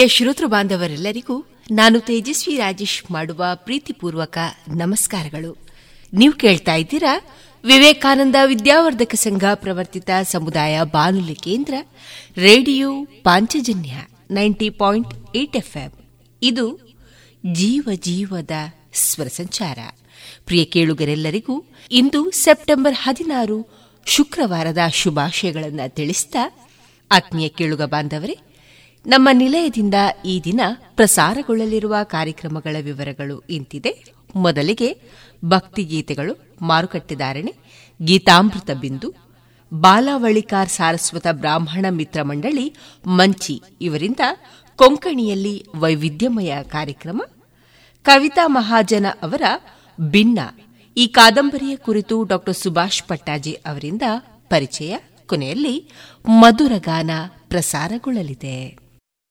ಪ್ರಿಯ ಶ್ರೋತೃ ಬಾಂಧವರೆಲ್ಲರಿಗೂ ನಾನು ತೇಜಸ್ವಿ ರಾಜೇಶ್ ಮಾಡುವ ಪ್ರೀತಿಪೂರ್ವಕ ನಮಸ್ಕಾರಗಳು. ನೀವು ಕೇಳ್ತಾ ಇದ್ದೀರಾ ವಿವೇಕಾನಂದ ವಿದ್ಯಾವರ್ಧಕ ಸಂಘ ಪ್ರವರ್ತಿತ ಸಮುದಾಯ ಬಾನುಲಿ ಕೇಂದ್ರ, radio Panchajanya ninety point eight FM. ಇದು ಜೀವ ಜೀವದ ಸ್ವರ ಸಂಚಾರ. ಪ್ರಿಯ ಕೇಳುಗರೆಲ್ಲರಿಗೂ ಇಂದು ಸೆಪ್ಟೆಂಬರ್ ಹದಿನಾರು ಶುಕ್ರವಾರದ ಶುಭಾಶಯಗಳನ್ನು ತಿಳಿಸಿದ ಆತ್ಮೀಯ ಕೇಳುಗ ಬಾಂಧವರೇ ನಮ್ಮ ನಿಲಯದಿಂದ ಈ ದಿನ ಪ್ರಸಾರಗೊಳ್ಳಲಿರುವ ಕಾರ್ಯಕ್ರಮಗಳ ವಿವರಗಳು ಇಂತಿದೆ. ಮೊದಲಿಗೆ ಭಕ್ತಿಗೀತೆಗಳು ಮಾರುಕಟ್ಟೆದಾರಣೆ ಗೀತಾಮೃತ ಬಿಂದು ಬಾಲಾವಳಿಕಾರ್ ಸಾರಸ್ವತ ಬ್ರಾಹ್ಮಣ ಮಿತ್ರ ಮಂಡಳಿ, ಮಂಚಿ ಇವರಿಂದ ಕೊಂಕಣಿಯಲ್ಲಿ ವೈವಿಧ್ಯಮಯ ಕಾರ್ಯಕ್ರಮ. ಕವಿತಾ ಮಹಾಜನ ಅವರ ಭಿನ್ನ ಈ ಕಾದಂಬರಿಯ ಕುರಿತು ಡಾ. ಸುಭಾಷ್ ಪಟ್ಟಾಜಿ ಅವರಿಂದ ಪರಿಚಯ. ಕೊನೆಯಲ್ಲಿ ಮಧುರಗಾನ ಪ್ರಸಾರಗೊಳ್ಳಲಿದೆ.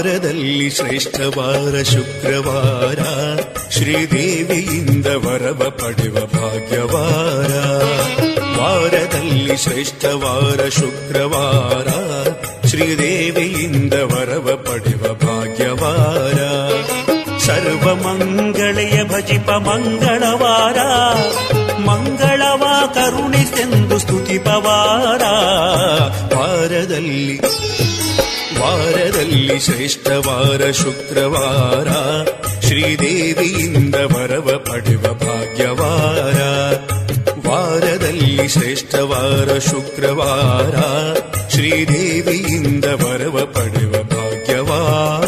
ವಾರದಲ್ಲಿ ಶ್ರೇಷ್ಠವಾರ ಶುಕ್ರವಾರ, ಶ್ರೀದೇವಿಯಿಂದ ವರವ ಪಡೆವ ಭಾಗ್ಯವಾರ. ವಾರದಲ್ಲಿ ಶ್ರೇಷ್ಠವಾರ ಶುಕ್ರವಾರ, ಶ್ರೀದೇವಿಯಿಂದ ವರವ ಪಡೆವ ಭಾಗ್ಯವಾರ. ಸರ್ವ ಮಂಗಳೆಯ ಭಜಿಪ ಮಂಗಳವಾರ, ಮಂಗಳವ ಕರುಣಿಸೆಂದು ಸ್ತುತಿಪವಾರ ವಾರದಲ್ಲಿ ವಾರದಲ್ಲಿ ಶ್ರೇಷ್ಠವಾರ ಶುಕ್ರವಾರ. ಶ್ರೀದೇವಿಯಿಂದ ವರವ ಪಡೆವ ಭಾಗ್ಯವಾರ. ವಾರದಲ್ಲಿ ಶ್ರೇಷ್ಠವಾರ ಶುಕ್ರವಾರ. ಶ್ರೀದೇವಿಯಿಂದ ವರವ ಪಡೆವ ಭಾಗ್ಯವಾರ.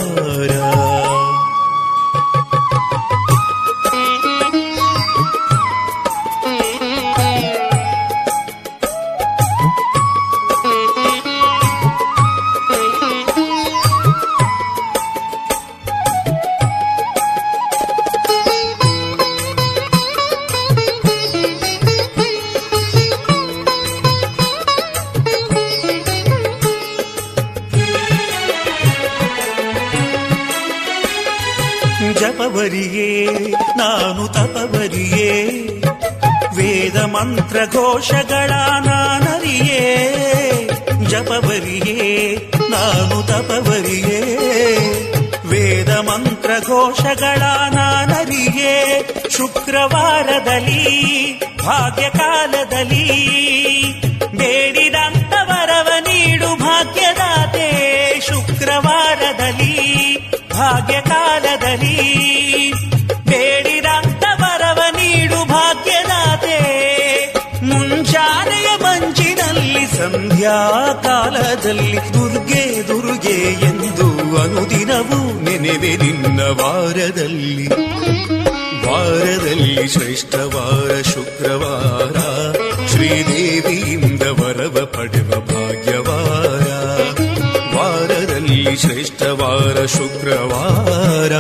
ಮಂತ್ರ ಘೋಷಗಳ ನಾನರಿಯೇ, ಜಪವರಿಯೇ, ನಾನು ತಪವರಿಯೇ. ವೇದ ಮಂತ್ರ ಘೋಷಗಳ ನಾನರಿಯೇ, ಶುಕ್ರವಾರದಲ್ಲಿ, ಭಾಗ್ಯಕಾಲದಲ್ಲಿ ಬೇಡಿದಂತ ವರವ ನೀಡು ಭಾಗ್ಯದಾತೆ. ಶುಕ್ರವಾರದಲ್ಲಿ ಭಾಗ್ಯ ಸಂಧ್ಯಾ ಕಾಲದಲ್ಲಿ ದುರ್ಗೆ ದುರ್ಗೆ ಎಂದು ಅನುದಿನವೂ ನೆನೆವೆ ನಿನ್ನ ವಾರದಲ್ಲಿ. ವಾರದಲ್ಲಿ ಶ್ರೇಷ್ಠವಾರ ಶುಕ್ರವಾರ ಶ್ರೀ ಶ್ರೀದೇವಿಯಿಂದ ವರವ ಪಡೆವ ಭಾಗ್ಯವಾರ. ವಾರದಲ್ಲಿ ಶ್ರೇಷ್ಠ ವಾರ ಶುಕ್ರವಾರ,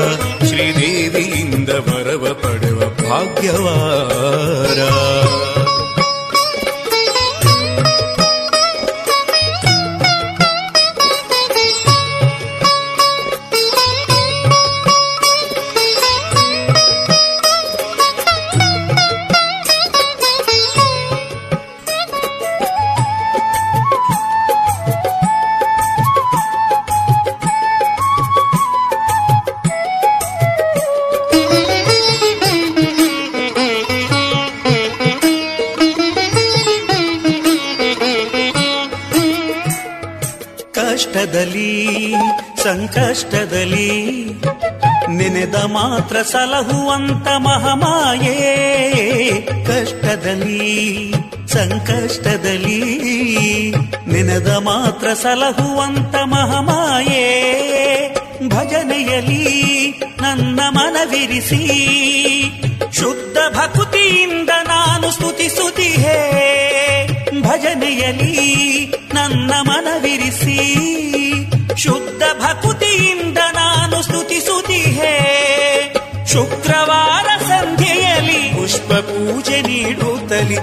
ಶ್ರೀದೇವಿಯಿಂದ ವರವ ಪಡೆವ ಭಾಗ್ಯವಾರ. ಸಂಕಷ್ಟದಲ್ಲಿ ನೆನೆದ ಮಾತ್ರ ಸಲಹುವಂತ ಮಹಮಾಯೇ. ಕಷ್ಟದಲ್ಲಿ, ಸಂಕಷ್ಟದಲ್ಲಿ ನೆನೆದ ಮಾತ್ರ ಸಲಹುವಂತ ಮಹಮಾಯೇ. ಭಜನೆಯಲ್ಲಿ ನನ್ನ ಮನವಿರಿಸಿ, ಶುದ್ಧ ಭಕ್ತಿಯಿಂದ ನಾನು ಸ್ತುತಿಸುತ್ತಿಹೇ ಭಜನೆಯಲ್ಲಿ ನನ್ನ ಮನವಿರಿಸಿ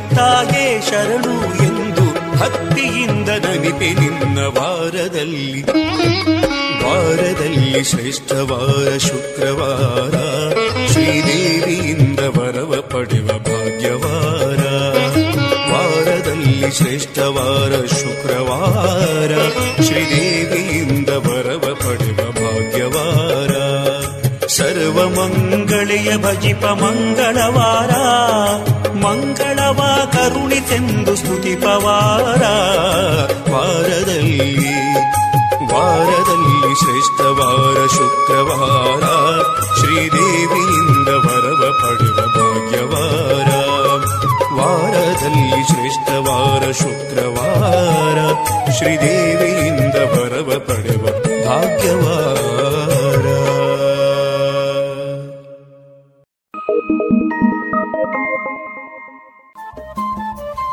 ನೀಡುತ್ತಲಿ ಶರಣು ಎಂದು ಭಕ್ತಿಯಿಂದ ನನಿಪೆ ನಿನ್ನ ವಾರದಲ್ಲಿ. ವಾರದಲ್ಲಿ ಶ್ರೇಷ್ಠ ವಾರ ಶುಕ್ರವಾರ, ಶ್ರೀದೇವಿಯಿಂದ ವರವ ಪಡೆವ ಭಾಗ್ಯವಾರ. ವಾರದಲ್ಲಿ ಶ್ರೇಷ್ಠ ವಾರ ಶುಕ್ರವಾರ, ಶ್ರೀದೇವಿಯಿಂದ ವರವ ಪಡೆವ ಭಾಗ್ಯವಾರ. ಸರ್ವ ಮಂಗಳೆಯ ಭಜಿಪ ಮಂಗಳವಾರ ಮಂಗಳವ ಕರುಣಿತೆಂದು ಸ್ತುತಿಪವಾರ ವಾರದಲ್ಲಿ ವಾರದಲ್ಲಿ ಶ್ರೇಷ್ಠ ವಾರ ಶುಕ್ರವಾರ. ಶ್ರೀದೇವಿಯಿಂದ ವರವ ಪಡೆವ ಭಾಗ್ಯವಾರ. ವಾರದಲ್ಲಿ ಶ್ರೇಷ್ಠ ವಾರ ಶುಕ್ರವಾರ. ಶ್ರೀದೇವಿಯಿಂದ ವರವ ಪಡೆವ ಭಾಗ್ಯವಾರ.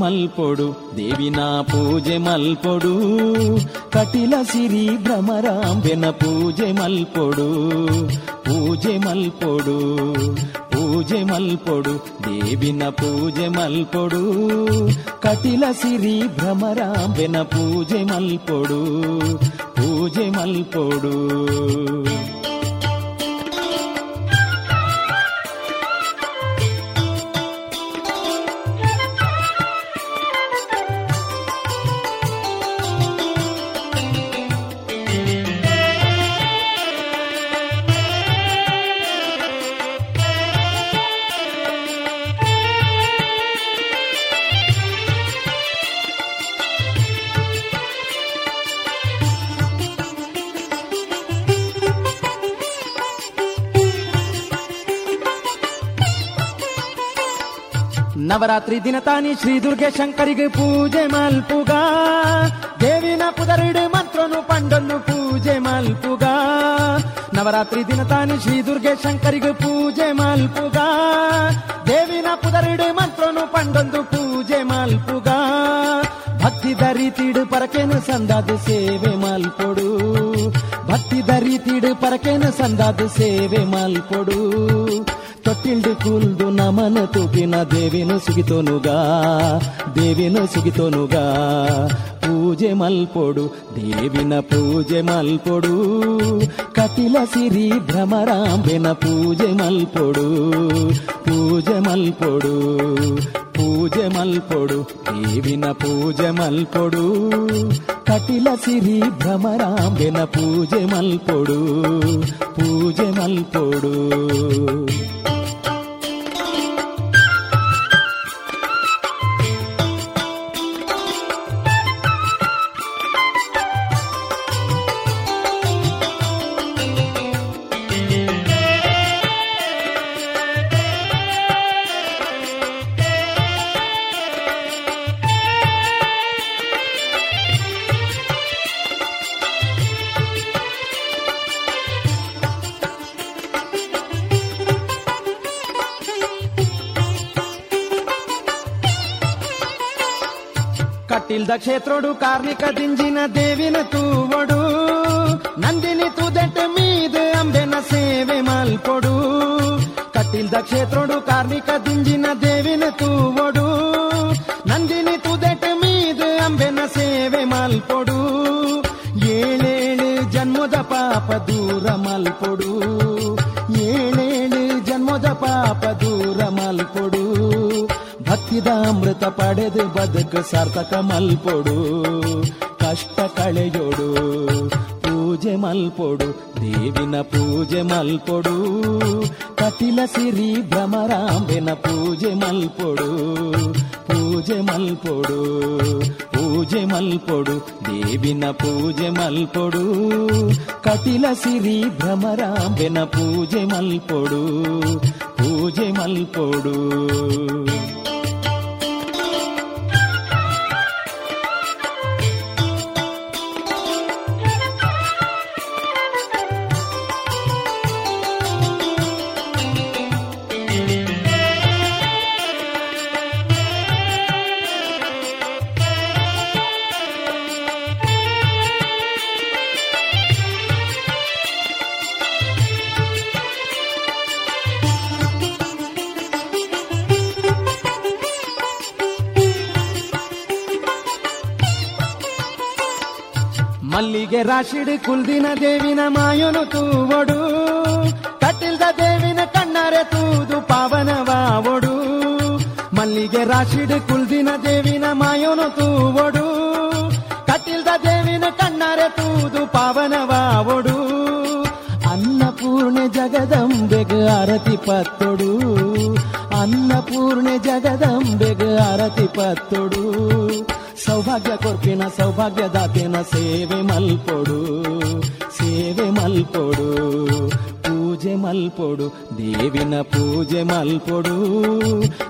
మల్పొడు దేవి నా పూజ మల్పొడు. కటిల సిరి భ్రమరాంబెన పూజ మల్పొడు పూజ మల్పొడు పూజ మల్పొడు దేవిన పూజ మల్పొడు. కటిల సిరి భ్రమరాంబెన పూజ మల్పొడు పూజ మల్పొడు. ನವರಾತ್ರಿ ದಿನ ತಾನಿ ಶ್ರೀ ದುರ್ಗೆ ಶಂಕರಿಗೆ ಪೂಜೆ ಮಲ್ಪುಗ ದೇವಿನ ಪುದರಿಡು ಮಂತ್ರನು ಪಂಡನ್ನು ಪೂಜೆ ಮಲ್ಪುಗ ನವರಾತ್ರಿ ದಿನ ತಾನಿ ಶ್ರೀ ದುರ್ಗೆ ಶಂಕರಿಗೆ ಪೂಜೆ ಮಲ್ಪುಗ ದೇವಿನ ಪುದರಿಡು ಮಂತ್ರನು ಪಂಡೊಂದು ಪೂಜೆ ಮಲ್ಪುಗ ಭಕ್ತಿ ದರಿತಿಡು ಪರಕೆನು ಸಂದಾದು ಸೇವೆ ಮಲ್ಪೊಡು ಭಕ್ತಿ ದರಿತಿಡು ಪರಕೆನು ಸಂದಾದು ಸೇವೆ ಮಲ್ಪೊಡು ತೊಟ್ಟಿಲ್ಡು ಕೂಲ್ದು ನಮನ ತೂಪಿನ ದೇವಿನು ಸುಗಿತೋನುಗಾ ದೇವಿನು ಸುಗಿತೋನುಗಾ ಪೂಜೆ ಮಲ್ಪೊಡು ದೇವಿನ ಪೂಜೆ ಮಲ್ಪೊಡು ಕಟಿಲ ಸಿರಿ ಭ್ರಮರಾಂಬೆನ ಪೂಜೆ ಮಲ್ಪೊಡು ಪೂಜೆ ಮಲ್ಪೊಡು ಪೂಜೆ ಮಲ್ಪೊಡು ದೇವಿನ ಪೂಜೆ ಮಲ್ಪೊಡು ಕಟಿಲ ಸಿರಿ ಭ್ರಮರಾಂಬೆನ ಪೂಜೆ ಮಲ್ಪೊಡು ಪೂಜೆ ಮಲ್ಪೊಡು ಕ್ಷೇತ್ರೋಡು ಕಾರ್ಮಿಕ ದಿಂಜಿನ ದೇವಿನ ತೂವಡು ನಂದಿನಿ ತುದೆಟ್ ಮೀದ ಅಂಬೆನ ಸೇವೆ ಮಲ್ಪೊಡು ಕಟ್ಟಿಲ್ದ ಕ್ಷೇತ್ರೋಡು ಕಾರ್ಮಿಕ ದಿಂಜಿನ ದೇವಿನ ತೂವಡು ನಂದಿನಿ ತುದೆಟ್ ಮೀದ ಅಂಬೆನ ಸೇವೆ ಮಲ್ಪೊಡು ಏಳೇಳು ಜನ್ಮದ ಪಾಪ ದೂರ ಮಲ್ಪೊಡು ಪಡೆದು ಬದುಕು ಸಾರ್ಥಕ ಮಲ್ಪೊಡು ಕಷ್ಟ ಕಳೆಯೋಡು ಪೂಜೆ ಮಲ್ಪೊಡು ದೇವಿನ ಪೂಜೆ ಮಲ್ಪೊಡು ಕಟಿಲ ಸಿರಿ ಭ್ರಮರಾಂಬೆನ ಪೂಜೆ ಮಲ್ಪೊಡು ಪೂಜೆ ಮಲ್ಪೊಡು ಪೂಜೆ ಮಲ್ಪೊಡು ದೇವಿನ ಪೂಜೆ ಮಲ್ಪೊಡು ಕಟಿಲ ಸಿರಿ ಭ್ರಮರಾಂಬೆನ ಪೂಜೆ ಮಲ್ಪೊಡು ಪೂಜೆ ಮಲ್ಪೊಡು ರಾಶಿಡ್ ಕುಲ್ದಿನ ದೇವಿನ ಮಾಯನು ತೂವಡು ಕಟ್ಟಿಲ್ದ ದೇವಿನ ಕಣ್ಣರೆ ತೂದು ಪಾವನವಾವಡು ಮಲ್ಲಿಗೆ ರಾಶಿಡ್ ಕುಲ್ದಿನ ದೇವಿನ ಮಾಯನು ತೂವಡು ಕಟ್ಟಿಲ್ದ ದೇವಿನ ಕಣ್ಣರೆ ತೂದು ಪಾವನವಾವಡು ಅನ್ನಪೂರ್ಣೆ ಜಗದಂಬೆಗ ಅರತಿ ಪತ್ತೊಡು ಅನ್ನಪೂರ್ಣೆ ಜಗದಂಬೆಗ ಅರತಿ ಪತ್ತೊಡು ಸೌಭಾಗ್ಯ ಕೊರ್ಪಿನ ಸೌಭಾಗ್ಯದಾತೆನ ಸೇವೆ ಮಲ್ಪೊಡು ಸೇವೆ ಮಲ್ಪೊಡು ಪೂಜೆ ಮಲ್ಪೊಡು ದೇವಿನ ಪೂಜೆ ಮಲ್ಪೊಡು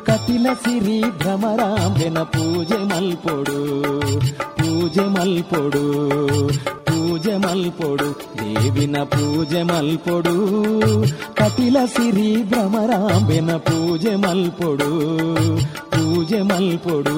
ಕಟಿಲ ಸಿರಿ ಭ್ರಮರಾಂಬೆನ ಪೂಜೆ ಮಲ್ಪೊಡು ಪೂಜೆ ಮಲ್ಪೊಡು ಪೂಜೆ ಮಲ್ಪೊಡು ದೇವಿನ ಪೂಜೆ ಮಲ್ಪೊಡು ಕಟಿಲ ಸಿರಿ ಭ್ರಮರಾಂಬೆನ ಪೂಜೆ ಮಲ್ಪೊಡು ಪೂಜೆ ಮಲ್ಪೊಡು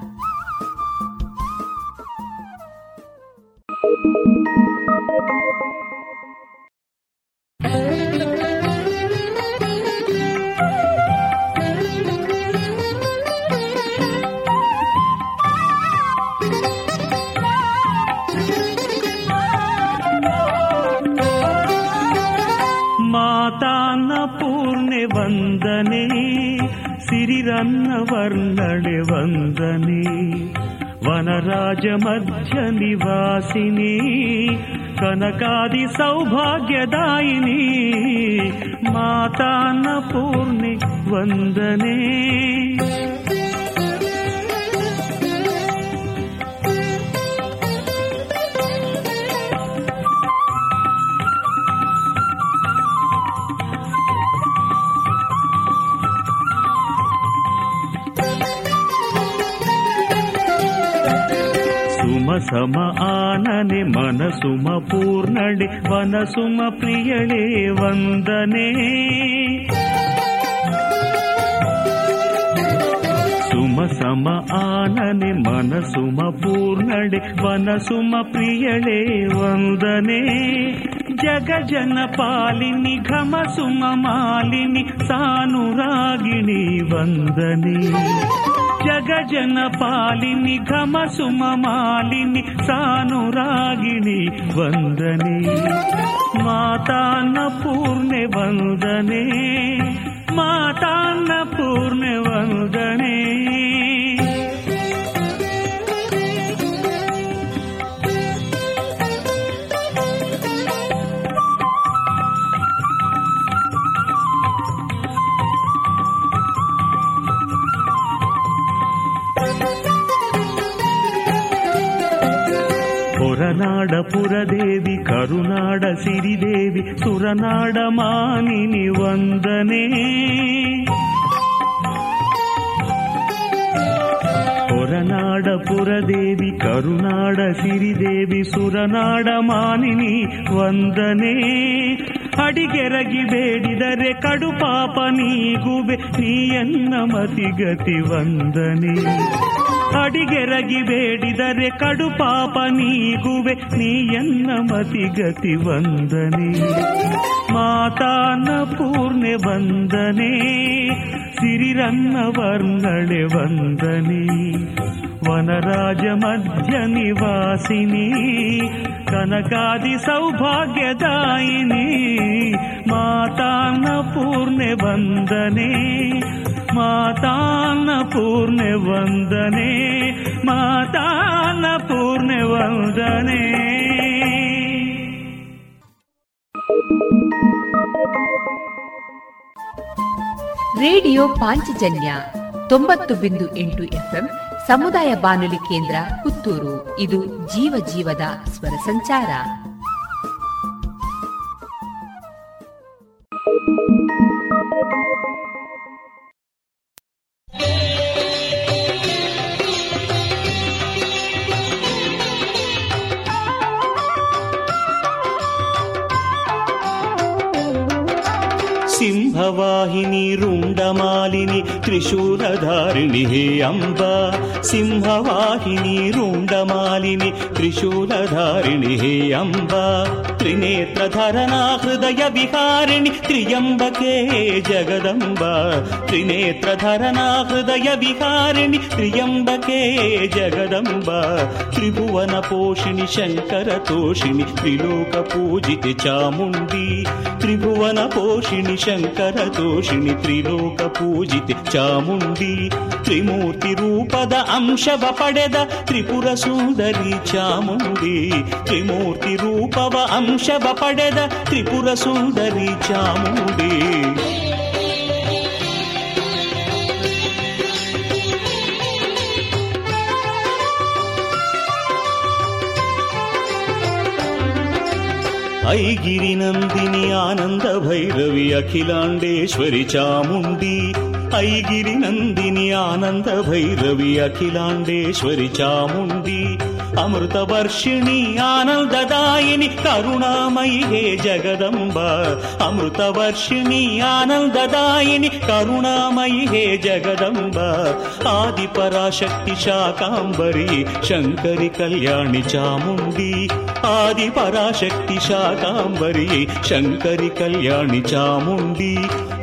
ವನರಾಜ ಮಧ್ಯ ನಿವಾಸಿನಿ ಕನಕಾದಿ ಸೌಭಾಗ್ಯದಾಯಿನಿ ಮಾತಾನ್ನ ಪೂರ್ಣೆ ವಂದನೆ ಸಮ ಆನನೆ ಮನಸುಮ ಪೂರ್ಣಳೆ ವನಸುಮ ಪ್ರಿಯಳೇ ವಂದನೆ ಸುಮ ಸಮ ಆನನೆ ಮನಸುಮ ಪೂರ್ಣಳೆ ವನಸುಮ ಪ್ರಿಯಳೇ ವಂದನೆ ಜಗ ಜನ ಪಾಲಿನಿ ಘಮ ಸುಮ ಮಾಲಿನಿ ಸಾನುರಾಗಿಣಿ ವಂದನೆ ಜಗ ಜನ ಪಾಲಿನಿ ಘಮ ಸುಮ ಮಾಲಿನಿ ಸಾನುರಾಗಿಣಿ ವಂದನೆ ಮಾತಾನ್ನ ಪೂರ್ಣೆ ವಂದನೆ ಹೊರನಾಡ ಪುರದೇವಿ ಕರುನಾಡ ಸಿರಿದೇವಿ ಸುರನಾಡ ಮಾನಿನಿ ವಂದನೆ. ಹೊರನಾಡ ಪುರದೇವಿ ಕರುನಾಡ ಸಿರಿದೇವಿ ಸುರನಾಡ ಮಾನಿನಿ ವಂದನೆ. ಅಡಿಗೆರಗಿ ಬೇಡಿದರೆ ಕಡು ಪಾಪ ನೀಗುವೆ, ನೀಯನ್ನ ಮತಿಗತಿ ವಂದನೆ. ಅಡಿಗೆರಗಿ ಬೇಡಿದರೆ ಕಡು ಪಾಪ ನೀಗುವೆ. ನೀಯನ್ನ ಮತಿಗತಿ ವಂದನೆ? ಮಾತಾನ ಪೂರ್ಣೆ ವಂದನೆ. ಸಿರಿರನ್ನ ವರ್ಣಳೆ ವಂದನೆ. ವನರಾಜ ಮಧ್ಯ ನಿವಾಸಿನಿ. ಕನಕಾದಿ ಸೌಭಾಗ್ಯದಾಯಿನಿ. ಮಾತಾನ ಪೂರ್ಣೆ ವಂದನೆ. ಮಾತಾನ ಪೂರ್ಣ ವಂದನೆ, ಮಾತಾನ ಪೂರ್ಣ ವಂದನೆ. ರೇಡಿಯೋ ಪಾಂಚಜನ್ಯ ತೊಂಬತ್ತು ಬಿಂದು ಎಂಟು ಎಫ್ಎಂ, ಸಮುದಾಯ ಬಾನುಲಿ ಕೇಂದ್ರ ಪುತ್ತೂರು. ಇದು ಜೀವ ಜೀವದ ಸ್ವರ ಸಂಚಾರ. again. वाहिनी रुण्डमालिनि त्रिशूलधारिणिः अम्ब सिंहवाहिनि रूण्डमालिनि त्रिशूलधारिणिः अम्ब त्रिनेत्रधरणाहृदय विहारिणि त्र्यम्बके जगदम्ब त्रिनेत्रधरनाहृदय विहारिणि त्र्यम्बके जगदम्ब त्रिभुवनपोषिणि शङ्करतोषिणि त्रिलोकपूजित चामुण्डी। ತ್ರಿಭುವನ ಪೋಷಿಣಿ ಶಂಕರ ತೋಷಿಣಿ ತ್ರಿಲೋಕ ಪೂಜಿತೆ ಚಾಮುಂಡಿ ತ್ರಿಮೂರ್ತಿ ರೂಪದ ಅಂಶವ ಪಡೆದ ತ್ರಿಪುರ ಸುಂದರಿ ಚಾಮುಂಡಿ ತ್ರಿಮೂರ್ತಿ ರೂಪವ ಅಂಶವ ಪಡೆದ ತ್ರಿಪುರ ಸುಂದರಿ ಚಾಮುಂಡಿ ఐగిరి నందిని ఆనంద భైరవి అఖిలాండేశ్వరి చాముండి. ఐగిరి నందిని ఆనంద భైరవి అఖిలాండేశ్వరి చాముండి. అమృత వర్షిణి ఆనందదాయిని కరుణామయి హే జగదంబ. అమృత వర్షిణి ఆనందదాయిని కరుణామయి హే జగదంబ. ఆది పరాశక్తి శాకాంబరి శంకరి కళ్యాణి చాముండి. ఆది పరాశక్తి శాకాంబరి శంకరి కళ్యాణి చాముండి.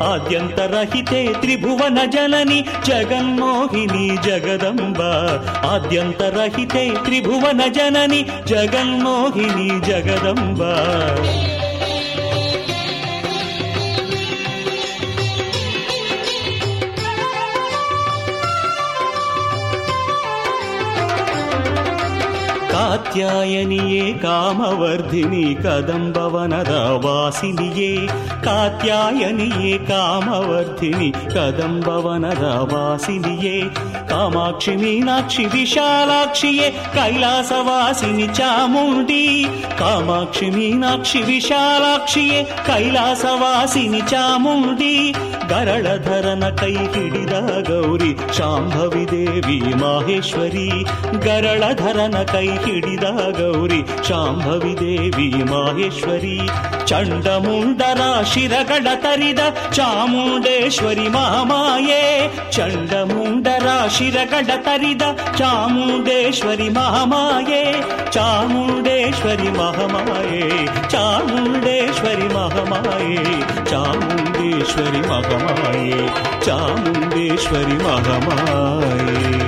ఆద్యంతరహితే త్రిభువన జలని జగన్మోహిని జగదంబ. ఆద్యంతరహితే త్రిభువ భువన జనని జగన్మోహిని జగదంబా. ಕಾತ್ಯಾಯನಿಯೇ ಕಾಮವರ್ಧಿನಿ ಕದಂಬವನದ ವಾಸಿನಿಯೇ ಕಾತ್ಯಾಯನಿಯೇ ಕಾಮವರ್ಧಿನಿ ಕದಂಬವನದ ವಾಸಿನಿಯೇ ಕಾಮಾಕ್ಷಿ ಮೀನಾಕ್ಷಿ ವಿಶಾಲಾಕ್ಷಿಯೇ ಕೈಲಾಸವಾಸಿನಿ ಚಾಮುಂಡಿ ಕಾಮಾಕ್ಷಿ ಮೀನಾಕ್ಷಿ ವಿಶಾಲಾಕ್ಷಿಯೇ ಕೈಲಾಸವಾಸಿನಿ ಚಾಮುಂಡಿ ಗರಳಧರನ ಕೈ ಹಿಡಿದ ಗೌರಿ ಶಾಂಭವಿ ದೇವಿ ಮಾಹೇಶ್ವರಿ ಗರಳಧರನ ಕೈ ಹಿಡಿದ गौरि चाम्भवि देवि माहेश्वरि चण्डमुण्डराशिर खड तरद चामुण्डेश्वरि महमाये। चण्डमुण्डराशिर खड तर चामुुदे महामाये। चामुुडेश्वरि महमाये चामुुण्डेश्वरि महमाये चामुण्डेश्वरि महमाये चामुण्डेश्वरि महमाये।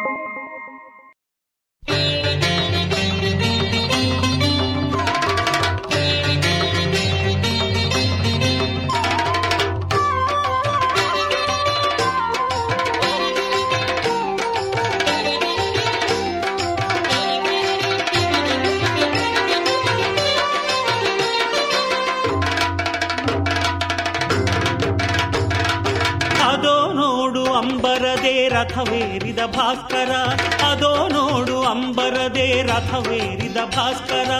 ರಥವೇರಿದ ಭಾಸ್ಕರ, ಅದೋ ನೋಡು ಅಂಬರದೇ ರಥವೇರಿದ ಭಾಸ್ಕರ.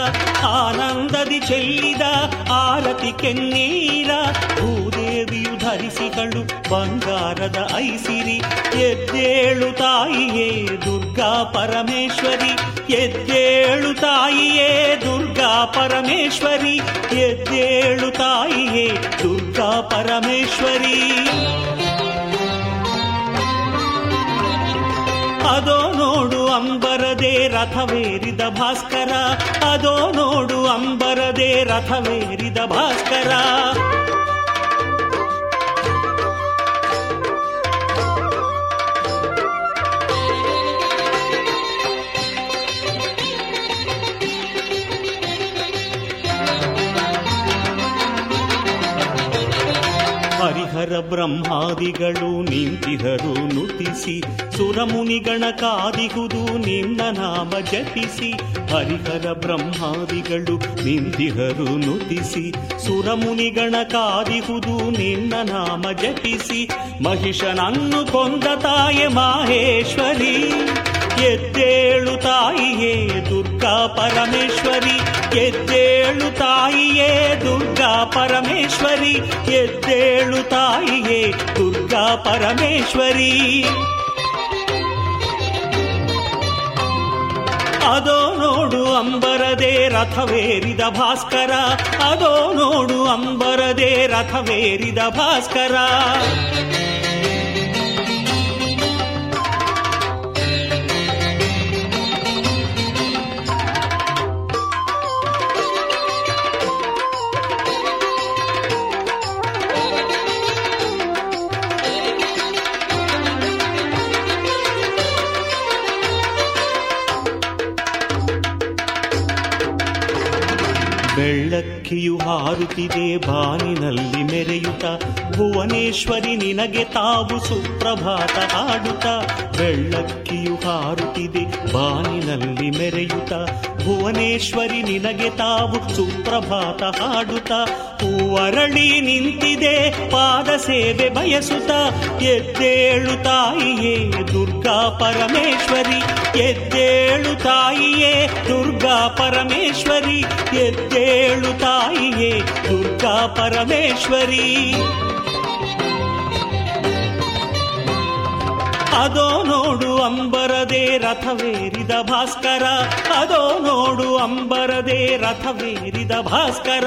ಆನಂದದಿ ಚೆಲ್ಲಿದ ಆರತಿ ಕೆನ್ನೀರ ಭೂದೇವಿಯು ಧರಿಸಿಗಳು ಬಂಗಾರದ ಐಸಿರಿ. ಎದ್ದೇಳು ತಾಯಿಯೇ ದುರ್ಗಾ ಪರಮೇಶ್ವರಿ, ಎದ್ದೇಳು ತಾಯಿಯೇ ದುರ್ಗಾ ಪರಮೇಶ್ವರಿ, ಎದ್ದೇಳು ತಾಯಿಯೇ ದುರ್ಗಾ ಪರಮೇಶ್ವರಿ. ಅದೋ ನೋಡು ಅಂಬರದೆ ರಥವೇರಿದ ಭಾಸ್ಕರ. ಅದೋ ನೋಡು ಅಂಬರದೆ ರಥವೇರಿದ ಭಾಸ್ಕರ. ಹರಿಹರ ಬ್ರಹ್ಮಾದಿಗಳು ನಿಂತಿಹರು ನುತಿಸಿ. ಸುರಮುನಿಗಣ ಕಾದಿಗುದು ನಿನ್ನ ನಾಮ ಜಪಿಸಿ. ಹರಿಹರ ಬ್ರಹ್ಮಾದಿಗಳು ನಿಂತಿಹರು ನುತಿಸಿ. ಸುರಮುನಿಗಣ ಕಾದಿಗುದು ನಿನ್ನ ನಾಮ ಜಪಿಸಿ. ಮಹಿಷನನ್ನು ಕೊಂದ ತಾಯೆ ಮಾಹೇಶ್ವರಿ. ಎದ್ದೇಳು ತಾಯಿಯೇ ದುರ್ಗಾ ಪರಮೇಶ್ವರಿ. ಎದ್ದೇಳು ತಾಯಿಯೇ ದುರ್ಗಾ ಪರಮೇಶ್ವರಿ. ಎದ್ದೇಳು ತಾಯಿಯೇ ದುರ್ಗಾ ಪರಮೇಶ್ವರಿ. ಅದೋ ನೋಡು ಅಂಬರದೇ ರಥವೇರಿದ ಭಾಸ್ಕರ. ಅದೋ ನೋಡು ಅಂಬರದೇ ರಥವೇರಿದ ಭಾಸ್ಕರ. விளக்கு ಬೆಳ್ಳಕ್ಕಿಯು ಹಾರುತ್ತಿದೆ ಬಾನಿನಲ್ಲಿ ಮೆರೆಯುತ್ತ. ಭುವನೇಶ್ವರಿ ನಿನಗೆ ತಾವು ಸುಪ್ರಭಾತ ಹಾಡುತ್ತ. ಬೆಳ್ಳಕ್ಕಿಯು ಹಾರುತ್ತಿದೆ ಬಾನಿನಲ್ಲಿ ಮೆರೆಯುತ್ತ. ಭುವನೇಶ್ವರಿ ನಿನಗೆ ತಾವು ಸುಪ್ರಭಾತ ಹಾಡುತ್ತ. ಹೂವರಳಿ ನಿಂತಿದೆ ಪಾದ ಸೇವೆ ಬಯಸುತ್ತ. ಎದ್ದೇಳು ತಾಯಿಯೇ ದುರ್ಗಾ ಪರಮೇಶ್ವರಿ. ಎದ್ದೇಳು ತಾಯಿಯೇ ದುರ್ಗಾ ಪರಮೇಶ್ವರಿ. ಎದ್ದೇಳು ತಾಯಿಯೇ ದುರ್ಗಾ ಪರಮೇಶ್ವರಿ. ಅದೋ ನೋಡು ಅಂಬರದೆ ರಥವೇರಿದ ಭಾಸ್ಕರ. ಅದೋ ನೋಡು ಅಂಬರದೆ ರಥವೇರಿದ ಭಾಸ್ಕರ.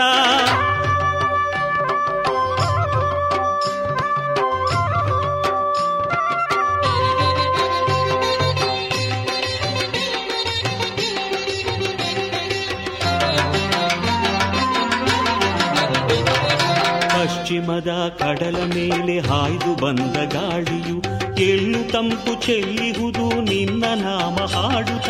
ಪಶ್ಚಿಮದ ಕಡಲ ಮೇಲೆ ಹಾಯ್ದು ಬಂದ ಗಾಳಿಯು ಎಳ್ಳು ತಂಪು ಚೆಲ್ಲಿಹುದು, ನಿನ್ನ ನಾಮ ಹಾಡುತ್ತ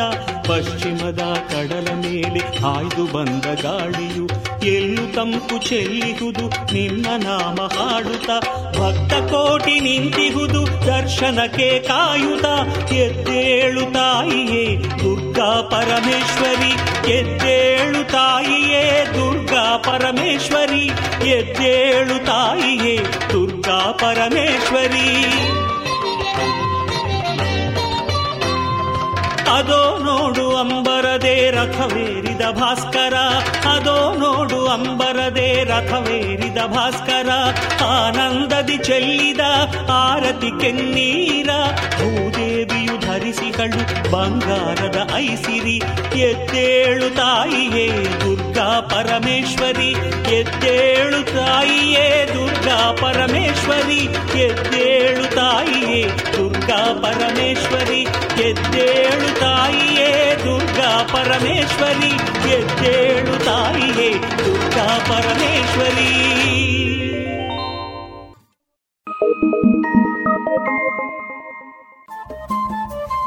ಪಶ್ಚಿಮದ ಕಡಲ ಮೇಲೆ ಹಾಯ್ದು ಬಂದ ಗಾಳಿಯು ಎಳ್ಳು ತಂಪು ಚೆಲ್ಲಿಹುದು, ನಿನ್ನ ನಾಮ ಹಾಡುತ್ತ ಭಕ್ತ ಕೋಟಿ ನಿಂತಿಹುದು, ದರ್ಶನಕ್ಕೆ ಕಾಯುತ. ಎದ್ದೇಳು ತಾಯಿಯೇ, ದುರ್ಗಾ ಪರಮೇಶ್ವರಿ. ಎದ್ದೇಳು ತಾಯಿಯೇ, ದುರ್ಗಾ ಪರಮೇಶ್ವರಿ. ಎದ್ದೇಳು ತಾಯಿಯೇ, ದುರ್ಗಾ ಪರಮೇಶ್ವರಿ. ಅದೋ ನೋಡು ಅಂಬರದೆ ರಥವೇರಿದ ಭಾಸ್ಕರ ಅದೋ ನೋಡು ಅಂಬರದೆ ರಥವೇರಿದ ಭಾಸ್ಕರ ಆನಂದದಿ ಚೆಲ್ಲಿದ ಆರತಿ ಕೆನ್ನೀರ ಭೂದೇವಿಯು ಧರಿಸಿಗಳು ಬಂಗಾರದ ಐಸಿರಿ ಎದ್ದೇಳು ತಾಯಿಯೇ ದುರ್ಗಾ ಪರಮೇಶ್ವರಿ ಎದ್ದೇಳು ತಾಯಿಯೇ ದುರ್ಗಾ ಪರಮೇಶ್ವರಿ ಎದ್ದೇಳು ತಾಯಿಯೇ ದುರ್ಗಾ ಪರಮೇಶ್ವರಿ ಎದ್ದೇಳು ತಾಯಿಯೇ ದುರ್ಗಾ ಪರಮೇಶ್ವರಿ ಎದ್ದೇಳು ತಾಯಿಯೇ ದುರ್ಗಾ ಪರಮೇಶ್ವರಿ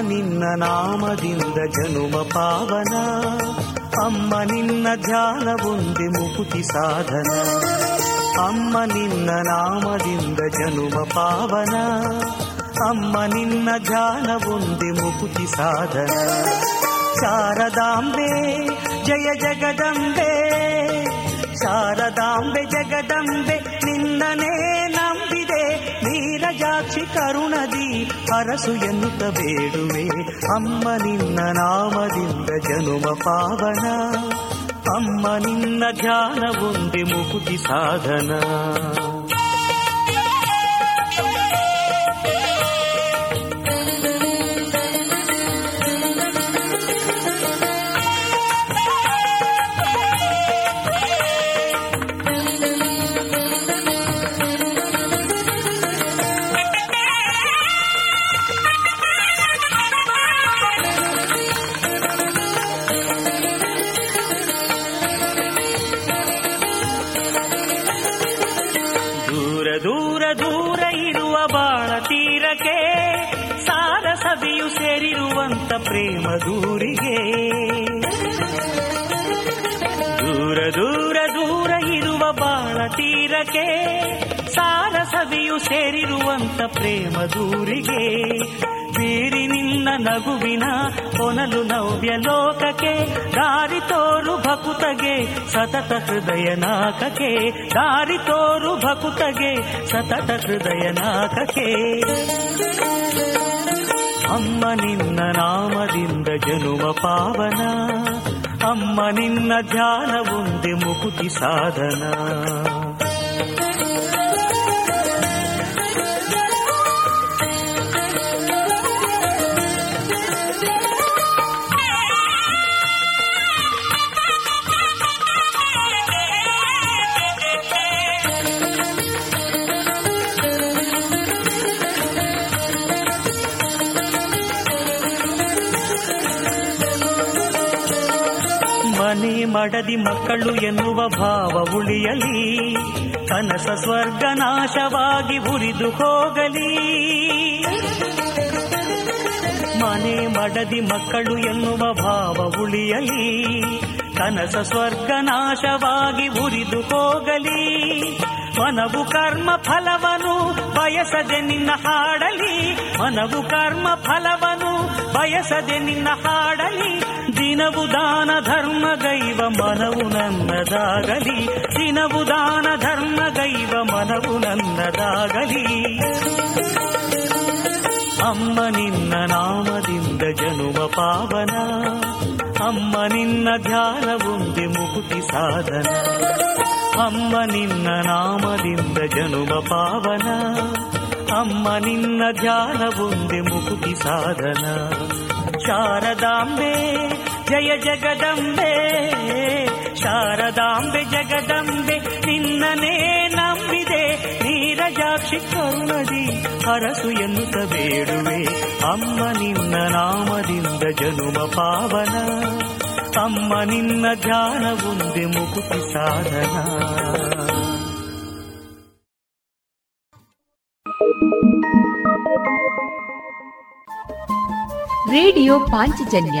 ನಿನ್ನ ನಾಮದಿಂದ ಜನುಮ ಪಾವನ. ಅಮ್ಮ ನಿನ್ನ ಧ್ಯಾನವೊಂದೆ ಮುಕುತಿ ಸಾಧನ. ಅಮ್ಮ ನಿನ್ನ ನಾಮದಿಂದ ಜನುಮ ಪಾವನ. ಅಮ್ಮ ನಿನ್ನ ಧ್ಯಾನವೊಂದೆ ಮುಕುತಿ ಸಾಧನ. ಶಾರದಾಂಬೆ, ಜಯ ಜಗದಂಬೆ. ಶಾರದಾಂಬೆ, ಜಗದಂಬೆ ನಿನ್ನನೇ ನಂಬಿದೆ. ನೀರಜಾಕ್ಷಿ ಕರುಣದಿ ಅರಸು ಎನ್ನುತ್ತ ಬೇಡುವೆ ಅಮ್ಮ ನಿನ್ನ ನಾಮದಿಂದ ಜನುಮ ಪಾವನ ಅಮ್ಮ ನಿನ್ನ ಧ್ಯಾನವೊಂದೆ ಮುಕುತಿ ಸಾಧನ ಪ್ರೇಮ ದೂರಿಗೆ ಬೀರಿ ನಿನ್ನ ನಗುವಿನ ಕೊನಲು ನವ್ಯ ಲೋಕಕ್ಕೆ, ದಾರಿ ತೋರು ಭಕುತಗೆ, ಸತತ ಹೃದಯ ನಾಕಕ್ಕೆ ದಾರಿ ತೋರು ಭಕುತಗೆ, ಸತತ ಹೃದಯ ನಾಕಕ್ಕೆ ಅಮ್ಮ ನಿನ್ನ ನಾಮದಿಂದ ಜನುಮ ಪಾವನ, ಅಮ್ಮ ನಿನ್ನ ಧ್ಯಾನ ಒಂದೆ ಮುಕುತಿ ಸಾಧನ. ಮಡದಿ ಮಕ್ಕಳು ಎನ್ನುವ ಭಾವ ಉಳಿಯಲಿ. ಕನಸ ಸ್ವರ್ಗ ನಾಶವಾಗಿ ಉರಿದು ಹೋಗಲಿ. ಮನೆ ಮಡದಿ ಮಕ್ಕಳು ಎನ್ನುವ ಭಾವ ಉಳಿಯಲಿ. ಕನಸ ಸ್ವರ್ಗ ನಾಶವಾಗಿ ಉರಿದು ಹೋಗಲಿ. ಮನವು ಕರ್ಮ ಫಲವನು, ಬಯಸದೆ ನಿನ್ನ ಹಾಡಲಿ. ಮನವು ಕರ್ಮ ಫಲವನು, ಬಯಸದೆ ನಿನ್ನ ಹಾಡಲಿ. ದಿನವು ದಾನ ಧರ್ಮ ಗೈವ ಮನವು ನನ್ನದಾಗಲಿ ದಿನವು ದಾನ ಧರ್ಮ ಗೈವ ಮನವು ನನ್ನದಾಗಲಿ ಅಮ್ಮ ನಿನ್ನ ನಾಮದಿಂದ ಜನುಮ ಪಾವನ ಅಮ್ಮ ನಿನ್ನ ಧ್ಯಾನವುಂದೆ ಮುಕುತಿ ಸಾಧನ ಅಮ್ಮ ನಿನ್ನ ನಾಮದಿಂದ ಜನುಮ ಪಾವನ ಅಮ್ಮ ನಿನ್ನ ಧ್ಯಾನವುಂದೆ ಮುಕುತಿ ಸಾಧನ ಶಾರದಾಂಬೆ ಜಯ ಜಗದಂಬೆ, ಶಾರದಾಂಬೆ ಜಗದಂಬೆ ನಿನ್ನನೇ ನಂಬಿದೆ, ನೀರಜಾಕ್ಷಿ ಕರುಣದಿ ಹರಸು ಎನ್ನುತ್ತ ಬೇಡುವೆ, ಅಮ್ಮ ನಿನ್ನ ನಾಮದಿಂದ ಜನುಮ ಪಾವನ, ಅಮ್ಮ ನಿನ್ನ ಧ್ಯಾನವುಂದೆ ಮುಕುತಿ ಸಾಧನ. ರೇಡಿಯೋ ಪಾಂಚಜನ್ಯ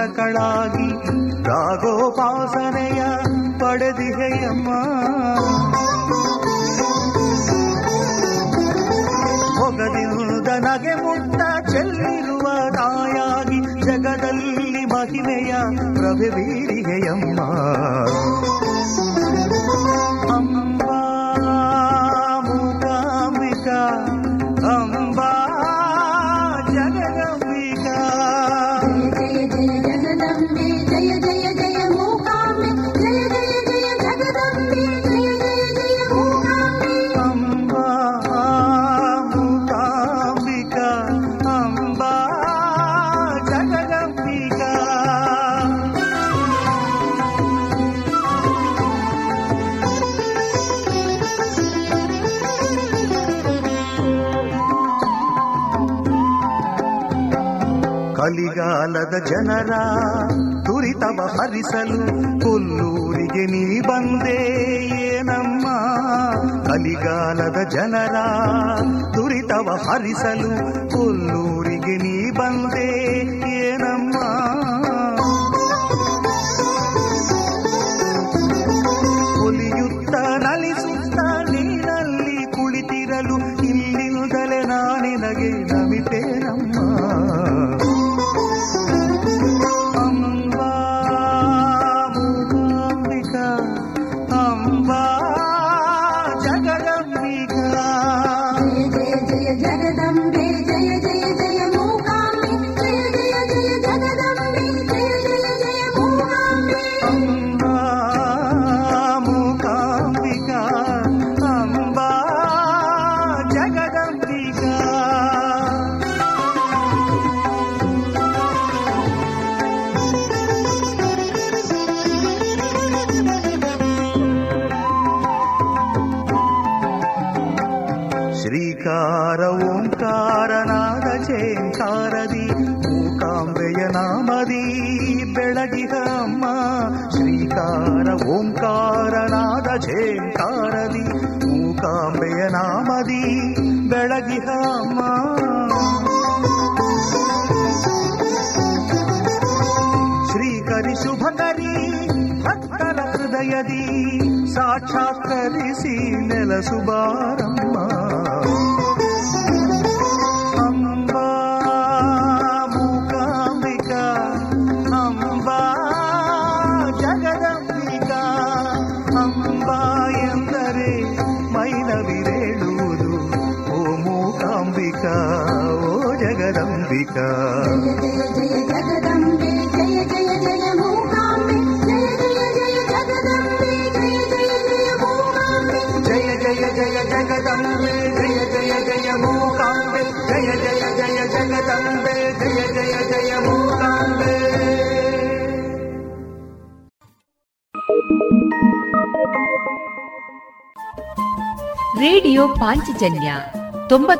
ಪೋಷಕಳಾಗಿ ರಾಗೋಪಾಸನೆಯ ಪಡೆದಿಹೆಯಮ್ಮ ಮೊಗದಿಂದ ನಗೆ ಮುಟ್ಟ ಚೆಲ್ಲಿರುವ ತಾಯಾಗಿ ಜಗದಲ್ಲಿ ಮಹಿಮೆಯ ಪ್ರಭೆ ಬೀರಿಗೆಯಮ್ಮ ಕಲಿಗಾಲದ ಜನರ ದುರಿತವ ಹರಿಸಲು ಕೊಲ್ಲೂರಿಗೆ ನೀ ಬಂದೆ ಏನಮ್ಮ? ಕಲಿಗಾಲದ ಜನರ ದುರಿತವ ಹರಿಸಲು ಕೊಲ್ಲೂರಿಗೆ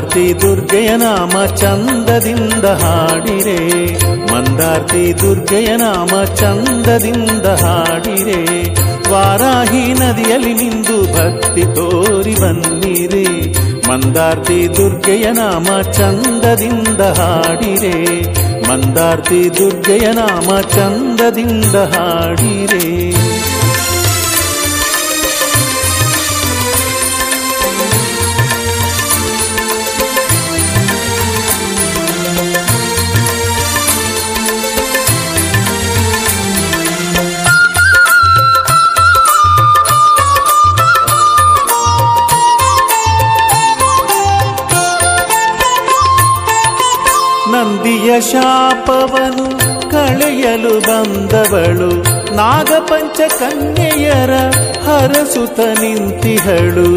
ಮಂದಾರ್ತಿ ದುರ್ಗೆಯ ನಾಮ ಚಂದದಿಂದ ಹಾಡಿರೆ. ಮಂದಾರ್ತಿ ದುರ್ಗೆಯ ನಾಮ ಚಂದದಿಂದ ಹಾಡಿರೆ. ವಾರಾಹಿ ನದಿಯಲ್ಲಿ ನಿಂದು ಭಕ್ತಿ ತೋರಿ ಬನ್ನಿರೆ. ಮಂದಾರ್ತಿ ದುರ್ಗೆಯ ನಾಮ ಚಂದದಿಂದ ಹಾಡಿರೆ. ಮಂದಾರ್ತಿ ದುರ್ಗೆಯ ನಾಮ ಚಂದದಿಂದ ಹಾಡಿರೆ. ಶಾಪವನು ಕಳೆಯಲು ಬಂದವಳು. ನಾಗಪಂಚ ಕನ್ಯೆಯರ ಹರಸುತ ನಿಂತಿಹಳು.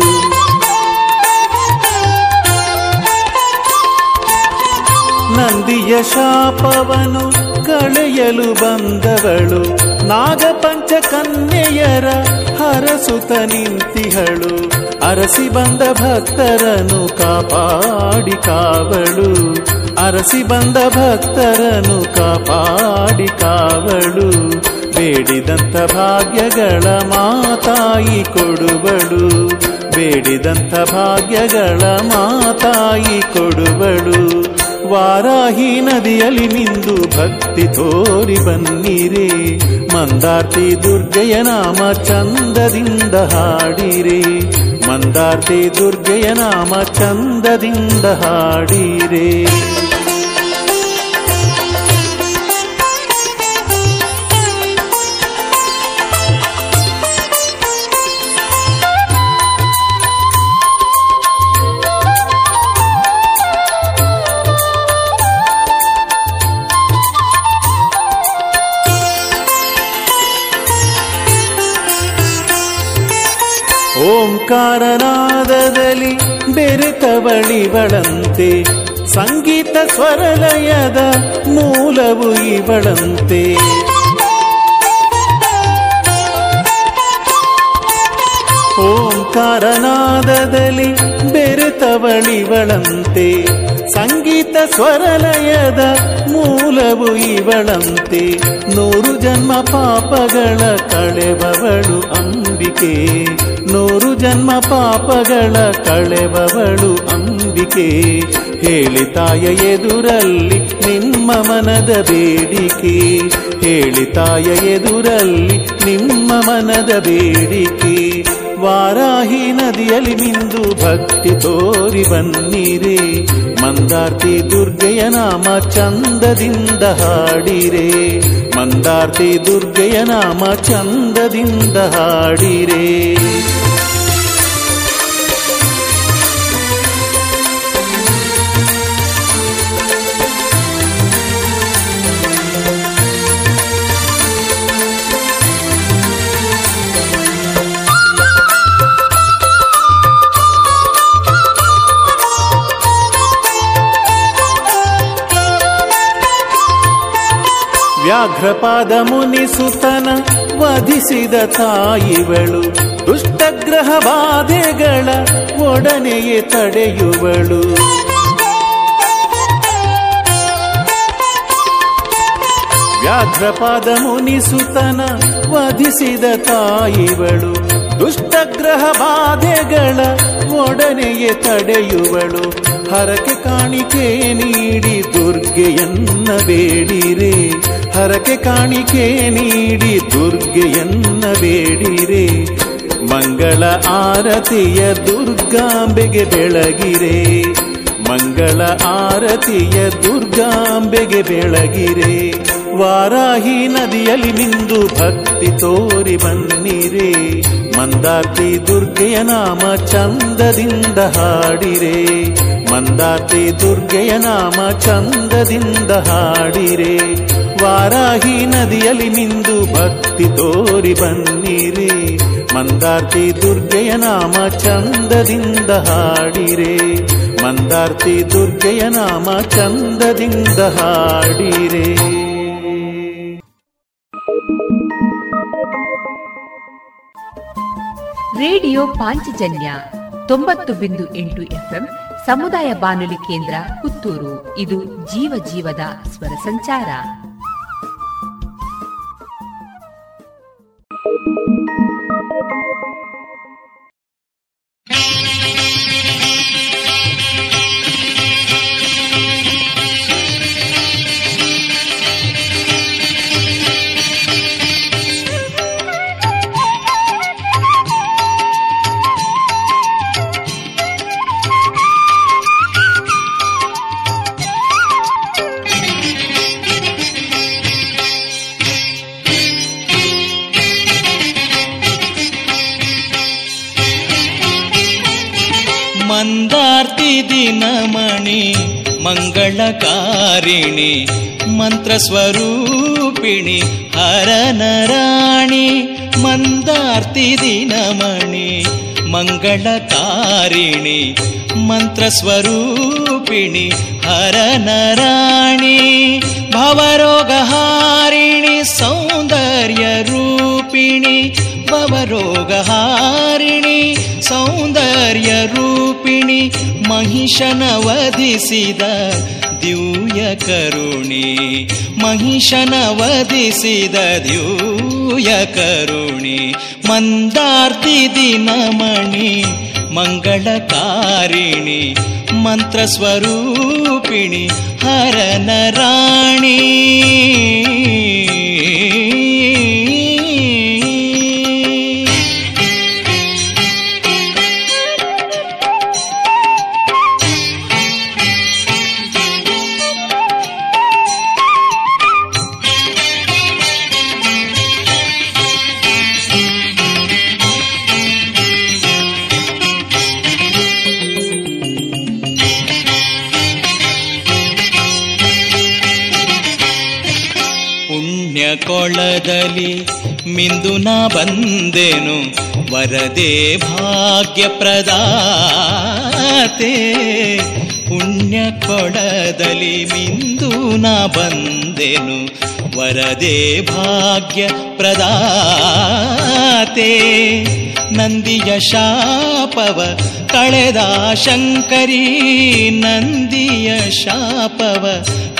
ನಂದಿಯ ಶಾಪವನು ಕಳೆಯಲು ಬಂದವಳು. ನಾಗಪಂಚ ಕನ್ಯೆಯರ ಹರಸುತ ನಿಂತಿಹಳು. ಅರಸಿ ಬಂದ ಭಕ್ತರನು ಕಾಪಾಡಿ ಕಾವಳು. ಅರಸಿ ಬಂದ ಭಕ್ತರನು ಕಾಪಾಡಿ ಕಾವಳು ಬೇಡಿದಂತ ಭಾಗ್ಯಗಳ ಮಾತಾಯಿ ಕೊಡುವಳು ಬೇಡಿದಂತ ಭಾಗ್ಯಗಳ ಮಾತಾಯಿ ಕೊಡುವಳು. ವಾರಾಹಿ ನದಿಯಲ್ಲಿ ನಿಂದು ಭಕ್ತಿ ತೋರಿ ಬನ್ನಿರಿ, ಮಂದಾರ್ತಿ ದುರ್ಗೆಯ ನಾಮ ಚಂದದಿಂದ ಹಾಡಿರೆ, ಮಂದಾರ್ತಿ ದುರ್ಗೆಯ ನಾಮ ಚಂದದಿಂದ ಹಾಡಿರೆ. ಓಂಕಾರನಾದದಲ್ಲಿ ಬೆರೆತವಳಿವಳಂತೆ ಸಂಗೀತ ಸ್ವರಲಯದ ಮೂಲವು ಇವಳಂತೆ. ಓಂಕಾರನಾದದಲ್ಲಿ ಬೆರೆತವಳಿವಳಂತೆ ಸಂಗೀತ ಸ್ವರಲಯದ ಮೂಲವು ಇವಳಂತೆ. ನೂರು ಜನ್ಮ ಪಾಪಗಳ ಕಳೆಬವಳು ಅಂಬಿಕೆ. ನೂರು ಜನ್ಮ ಪಾಪಗಳ ಕಳೆವವಳು ಅಂಬಿಕೆ. ಹೇಳಿ ತಾಯ ಎದುರಲ್ಲಿ ನಿಮ್ಮ ಮನದ ಬೇಡಿಕೆ. ಹೇಳಿ ತಾಯ ಎದುರಲ್ಲಿ ನಿಮ್ಮ ಮನದ ಬೇಡಿಕೆ. ವಾರಾಹಿ ನದಿಯಲ್ಲಿ ಮಿಂದು ಭಕ್ತಿ ತೋರಿ ಬನ್ನಿರೆ. ಮಂದಾರ್ತಿ ದುರ್ಗೆಯ ನಾಮ ಚಂದದಿಂದ ಹಾಡಿರೆ. ಮಂದಾರ್ತಿ ದುರ್ಗೆಯ ನಾಮ ಚಂದದಿಂದ ಹಾಡಿರೆ. ವ್ಯಾಘ್ರಪಾದ ಮುನಿಸುತನ ವಧಿಸಿದ ತಾಯಿವಳು ದುಷ್ಟಗ್ರಹ ಬಾಧೆಗಳ ಒಡನೆಯೇ ತಡೆಯುವಳು. ವ್ಯಾಘ್ರಪಾದ ಮುನಿಸುತನ ವಧಿಸಿದ ತಾಯಿವಳು ದುಷ್ಟಗ್ರಹ ಬಾಧೆಗಳ ಒಡನೆಯೇ ತಡೆಯುವಳು. ಹರಕೆ ಕಾಣಿಕೆ ನೀಡಿ ದುರ್ಗೆಯನ್ನ ಬೇಡಿರೆ. ಹರಕೆ ಕಾಣಿಕೆ ನೀಡಿ ದುರ್ಗೆಯನ್ನ ಬೇಡಿರೆ. ಮಂಗಳ ಆರತಿಯ ದುರ್ಗಾಂಬೆಗೆ ಬೆಳಗಿರೆ. ಮಂಗಳ ಆರತಿಯ ದುರ್ಗಾಂಬೆಗೆ ಬೆಳಗಿರೆ. ವಾರಾಹಿ ನದಿಯಲ್ಲಿ ನಿಂದು ಭಕ್ತಿ ತೋರಿ ಬನ್ನಿರೆ. ಮಂದಾರ್ತಿ ದುರ್ಗೆಯ ನಾಮ ಚಂದದಿಂದ ಹಾಡಿರೆ. ಮಂದಾರ್ತಿ ದುರ್ಗೆಯ ನಾಮ ಚಂದದಿಂದ ಹಾಡಿರೆ. ವಾರಾಹಿ ನದಿಯಲ್ಲಿ ನಿಂದು ಭಕ್ತಿ ತೋರಿ ಬನ್ನಿರಿ. ಮಂದಾರ್ತಿ ದುರ್ಗೆಯ ನಾಮ ಚಂದದಿಂದ ಹಾಡಿರೆ. ಮಂದಾರ್ತಿ ದುರ್ಗೆಯ ನಾಮ ಚಂದದಿಂದ ಹಾಡಿರೆ. ರೇಡಿಯೋ ಪಾಂಚಜನ್ಯ ತೊಂಬತ್ತು ಬಿಂದು ಎಂಟು ಎಫ್ಎಂ ಸಮುದಾಯ ಬಾನುಲಿ ಕೇಂದ್ರ ಪುತ್ತೂರು. ಇದು ಜೀವ ಜೀವದ ಸ್ವರ ಸಂಚಾರ. स्वरूपिणि हरनराणि मन्त्रार्तिदीनमणि मङ्गलकारिणि मन्त्रस्वरूपिणि हरनराणि भवरोगहारिणि सौन्दर्यरूपिणि भवरोगहारिणि सौन्दर्यरूपिणि महिषनवधिसिद ದಿವ್ಯ ಕರುಣಿ ಮಹಿಷನ ವಧಿಸಿದ ದಿವ್ಯ ಕರುಣಿ ಮಂದಾರ್ತಿ ದಿನಮಣಿ ಮಂಗಳಕಾರಿಣಿ ಮಂತ್ರಸ್ವರೂಪಿಣಿ ಹರನರಾಣಿ ಕೊಳದಲ್ಲಿ ಮಿಂದು ನಾ ಬಂದೆನು, ವರದೆ ಭಾಗ್ಯ ಪ್ರದಾತೆ ಪುಣ್ಯ ಕೊಳದಲ್ಲಿ ಮಿಂದು ನಾ ಬಂದೆನು, ವರದೆ ಭಾಗ್ಯ ಪ್ರದಾತೆ ನಂದಿಯ ಶಾಪವ ಕಳೆದ ಶಂಕರಿ, ನಂದಿಯ ಶಾಪವ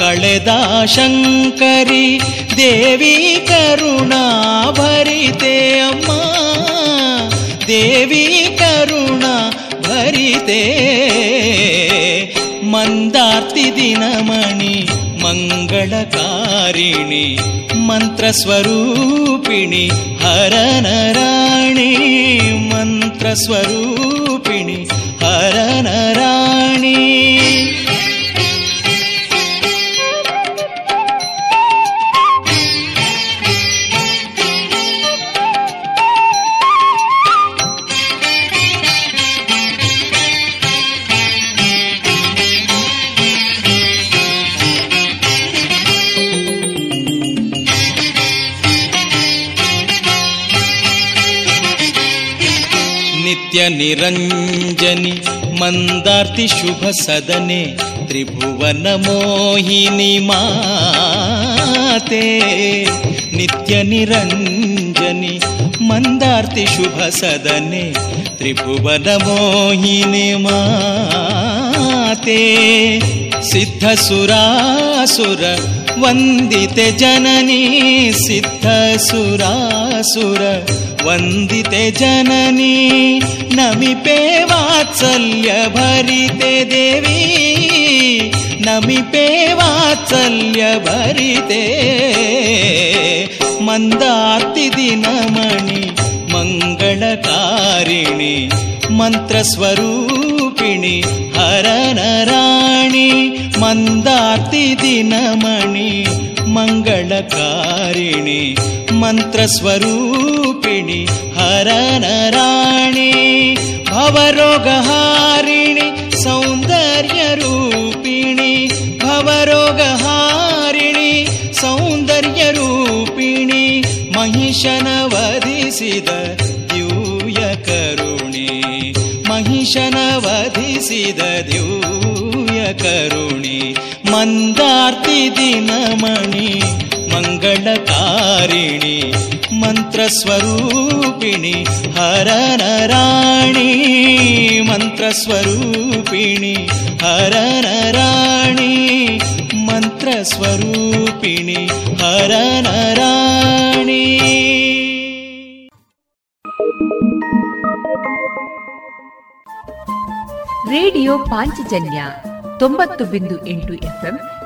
कलेदाशङ्करि देवी करुणा भरिते अम्मा देवी करुणा भरिते मन्दातिदीनमणि मङ्गलकारिणि मन्त्रस्वरूपिणि हरणराणि मन्त्रस्वरूपिणि हरणरा निरञ्जनि मन्दार्ति शुभसदने त्रिभुवनमोहिनि माते। नित्यनिरञ्जनि मन्दार्ति शुभसदने त्रिभुवनमोहिनि माते। सिद्धसुरासुर वन्दिते जननी सिद्धसुरासुर वन्दिते जननी नमिपे वात्सल्यभरिते देवी नमिपे वात्सल्यभरिते मन्दातिदिनमणि मङ्गलकारिणि मन्त्रस्वरूपिणि हरनराणि मन्दातिदिनमणि मङ्गलकारिणि मन्त्रस्वरूपिणि हरनराणि भवरोगहारिणि सौन्दर्यरूपिणि भवरोगहारिणि सौन्दर्यरूपिणि महिषनवधिसिद द्यूयकरुणि महिषनवधिसिद द्यूयकरुणि मन्दार्ति दिनमणि ಮಂತ್ರಸ್ವರೂಪಿಣಿ ಹರನರಾಣಿ ಭವರೋಗಹಾರಿಣಿ ಸೌಂದರ್ಯ ರೂಪಿಣಿ ಭವರೋಗಹಾರಿಣಿ ಸೌಂದರ್ಯ ರೂಪಿಣಿ ಮಹಿಷನ ವಧಿಸಿದ ದಿವ್ಯ ಕರುಣಿ ಮಹಿಷನ ವಧಿಸಿದ ದಿವ್ಯ ಕರುಣಿ ಮಂದಾರ್ತಿ ದಿನಮಣಿ ಮಂಗಳಕಾರಿಣಿ ಮಂತ್ರಸ್ವರೂಪಿಣಿ ಹರನರಾಣಿ ಮಂತ್ರಸ್ವರೂಪಿಣಿ ಹರನರಾಣಿ ಮಂತ್ರಸ್ವರೂಪಿಣಿ ಹರನರಾಣಿ ರೇಡಿಯೋ ಪಾಂಚಜನ್ಯ ತೊಂಬತ್ತು ಬಿಂದು ಎಂಟು ಎಫ್ಎಂ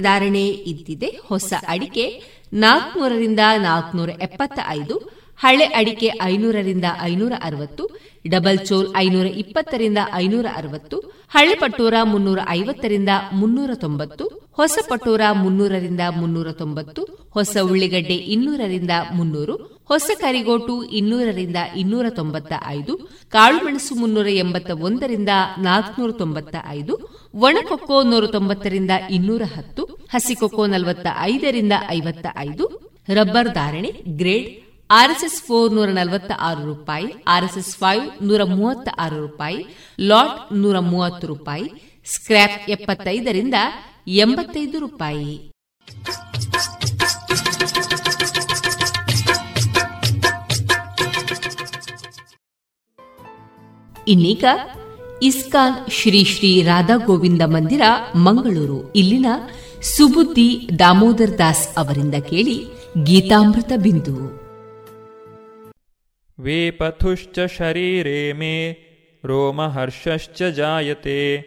ಮಾರುಕಟ್ಟೆ ಇದ್ದಿದೆ. ಹೊಸ ಅಡಿಕೆ ನಾಲ್ಕನೂರರಿಂದ ನಾಲ್ಕನೂರ ಎಪ್ಪತ್ತ ಐದು ಹಳೆ ಅಡಿಕೆ ಐನೂರರಿಂದ ಐನೂರ ಅರವತ್ತು ಡಬಲ್ ಚೋಲ್ ಐನೂರ ಇಪ್ಪತ್ತರಿಂದ ಐನೂರ ಅರವತ್ತು ಹಳೆ ಪಟೋರ ಮುನ್ನೂರ ಐವತ್ತರಿಂದ ಮುನ್ನೂರ ತೊಂಬತ್ತು ಹೊಸ ಪಟೋರ ಮುನ್ನೂರರಿಂದ ಮುನ್ನೂರ ತೊಂಬತ್ತು ಹೊಸ ಉಳ್ಳಿಗಡ್ಡೆ ಇನ್ನೂರರಿಂದ ಮುನ್ನೂರು, ಹೊಸ ಕರಿಗೋಟು ಇನ್ನೂರರಿಂದ ಇನ್ನೂರ ತೊಂಬತ್ತ ಐದು ಕಾಳುಮೆಣಸು ಮುನ್ನೂರ ಎಂಬತ್ತ ಒಂದರಿಂದ ನಾಲ್ಕನೂರ ತೊಂಬತ್ತ ಐದು ಒಣಕೊಕ್ಕೋ ನೂರ ತೊಂಬತ್ತರಿಂದ ಇನ್ನೂರ ಹತ್ತು ಹಸಿಕೊಕ್ಕೋ ನಲವತ್ತ ಐದರಿಂದ ಐವತ್ತ ಐದು ರಬ್ಬರ್ ಧಾರಣೆ, ಗ್ರೇಡ್, ಆರ್ಎಸ್ಎಸ್ ಫೋರ್ ನೂರ ನಲವತ್ತ ಆರು ರೂಪಾಯಿ, ಆರ್ಎಸ್ಎಸ್ ಫೈವ್ ನೂರ ಮೂವತ್ತ ಆರು ರೂಪಾಯಿ, ಲಾಟ್ ನೂರ ಮೂವತ್ತು ರೂಪಾಯಿ, ಸ್ಕ್ರ್ಯಾಪ್ ಎಪ್ಪತ್ತೈದರಿಂದ ಎಂಬತ್ತೈದು ರೂಪಾಯಿ. ಇನ್ನೀಗ ಇಸ್ಕಾನ್ ಶ್ರೀ ಶ್ರೀ ರಾಧಾ ಗೋವಿಂದ ಮಂದಿರ, ಮಂಗಳೂರು. ಇಲ್ಲಿನ ಸುಬುದ್ದಿ ದಾಮೋದರ್ ದಾಸ್ ಅವರಿಂದ ಕೇಳಿ ಗೀತಾಮೃತ ಬಿಂದು. ವೇಪಥುಶ್ಚ ಶರೀರೆ ಮೇ, ರೋಮಹರ್ಷಶ್ಚ ಜಾಯತೆ,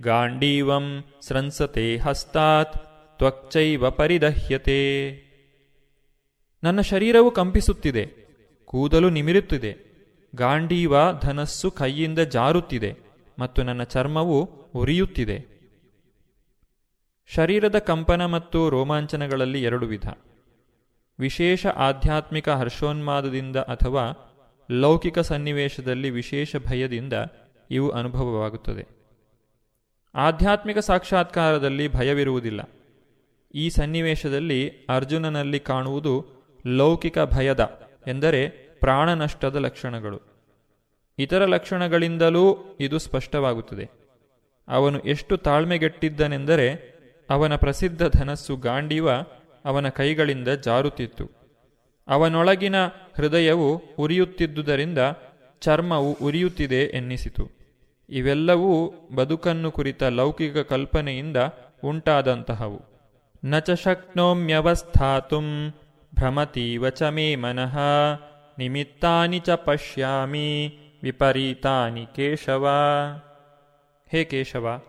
ಗಾಂಡೀವಂ ಸ್ರಂಸತೆ ಹಸ್ತಾತ್, ತ್ವಕ್ಚೈವ ಪರಿದಹ್ಯತೆ. ನನ್ನ ಶರೀರವು ಕಂಪಿಸುತ್ತಿದೆ, ಕೂದಲು ನಿಮಿರುತ್ತಿದೆ, ಗಾಂಡೀವ ಧನಸ್ಸು ಕೈಯಿಂದ ಜಾರುತ್ತಿದೆ, ಮತ್ತು ನನ್ನ ಚರ್ಮವು ಉರಿಯುತ್ತಿದೆ. ಶರೀರದ ಕಂಪನ ಮತ್ತು ರೋಮಾಂಚನಗಳಲ್ಲಿ ಎರಡು ವಿಧ. ವಿಶೇಷ ಆಧ್ಯಾತ್ಮಿಕ ಹರ್ಷೋನ್ಮಾದದಿಂದ ಅಥವಾ ಲೌಕಿಕ ಸನ್ನಿವೇಶದಲ್ಲಿ ವಿಶೇಷ ಭಯದಿಂದ ಇವು ಅನುಭವವಾಗುತ್ತದೆ. ಆಧ್ಯಾತ್ಮಿಕ ಸಾಕ್ಷಾತ್ಕಾರದಲ್ಲಿ ಭಯವಿರುವುದಿಲ್ಲ. ಈ ಸನ್ನಿವೇಶದಲ್ಲಿ ಅರ್ಜುನನಲ್ಲಿ ಕಾಣುವುದು ಲೌಕಿಕ ಭಯದ, ಎಂದರೆ ಪ್ರಾಣನಷ್ಟದ ಲಕ್ಷಣಗಳು. ಇತರ ಲಕ್ಷಣಗಳಿಂದಲೂ ಇದು ಸ್ಪಷ್ಟವಾಗುತ್ತದೆ. ಅವನು ಎಷ್ಟು ತಾಳ್ಮೆಗೆಟ್ಟಿದ್ದನೆಂದರೆ ಅವನ ಪ್ರಸಿದ್ಧ ಧನಸ್ಸು ಗಾಂಡಿವ ಅವನ ಕೈಗಳಿಂದ ಜಾರುತ್ತಿತ್ತು. ಅವನೊಳಗಿನ ಹೃದಯವು ಉರಿಯುತ್ತಿದ್ದುದರಿಂದ ಚರ್ಮವು ಉರಿಯುತ್ತಿದೆ ಎನ್ನಿಸಿತು. ಇವೆಲ್ಲವೂ ಬದುಕನ್ನು ಕುರಿತ ಲೌಕಿಕ ಕಲ್ಪನೆಯಿಂದ ಉಂಟಾದಂತಹವು. ನ ಚ ಶಕ್ನೋಮ್ಯವಸ್ಥಾತು ಭ್ರಮತೀವ ಚ ಮೇ ಮನಃ, ನಿಮಿತ್ತಾನಿ ಚ ಪಶ್ಯಾಮಿ ವಿಪರೀತಾನಿ ಕೇಶವ. ಹೇ ಕೇಶವ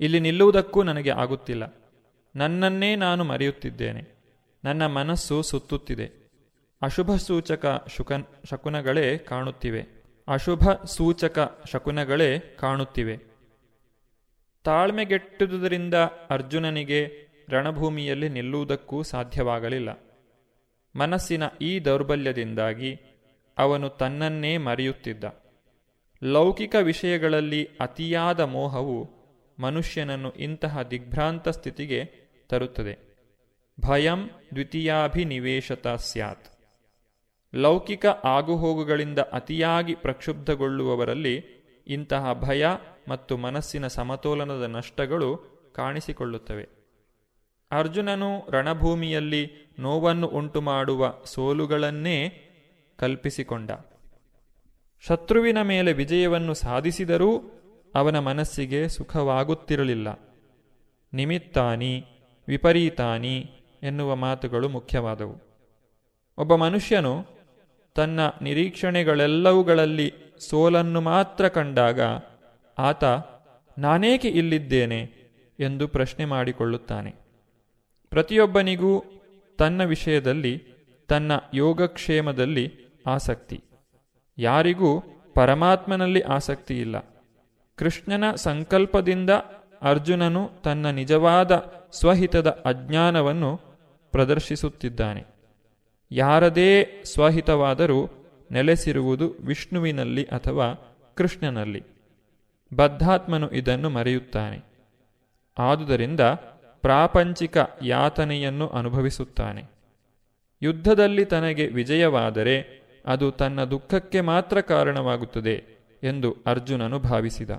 ಇಲ್ಲಿ ನಿಲ್ಲುವುದಕ್ಕೂ ನನಗೆ ಆಗುತ್ತಿಲ್ಲ. ನನ್ನನ್ನೇ ನಾನು ಮರೆಯುತ್ತಿದ್ದೇನೆ. ನನ್ನ ಮನಸ್ಸು ಸುತ್ತುತ್ತಿದೆ. ಅಶುಭ ಸೂಚಕ ಶುಕನ್ ಶಕುನಗಳೇ ಕಾಣುತ್ತಿವೆ. ಅಶುಭ ಸೂಚಕ ಶಕುನಗಳೇ ಕಾಣುತ್ತಿವೆ. ತಾಳ್ಮೆಗೆಟ್ಟುದರಿಂದ ಅರ್ಜುನನಿಗೆ ರಣಭೂಮಿಯಲ್ಲಿ ನಿಲ್ಲುವುದಕ್ಕೂ ಸಾಧ್ಯವಾಗಲಿಲ್ಲ. ಮನಸ್ಸಿನ ಈ ದೌರ್ಬಲ್ಯದಿಂದಾಗಿ ಅವನು ತನ್ನನ್ನೇ ಮರೆಯುತ್ತಿದ್ದ. ಲೌಕಿಕ ವಿಷಯಗಳಲ್ಲಿ ಅತಿಯಾದ ಮೋಹವು ಮನುಷ್ಯನನ್ನು ಇಂತಹ ದಿಗ್ಭ್ರಾಂತ ಸ್ಥಿತಿಗೆ ತರುತ್ತದೆ. ಭಯಂ ದ್ವಿತೀಯಾಭಿನಿವೇಶತ ಸ್ಯಾತ್. ಲೌಕಿಕ ಆಗುಹೋಗುಗಳಿಂದ ಅತಿಯಾಗಿ ಪ್ರಕ್ಷುಬ್ಧಗೊಳ್ಳುವವರಲ್ಲಿ ಇಂತಹ ಭಯ ಮತ್ತು ಮನಸ್ಸಿನ ಸಮತೋಲನದ ನಷ್ಟಗಳು ಕಾಣಿಸಿಕೊಳ್ಳುತ್ತವೆ. ಅರ್ಜುನನು ರಣಭೂಮಿಯಲ್ಲಿ ನೋವನ್ನು ಉಂಟುಮಾಡುವ ಸೋಲುಗಳನ್ನೇ ಕಲ್ಪಿಸಿಕೊಂಡ. ಶತ್ರುವಿನ ಮೇಲೆ ವಿಜಯವನ್ನು ಸಾಧಿಸಿದರೂ ಅವನ ಮನಸ್ಸಿಗೆ ಸುಖವಾಗುತ್ತಿರಲಿಲ್ಲ. ನಿಮಿತ್ತಾನಿ, ವಿಪರೀತಾನಿ ಎನ್ನುವ ಮಾತುಗಳು ಮುಖ್ಯವಾದವು. ಒಬ್ಬ ಮನುಷ್ಯನು ತನ್ನ ನಿರೀಕ್ಷಣೆಗಳೆಲ್ಲವುಗಳಲ್ಲಿ ಸೋಲನ್ನು ಮಾತ್ರ ಕಂಡಾಗ ಆತ, ನಾನೇಕೆ ಇಲ್ಲಿದ್ದೇನೆ ಎಂದು ಪ್ರಶ್ನೆ ಮಾಡಿಕೊಳ್ಳುತ್ತಾನೆ. ಪ್ರತಿಯೊಬ್ಬನಿಗೂ ತನ್ನ ವಿಷಯದಲ್ಲಿ, ತನ್ನ ಯೋಗಕ್ಷೇಮದಲ್ಲಿ ಆಸಕ್ತಿ. ಯಾರಿಗೂ ಪರಮಾತ್ಮನಲ್ಲಿ ಆಸಕ್ತಿ ಇಲ್ಲ ಕೃಷ್ಣನ ಸಂಕಲ್ಪದಿಂದ ಅರ್ಜುನನು ತನ್ನ ನಿಜವಾದ ಸ್ವಹಿತದ ಅಜ್ಞಾನವನ್ನು ಪ್ರದರ್ಶಿಸುತ್ತಿದ್ದಾನೆ. ಯಾರದೇ ಸ್ವಹಿತವಾದರೂ ನೆಲೆಸಿರುವುದು ವಿಷ್ಣುವಿನಲ್ಲಿ ಅಥವಾ ಕೃಷ್ಣನಲ್ಲಿ. ಬದ್ಧಾತ್ಮನು ಇದನ್ನು ಮರೆಯುತ್ತಾನೆ. ಆದುದರಿಂದ ಪ್ರಾಪಂಚಿಕ ಯಾತನೆಯನ್ನು ಅನುಭವಿಸುತ್ತಾನೆ. ಯುದ್ಧದಲ್ಲಿ ತನಗೆ ವಿಜಯವಾದರೆ ಅದು ತನ್ನ ದುಃಖಕ್ಕೆ ಮಾತ್ರ ಕಾರಣವಾಗುತ್ತದೆ. ಎಂದು ಅರ್ಜುನನು ಭಾವಿಸಿದ.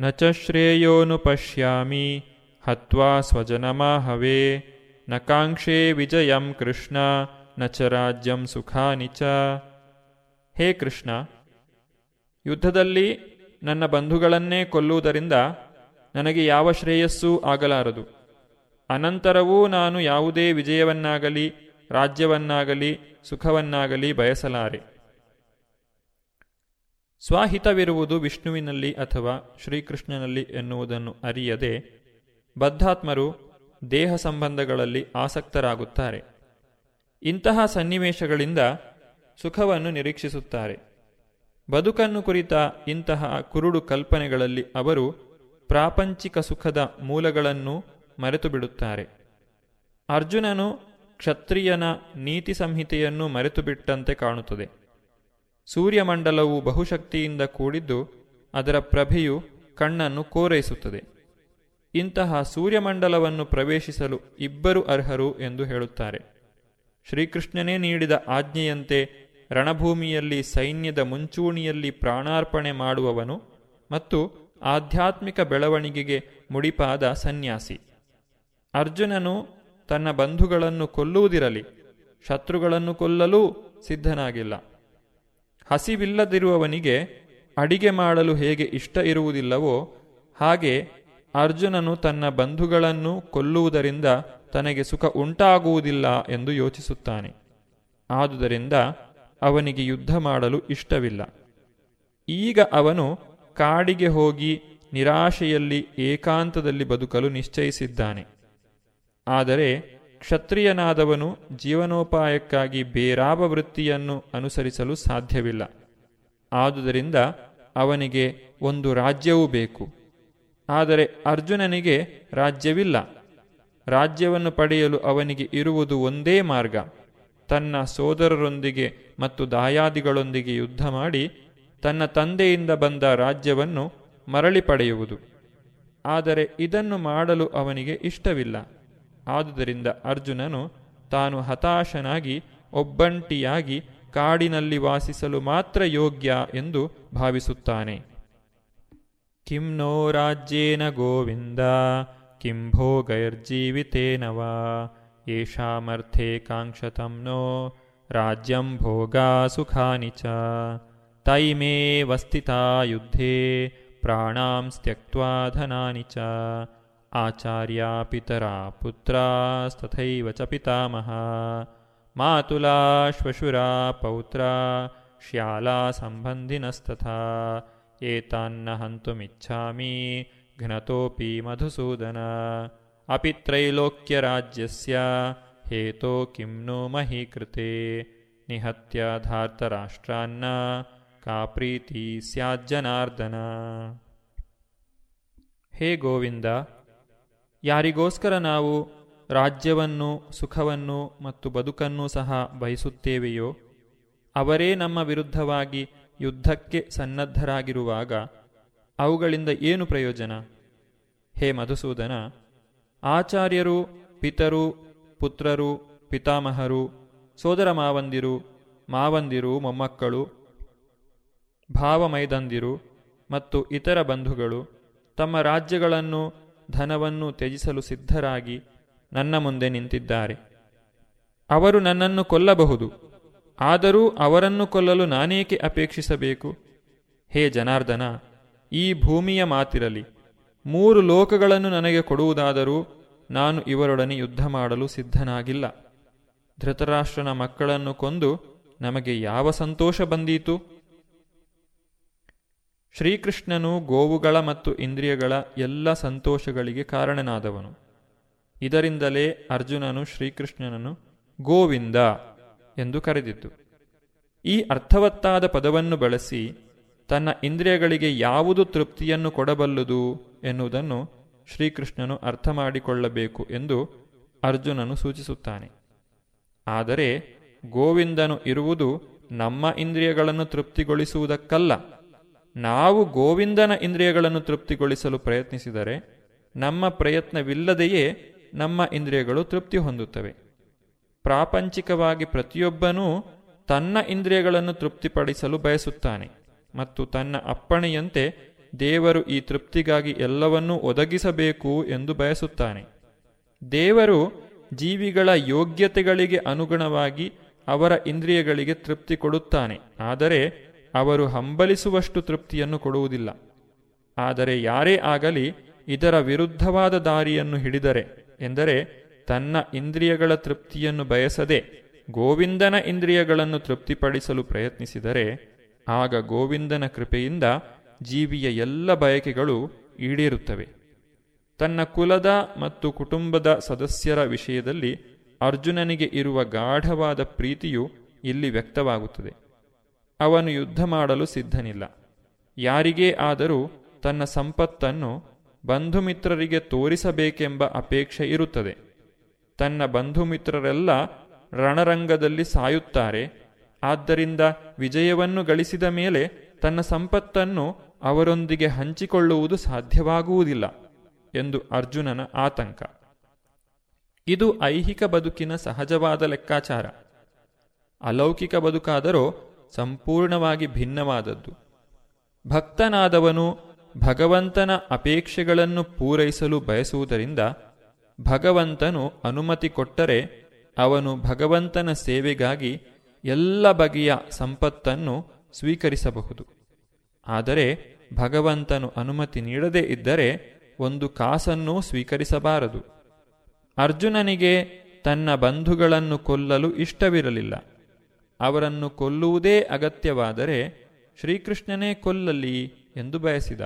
ನಚಶ್ರೇಯೋನು ಶ್ರೇಯೋನು ಪಶ್ಯಾಮಿ, ಹತ್ವಾ ಸ್ವಜನಮಾಹವೇ ನ ಕಾಂಕ್ಷೇ ವಿಜಯಂ ಕೃಷ್ಣ ನ ಚ ರಾಜ್ಯಂ ಸುಖಾನಿ ಚ. ಹೇ ಕೃಷ್ಣ, ಯುದ್ಧದಲ್ಲಿ ನನ್ನ ಬಂಧುಗಳನ್ನೇ ಕೊಲ್ಲುವುದರಿಂದ ನನಗೆ ಯಾವ ಶ್ರೇಯಸ್ಸೂ ಆಗಲಾರದು. ಅನಂತರವೂ ನಾನು ಯಾವುದೇ ವಿಜಯವನ್ನಾಗಲಿ, ರಾಜ್ಯವನ್ನಾಗಲಿ, ಸುಖವನ್ನಾಗಲಿ ಬಯಸಲಾರೆ. ಸ್ವಹಿತವಿರುವುದು ವಿಷ್ಣುವಿನಲ್ಲಿ ಅಥವಾ ಶ್ರೀಕೃಷ್ಣನಲ್ಲಿ ಎನ್ನುವುದನ್ನು ಅರಿಯದೆ ಬದ್ಧಾತ್ಮರು ದೇಹ ಸಂಬಂಧಗಳಲ್ಲಿ ಆಸಕ್ತರಾಗುತ್ತಾರೆ. ಇಂತಹ ಸನ್ನಿವೇಶಗಳಿಂದ ಸುಖವನ್ನು ನಿರೀಕ್ಷಿಸುತ್ತಾರೆ. ಬದುಕನ್ನು ಕುರಿತ ಇಂತಹ ಕುರುಡು ಕಲ್ಪನೆಗಳಲ್ಲಿ ಅವರು ಪ್ರಾಪಂಚಿಕ ಸುಖದ ಮೂಲಗಳನ್ನು ಮರೆತು ಬಿಡುತ್ತಾರೆ ಅರ್ಜುನನು ಕ್ಷತ್ರಿಯನ ನೀತಿ ಸಂಹಿತೆಯನ್ನು ಮರೆತು ಬಿಟ್ಟಂತೆ ಕಾಣುತ್ತದೆ. ಸೂರ್ಯಮಂಡಲವು ಬಹುಶಕ್ತಿಯಿಂದ ಕೂಡಿದ್ದು ಅದರ ಪ್ರಭೆಯು ಕಣ್ಣನ್ನು ಕೋರೈಸುತ್ತದೆ. ಇಂತಹ ಸೂರ್ಯಮಂಡಲವನ್ನು ಪ್ರವೇಶಿಸಲು ಇಬ್ಬರು ಅರ್ಹರು ಎಂದು ಹೇಳುತ್ತಾರೆ. ಶ್ರೀಕೃಷ್ಣನೇ ನೀಡಿದ ಆಜ್ಞೆಯಂತೆ ರಣಭೂಮಿಯಲ್ಲಿ ಸೈನ್ಯದ ಮುಂಚೂಣಿಯಲ್ಲಿ ಪ್ರಾಣಾರ್ಪಣೆ ಮಾಡುವವನು ಮತ್ತು ಆಧ್ಯಾತ್ಮಿಕ ಬೆಳವಣಿಗೆಗೆ ಮುಡಿಪಾದ ಸನ್ಯಾಸಿ. ಅರ್ಜುನನು ತನ್ನ ಬಂಧುಗಳನ್ನು ಕೊಲ್ಲುವುದಿರಲಿ, ಶತ್ರುಗಳನ್ನು ಕೊಲ್ಲಲೂ ಸಿದ್ಧನಾಗಿಲ್ಲ. ಹಸಿವಿಲ್ಲದಿರುವವನಿಗೆ ಅಡಿಗೆ ಮಾಡಲು ಹೇಗೆ ಇಷ್ಟ ಇರುವುದಿಲ್ಲವೋ ಹಾಗೆ ಅರ್ಜುನನು ತನ್ನ ಬಂಧುಗಳನ್ನು ಕೊಲ್ಲುವುದರಿಂದ ತನಗೆ ಸುಖ ಉಂಟಾಗುವುದಿಲ್ಲ ಎಂದು ಯೋಚಿಸುತ್ತಾನೆ. ಆದುದರಿಂದ ಅವನಿಗೆ ಯುದ್ಧ ಮಾಡಲು ಇಷ್ಟವಿಲ್ಲ. ಈಗ ಅವನು ಕಾಡಿಗೆ ಹೋಗಿ ನಿರಾಶೆಯಲ್ಲಿ ಏಕಾಂತದಲ್ಲಿ ಬದುಕಲು ನಿಶ್ಚಯಿಸಿದ್ದಾನೆ. ಆದರೆ ಕ್ಷತ್ರಿಯನಾದವನು ಜೀವನೋಪಾಯಕ್ಕಾಗಿ ಬೇರಾವ ವೃತ್ತಿಯನ್ನು ಅನುಸರಿಸಲು ಸಾಧ್ಯವಿಲ್ಲ. ಆದುದರಿಂದ ಅವನಿಗೆ ಒಂದು ರಾಜ್ಯವೂ ಬೇಕು. ಆದರೆ ಅರ್ಜುನನಿಗೆ ರಾಜ್ಯವಿಲ್ಲ. ರಾಜ್ಯವನ್ನು ಪಡೆಯಲು ಅವನಿಗೆ ಇರುವುದು ಒಂದೇ ಮಾರ್ಗ. ತನ್ನ ಸೋದರರೊಂದಿಗೆ ಮತ್ತು ದಾಯಾದಿಗಳೊಂದಿಗೆ ಯುದ್ಧ ಮಾಡಿ ತನ್ನ ತಂದೆಯಿಂದ ಬಂದ ರಾಜ್ಯವನ್ನು ಮರಳಿ ಪಡೆಯುವುದು. ಆದರೆ ಇದನ್ನು ಮಾಡಲು ಅವನಿಗೆ ಇಷ್ಟವಿಲ್ಲ. ಆದುದರಿಂದ ಅರ್ಜುನನು ತಾನು ಹತಾಶನಾಗಿ ಒಬ್ಬಂಟಿಯಾಗಿ ಕಾಡಿನಲ್ಲಿ ವಾಸಿಸಲು ಮಾತ್ರ ಯೋಗ್ಯ ಎಂದು ಭಾವಿಸುತ್ತಾನೆ. ಕಿಂ ನೋ ರಾಜ್ಯೇನ ಗೋವಿಂದ, ಕಿಂ ಭೋಗೈರ್ಜೀವಿತೇನವಾ, ಏಷಾಮರ್ಥೇ ಕಾಂಕ್ಷತಂ ನೋ, ರಾಜ್ಯಂ ಭೋಗಾ ಸುಖಾನಿ ಚ ತೈಮೇವಸ್ಥಿತಾ ಯುದ್ಧೇ ಪ್ರಾಣಾಂ ತ್ಯಕ್ವಾ ಧನಾನಿ ಚ ಆಚಾರ್ಯ ಪಿತರಾ ಪುತ್ರಾಸ್ತಥೈವ ಚ ಪಿತಾಮಹ ಮಾತುಲಾ ಶ್ವಶುರಾ ಪೌತ್ರ ಶ್ಯಾಲಾ ಸಂಬಂಧಿನಸ್ತಥಾ ಏತಾನ್ನ ಹಂತುಮಿಚ್ಛಾಮಿ ಘ್ನತೋಪಿ ಮಧುಸೂದನ ಅಪಿ ತ್ರೈಲೋಕ್ಯರಾಜ್ಯಸ್ಯ ಹೇತೋ ಕಿಂ ನು ಮಹೀಕೃತೆ ನಿಹತ್ಯ ಧಾರ್ತರಾಷ್ಟ್ರಾನ್ನ ಕಾ ಪ್ರೀತಿ ಸ್ಯಾಜ್ಜನಾರ್ದನ ಹೇ ಗೋವಿಂದ ಯಾರಿಗೋಸ್ಕರ ನಾವು ರಾಜ್ಯವನ್ನು, ಸುಖವನ್ನು ಮತ್ತು ಬದುಕನ್ನು ಸಹ ಬಯಸುತ್ತೇವೆಯೋ, ಅವರೇ ನಮ್ಮ ವಿರುದ್ಧವಾಗಿ ಯುದ್ಧಕ್ಕೆ ಸನ್ನದ್ಧರಾಗಿರುವಾಗ ಅವುಗಳಿಂದ ಏನು ಪ್ರಯೋಜನ? ಹೇ ಮಧುಸೂದನ, ಆಚಾರ್ಯರು, ಪಿತರು, ಪುತ್ರರು, ಪಿತಾಮಹರು, ಸೋದರ ಮಾವಂದಿರು ಮಾವಂದಿರು, ಮೊಮ್ಮಕ್ಕಳು, ಭಾವಮೈದಂದಿರು ಮತ್ತು ಇತರ ಬಂಧುಗಳು ತಮ್ಮ ರಾಜ್ಯಗಳನ್ನು ಧನವನ್ನು ತ್ಯಜಿಸಲು ಸಿದ್ಧರಾಗಿ ನನ್ನ ಮುಂದೆ ನಿಂತಿದ್ದಾರೆ. ಅವರು ನನ್ನನ್ನು ಕೊಲ್ಲಬಹುದು. ಆದರೂ ಅವರನ್ನು ಕೊಲ್ಲಲು ನಾನೇಕೆ ಅಪೇಕ್ಷಿಸಬೇಕು? ಹೇ ಜನಾರ್ದನ, ಈ ಭೂಮಿಯ ಮಾತಿರಲಿ. ಮೂರು ಲೋಕಗಳನ್ನು ನನಗೆ ಕೊಡುವುದಾದರೂ ನಾನು ಇವರೊಡನೆ ಯುದ್ಧ ಮಾಡಲು ಸಿದ್ಧನಾಗಿಲ್ಲ. ಧೃತರಾಷ್ಟ್ರನ ಮಕ್ಕಳನ್ನು ಕೊಂದು ನಮಗೆ ಯಾವ ಸಂತೋಷ ಬಂದೀತು? ಶ್ರೀಕೃಷ್ಣನು ಗೋವುಗಳ ಮತ್ತು ಇಂದ್ರಿಯಗಳ ಎಲ್ಲ ಸಂತೋಷಗಳಿಗೆ ಕಾರಣನಾದವನು. ಇದರಿಂದಲೇ ಅರ್ಜುನನು ಶ್ರೀಕೃಷ್ಣನನ್ನು ಗೋವಿಂದ ಎಂದು ಕರೆದಿದ್ದು ಈ ಅರ್ಥವತ್ತಾದ ಪದವನ್ನು ಬಳಸಿ ತನ್ನ ಇಂದ್ರಿಯಗಳಿಗೆ ಯಾವುದು ತೃಪ್ತಿಯನ್ನು ಕೊಡಬಲ್ಲುದು ಎನ್ನುವುದನ್ನು ಶ್ರೀಕೃಷ್ಣನು ಅರ್ಥ ಮಾಡಿಕೊಳ್ಳಬೇಕು ಎಂದು ಅರ್ಜುನನು ಸೂಚಿಸುತ್ತಾನೆ. ಆದರೆ ಗೋವಿಂದನು ಇರುವುದು ನಮ್ಮ ಇಂದ್ರಿಯಗಳನ್ನು ತೃಪ್ತಿಗೊಳಿಸುವುದಕ್ಕಲ್ಲ. ನಾವು ಗೋವಿಂದನ ಇಂದ್ರಿಯಗಳನ್ನು ತೃಪ್ತಿಗೊಳಿಸಲು ಪ್ರಯತ್ನಿಸಿದರೆ ನಮ್ಮ ಪ್ರಯತ್ನವಿಲ್ಲದೆಯೇ ನಮ್ಮ ಇಂದ್ರಿಯಗಳು ತೃಪ್ತಿ ಹೊಂದುತ್ತವೆ. ಪ್ರಾಪಂಚಿಕವಾಗಿ ಪ್ರತಿಯೊಬ್ಬನೂ ತನ್ನ ಇಂದ್ರಿಯಗಳನ್ನು ತೃಪ್ತಿಪಡಿಸಲು ಬಯಸುತ್ತಾನೆ ಮತ್ತು ತನ್ನ ಅಪ್ಪಣೆಯಂತೆ ದೇವರು ಈ ತೃಪ್ತಿಗಾಗಿ ಎಲ್ಲವನ್ನೂ ಒದಗಿಸಬೇಕು ಎಂದು ಬಯಸುತ್ತಾನೆ. ದೇವರು ಜೀವಿಗಳ ಯೋಗ್ಯತೆಗಳಿಗೆ ಅನುಗುಣವಾಗಿ ಅವರ ಇಂದ್ರಿಯಗಳಿಗೆ ತೃಪ್ತಿ ಕೊಡುತ್ತಾನೆ. ಆದರೆ ಅವರು ಹಂಬಲಿಸುವಷ್ಟು ತೃಪ್ತಿಯನ್ನು ಕೊಡುವುದಿಲ್ಲ. ಆದರೆ ಯಾರೇ ಆಗಲಿ ಇದರ ವಿರುದ್ಧವಾದ ದಾರಿಯನ್ನು ಹಿಡಿದರೆ ಎಂದರೆ ತನ್ನ ಇಂದ್ರಿಯಗಳ ತೃಪ್ತಿಯನ್ನು ಬಯಸದೆ ಗೋವಿಂದನ ಇಂದ್ರಿಯಗಳನ್ನು ತೃಪ್ತಿಪಡಿಸಲು ಪ್ರಯತ್ನಿಸಿದರೆ ಆಗ ಗೋವಿಂದನ ಕೃಪೆಯಿಂದ ಜೀವಿಯ ಎಲ್ಲ ಬಯಕೆಗಳು ಈಡೇರುತ್ತವೆ. ತನ್ನ ಕುಲದ ಮತ್ತು ಕುಟುಂಬದ ಸದಸ್ಯರ ವಿಷಯದಲ್ಲಿ ಅರ್ಜುನನಿಗೆ ಇರುವ ಗಾಢವಾದ ಪ್ರೀತಿಯು ಇಲ್ಲಿ ವ್ಯಕ್ತವಾಗುತ್ತದೆ. ಅವನು ಯುದ್ಧ ಮಾಡಲು ಸಿದ್ಧನಿಲ್ಲ. ಯಾರಿಗೇ ಆದರೂ ತನ್ನ ಸಂಪತ್ತನ್ನು ಬಂಧುಮಿತ್ರರಿಗೆ ತೋರಿಸಬೇಕೆಂಬ ಅಪೇಕ್ಷೆ ಇರುತ್ತದೆ. ತನ್ನ ಬಂಧುಮಿತ್ರರೆಲ್ಲ ರಣರಂಗದಲ್ಲಿ ಸಾಯುತ್ತಾರೆ. ಆದ್ದರಿಂದ ವಿಜಯವನ್ನು ಗಳಿಸಿದ ಮೇಲೆ ತನ್ನ ಸಂಪತ್ತನ್ನು ಅವರೊಂದಿಗೆ ಹಂಚಿಕೊಳ್ಳುವುದು ಸಾಧ್ಯವಾಗುವುದಿಲ್ಲ ಎಂದು ಅರ್ಜುನನ ಆತಂಕ. ಇದು ಐಹಿಕ ಬದುಕಿನ ಸಹಜವಾದ ಲೆಕ್ಕಾಚಾರ. ಅಲೌಕಿಕ ಬದುಕಾದರೋ ಸಂಪೂರ್ಣವಾಗಿ ಭಿನ್ನವಾದದ್ದು. ಭಕ್ತನಾದವನು ಭಗವಂತನ ಅಪೇಕ್ಷೆಗಳನ್ನು ಪೂರೈಸಲು ಬಯಸುವುದರಿಂದ ಭಗವಂತನು ಅನುಮತಿ ಕೊಟ್ಟರೆ ಅವನು ಭಗವಂತನ ಸೇವೆಗಾಗಿ ಎಲ್ಲ ಬಗೆಯ ಸಂಪತ್ತನ್ನು ಸ್ವೀಕರಿಸಬಹುದು. ಆದರೆ ಭಗವಂತನು ಅನುಮತಿ ನೀಡದೇ ಇದ್ದರೆ ಒಂದು ಕಾಸನ್ನೂ ಸ್ವೀಕರಿಸಬಾರದು. ಅರ್ಜುನನಿಗೆ ತನ್ನ ಬಂಧುಗಳನ್ನು ಕೊಲ್ಲಲು ಇಷ್ಟವಿರಲಿಲ್ಲ. ಅವರನ್ನು ಕೊಲ್ಲುವುದೇ ಅಗತ್ಯವಾದರೆ ಶ್ರೀಕೃಷ್ಣನೇ ಕೊಲ್ಲಲಿ ಎಂದು ಬಯಸಿದ.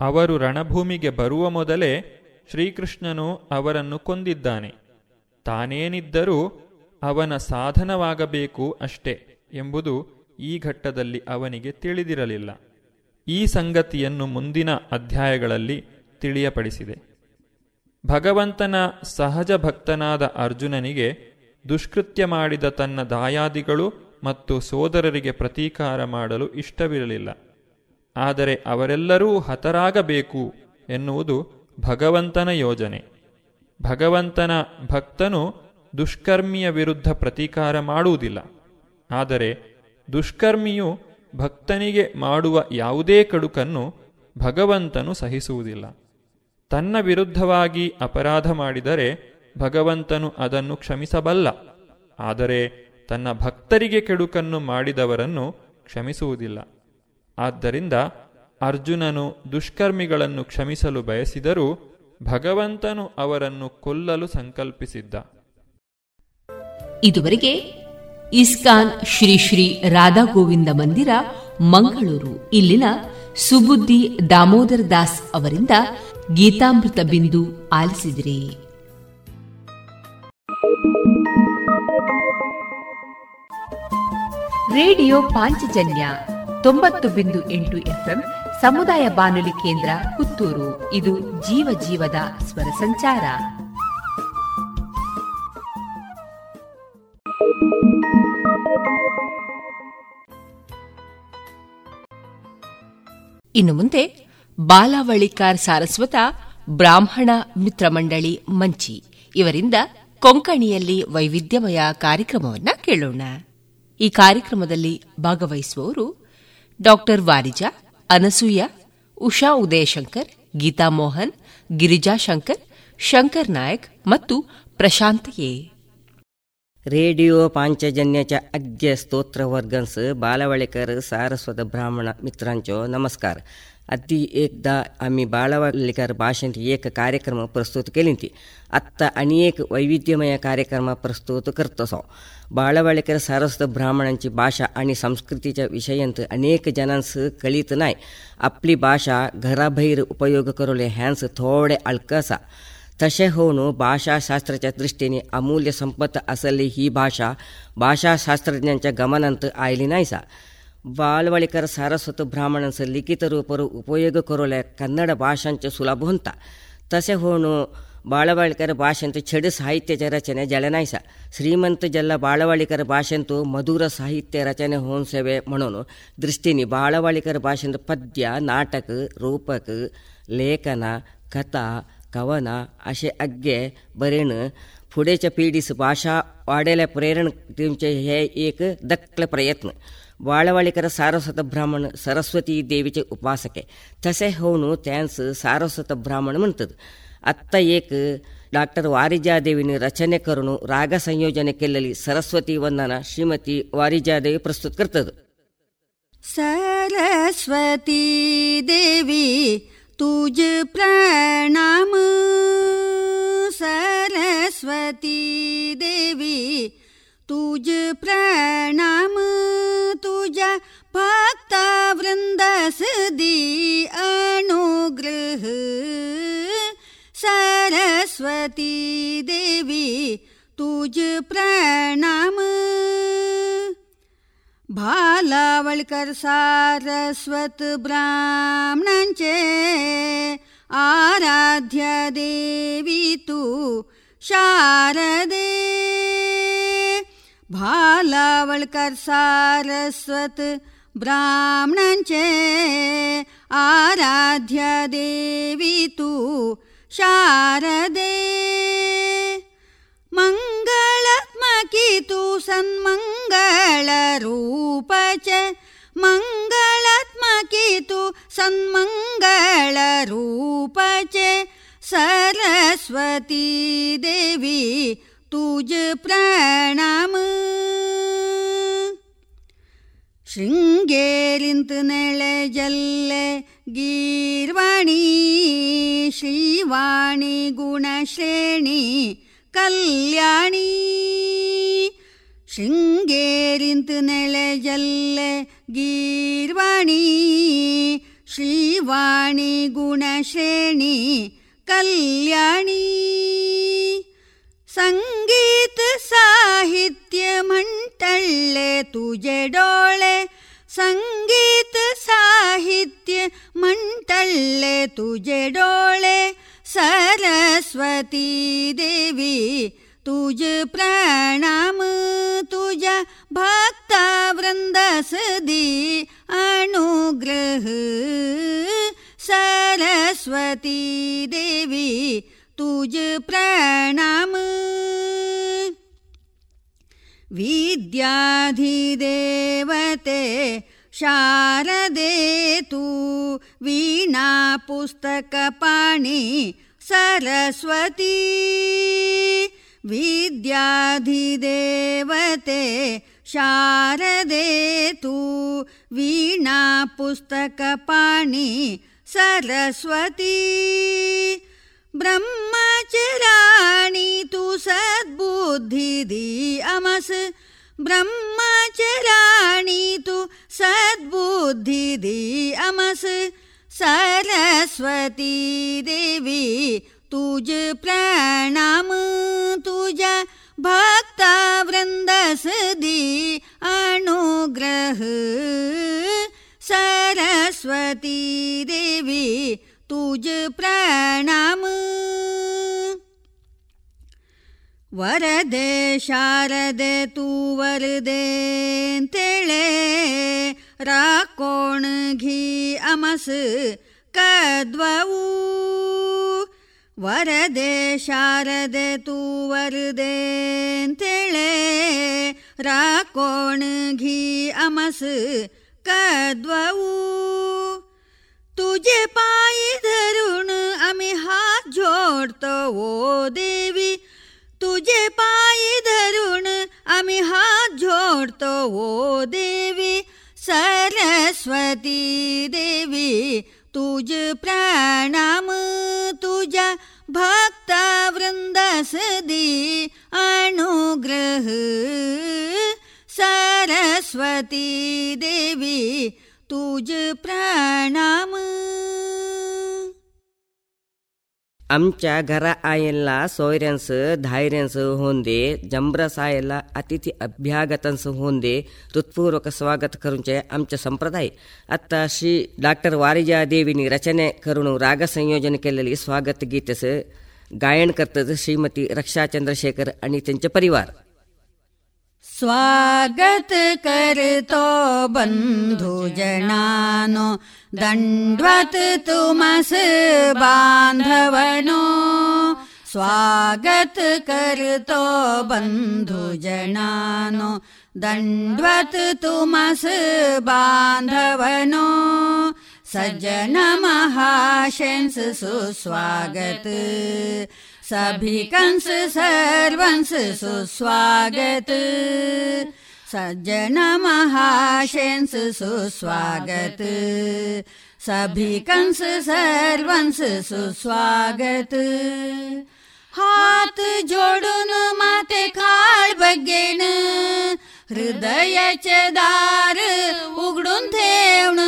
ಅವರು ರಣಭೂಮಿಗೆ ಬರುವ ಮೊದಲೇ ಶ್ರೀಕೃಷ್ಣನು ಅವರನ್ನು ಕೊಂದಿದ್ದಾನೆ. ತಾನೇನಿದ್ದರೂ ಅವನ ಸಾಧನವಾಗಬೇಕು ಅಷ್ಟೇ ಎಂಬುದು ಈ ಘಟ್ಟದಲ್ಲಿ ಅವನಿಗೆ ತಿಳಿದಿರಲಿಲ್ಲ. ಈ ಸಂಗತಿಯನ್ನು ಮುಂದಿನ ಅಧ್ಯಾಯಗಳಲ್ಲಿ ತಿಳಿಯಪಡಿಸಿದೆ. ಭಗವಂತನ ಸಹಜ ಭಕ್ತನಾದ ಅರ್ಜುನನಿಗೆ ದುಷ್ಕೃತ್ಯ ಮಾಡಿದ ತನ್ನ ದಾಯಾದಿಗಳು ಮತ್ತು ಸೋದರರಿಗೆ ಪ್ರತೀಕಾರ ಮಾಡಲು ಇಷ್ಟವಿರಲಿಲ್ಲ. ಆದರೆ ಅವರೆಲ್ಲರೂ ಹತರಾಗಬೇಕು ಎನ್ನುವುದು ಭಗವಂತನ ಯೋಜನೆ. ಭಗವಂತನ ಭಕ್ತನು ದುಷ್ಕರ್ಮಿಯ ವಿರುದ್ಧ ಪ್ರತೀಕಾರ ಮಾಡುವುದಿಲ್ಲ. ಆದರೆ ದುಷ್ಕರ್ಮಿಯು ಭಕ್ತನಿಗೆ ಮಾಡುವ ಯಾವುದೇ ಕಡುಕನ್ನು ಭಗವಂತನು ಸಹಿಸುವುದಿಲ್ಲ. ತನ್ನ ವಿರುದ್ಧವಾಗಿ ಅಪರಾಧ ಮಾಡಿದರೆ ಭಗವಂತನು ಅದನ್ನು ಕ್ಷಮಿಸಬಲ್ಲ. ಆದರೆ ತನ್ನ ಭಕ್ತರಿಗೆ ಕೆಡುಕನ್ನು ಮಾಡಿದವರನ್ನು ಕ್ಷಮಿಸುವುದಿಲ್ಲ. ಆದ್ದರಿಂದ ಅರ್ಜುನನು ದುಷ್ಕರ್ಮಿಗಳನ್ನು ಕ್ಷಮಿಸಲು ಬಯಸಿದರೂ ಭಗವಂತನು ಅವರನ್ನು ಕೊಲ್ಲಲು ಸಂಕಲ್ಪಿಸಿದ್ದ. ಇದುವರೆಗೆ ಇಸ್ಕಾನ್ ಶ್ರೀ ಶ್ರೀ ರಾಧಾ ಗೋವಿಂದ ಮಂದಿರ, ಮಂಗಳೂರು. ಇಲ್ಲಿನ ಸುಬುದ್ದಿ ದಾಮೋದರ ದಾಸ್ ಅವರಿಂದ ಗೀತಾಮೃತ ಬಿಂದು ಆಲಿಸಿದಿರಿ. ರೇಡಿಯೋ ಪಾಂಚಜನ್ಯ ತೊಂಬತ್ತು ಬಿಂದು ಎಂಟು ಎಫ್ಎಂ ಸಮುದಾಯ ಬಾನುಲಿ ಕೇಂದ್ರ ಪುತ್ತೂರು. ಇದು ಜೀವ ಜೀವದ ಸ್ವರ ಸಂಚಾರ. ಇನ್ನು ಮುಂದೆ ಬಾಲಾವಳಿಕಾರ್ ಸಾರಸ್ವತ ಬ್ರಾಹ್ಮಣ ಮಿತ್ರ ಮಂಡಳಿ ಮಂಚಿ. ಇವರಿಂದ ಕೊಂಕಣಿಯಲ್ಲಿ ವೈವಿಧ್ಯಮಯ ಕಾರ್ಯಕ್ರಮವನ್ನು ಕೇಳೋಣ. ಈ ಕಾರ್ಯಕ್ರಮದಲ್ಲಿ ಭಾಗವಹಿಸುವವರು ಡಾಕ್ಟರ್ ವಾರಿಜಾ ಅನಸೂಯ ಉಷಾ ಉದಯಶಂಕರ್ ಗೀತಾ ಮೋಹನ್ ಗಿರಿಜಾ ಶಂಕರ್ ಶಂಕರ್ ನಾಯಕ್ ಮತ್ತು ಪ್ರಶಾಂತ್ ಎ ರೇಡಿಯೋ पांचजन्याच्या अद्य स्तोत्रवर्गंस बालवळेकर सारस्वत ब्राह्मण मित्रांचो नमस्कार आधी एकदा आम्ही बाळवळीकर भाषेंत एक कार्यक्रम प्रस्तुत केली ती आत्ता आणि एक वैविध्यमय कार्यक्रम प्रस्तुत करतसो बाळवळेकर सारस्वत ब्राह्मणांची भाषा आणि संस्कृतीच्या विषयांत अनेक जनांस कळीत नाही आपली भाषा घराबाहेर उपयोग करोले ह्यांस थोडे अळकसा तसे होऊन भाषाशास्त्राच्या दृष्टीने अमूल्य संपत असलेली ही भाषा भाषाशास्त्रज्ञांच्या गमनांत आयली नाहीसा ಬಾಲ್ವಳಿಕರ ಸಾರಸ್ವತ ಬ್ರಾಹ್ಮಣಸ ಲಿಖಿತ ರೂಪರು ಉಪಯೋಗ ಕರೋಲೆ ಕನ್ನಡ ಭಾಷಾಂಚ ಸುಲಭ ಹೊಂತ तसे होऊन बाळवाळकर भाषेंत छड साहित्याच्या रचने जले नाहीसा श्रीमंत जल्ला बाळवाळीकर भाषेंत मधुर साहित्य रचने होऊन सेवे म्हणून दृष्टीने बाळवाळीकर भाषेंत पद्य नाटक रूपक लेखन कथा कवन असे अग्गे बरेण फुडेच्या पिढीस भाषा वाढेल्या प्रेरण दिवचे हे एक दक्कल प्रयत्न बाळवाळीकर सारस्वत ब्राह्मण सरस्वती देवीचे उपासक आहे तसे होऊन त्यांस सारस्वत ब्राह्मण म्हणतात ಅತ್ತ ಏಕ್ ಡಾಕ್ಟರ್ ವಾರಿಜಾದೇವಿನ ರಚನೆ ಕರುಣು ರಾಗ ಸಂಯೋಜನೆ ಕೆಲ್ಲಲಿ ಸರಸ್ವತಿ ವಂದನ ಶ್ರೀಮತಿ ವಾರಿಜಾದೇವಿ ಪ್ರಸ್ತುತ ಕರ್ತದು. ಸರಸ್ವತಿ ದೇವಿ ತುಜ ಪ್ರಣಾಮ. ಸರಸ್ವತಿ ದೇವಿ ತುಜ ಪ್ರಣಾಮ. ತುಜ ಭಕ್ತ ವೃಂದಸದಿ ಅನುಗ್ರಹ. सरस्वती देवी तुझ प्रणाम भालावळकर सारस्वत ब्राह्मणांचे आराध्य देवी तू शारदे भालावळकर सारस्वत ब्राह्मणांचे आराध्य देवी तू शारदे मङ्गलात्मकी तु सन्मङ्गलरूप च मङ्गलात्मकी तु सन्मङ्गलरूप च सरस्वती देवी तुज प्रणाम ಶೃಂಗೇರಿಂತ ನೆಳೆ ಜಲ್ಲೆ ಗೀರ್ವಾಣಿ ಶ್ರೀವಾಣಿ ಗುಣಶ್ರೇಣಿ ಕಲ್ಯಾಣಿ. ಶೃಂಗೇರಿಂತು ನೆಲೆಜಲ್ಲೆ ಗೀರ್ವಾಣಿ ಶ್ರೀವಾಣಿ ಗುಣಶ್ರೇಣಿ ಕಲ್ಯಾಣಿ. ಸಂಗೀತ ಸಾಹಿತ್ಯ ಮಂಟಳ್ಳೆ ತುಜೆಡೋಳೆ संगीत साहित्य म्हणटले तुझे डोळे सरस्वती देवी तुझ प्रणाम तुझ्या भक्ता वृंदास दी अनुग्रह सरस्वती देवी तुझ प्रणाम विद्याधिदेवते शारदे तू वीणा पुस्तकपाणि सरस्वती विद्याधिदेवते शारदे तू वीणा पुस्तकपाणि सरस्वती ब्रह्मचराणि तु सद्बुद्धि दी अमस ब्रह्मचराणि तु सद्बुद्धि दी अमस सरस्वती देवी तुज प्रणाम तुज भक्ता वृन्दस दी अनुग्रह सरस्वती देवी तुज प्रणाम वरदे शारदे तू वरदे तेळे राकोण घी अमस कद्वऊ वरदे शारदे तू वरदे तेळे राकोण घी अमस कद्वऊ तुझे पाय धरून आम्ही हात जोडतो ओ देवी। तुझे पाय धरून आम्ही हात जोडतो ओ देवी। सरस्वती देवी, तुझ प्रणाम तुझ्या भक्ता वृंदास दी अनुग्रह। सरस्वती देवी तुझ प्रणाम आमच्या घरा आयेला सोयऱ्यांस धायऱ्यांस होंदे जंब्रस आयला अतिथी अभ्यागतांस होंदे हृत्पूर्वक स्वागत करूंचे आमचे संप्रदाय आता श्री डॉक्टर वारिजा देवीनी रचने करून राग संयोजन केलेली स्वागत गीतस गायन करतात श्रीमती रक्षा चंद्रशेखर आणि त्यांचे परिवार स्वागत करतो बंधू जनानो दंडवत तुमस बांधवनो स्वागत करतो बंधू जनानो दंडवत तुमस बांधवनो सज्जन महाशंस सुस्वागत सभी कंस सर्वंस सुस्वागत। सज्जन महाशंस सुस्वागत। सभी कंस सर्वंस सुस्वागत। हात जोडून माते खाळ बघेन। हृदयाचे दार उघडून ठेवण।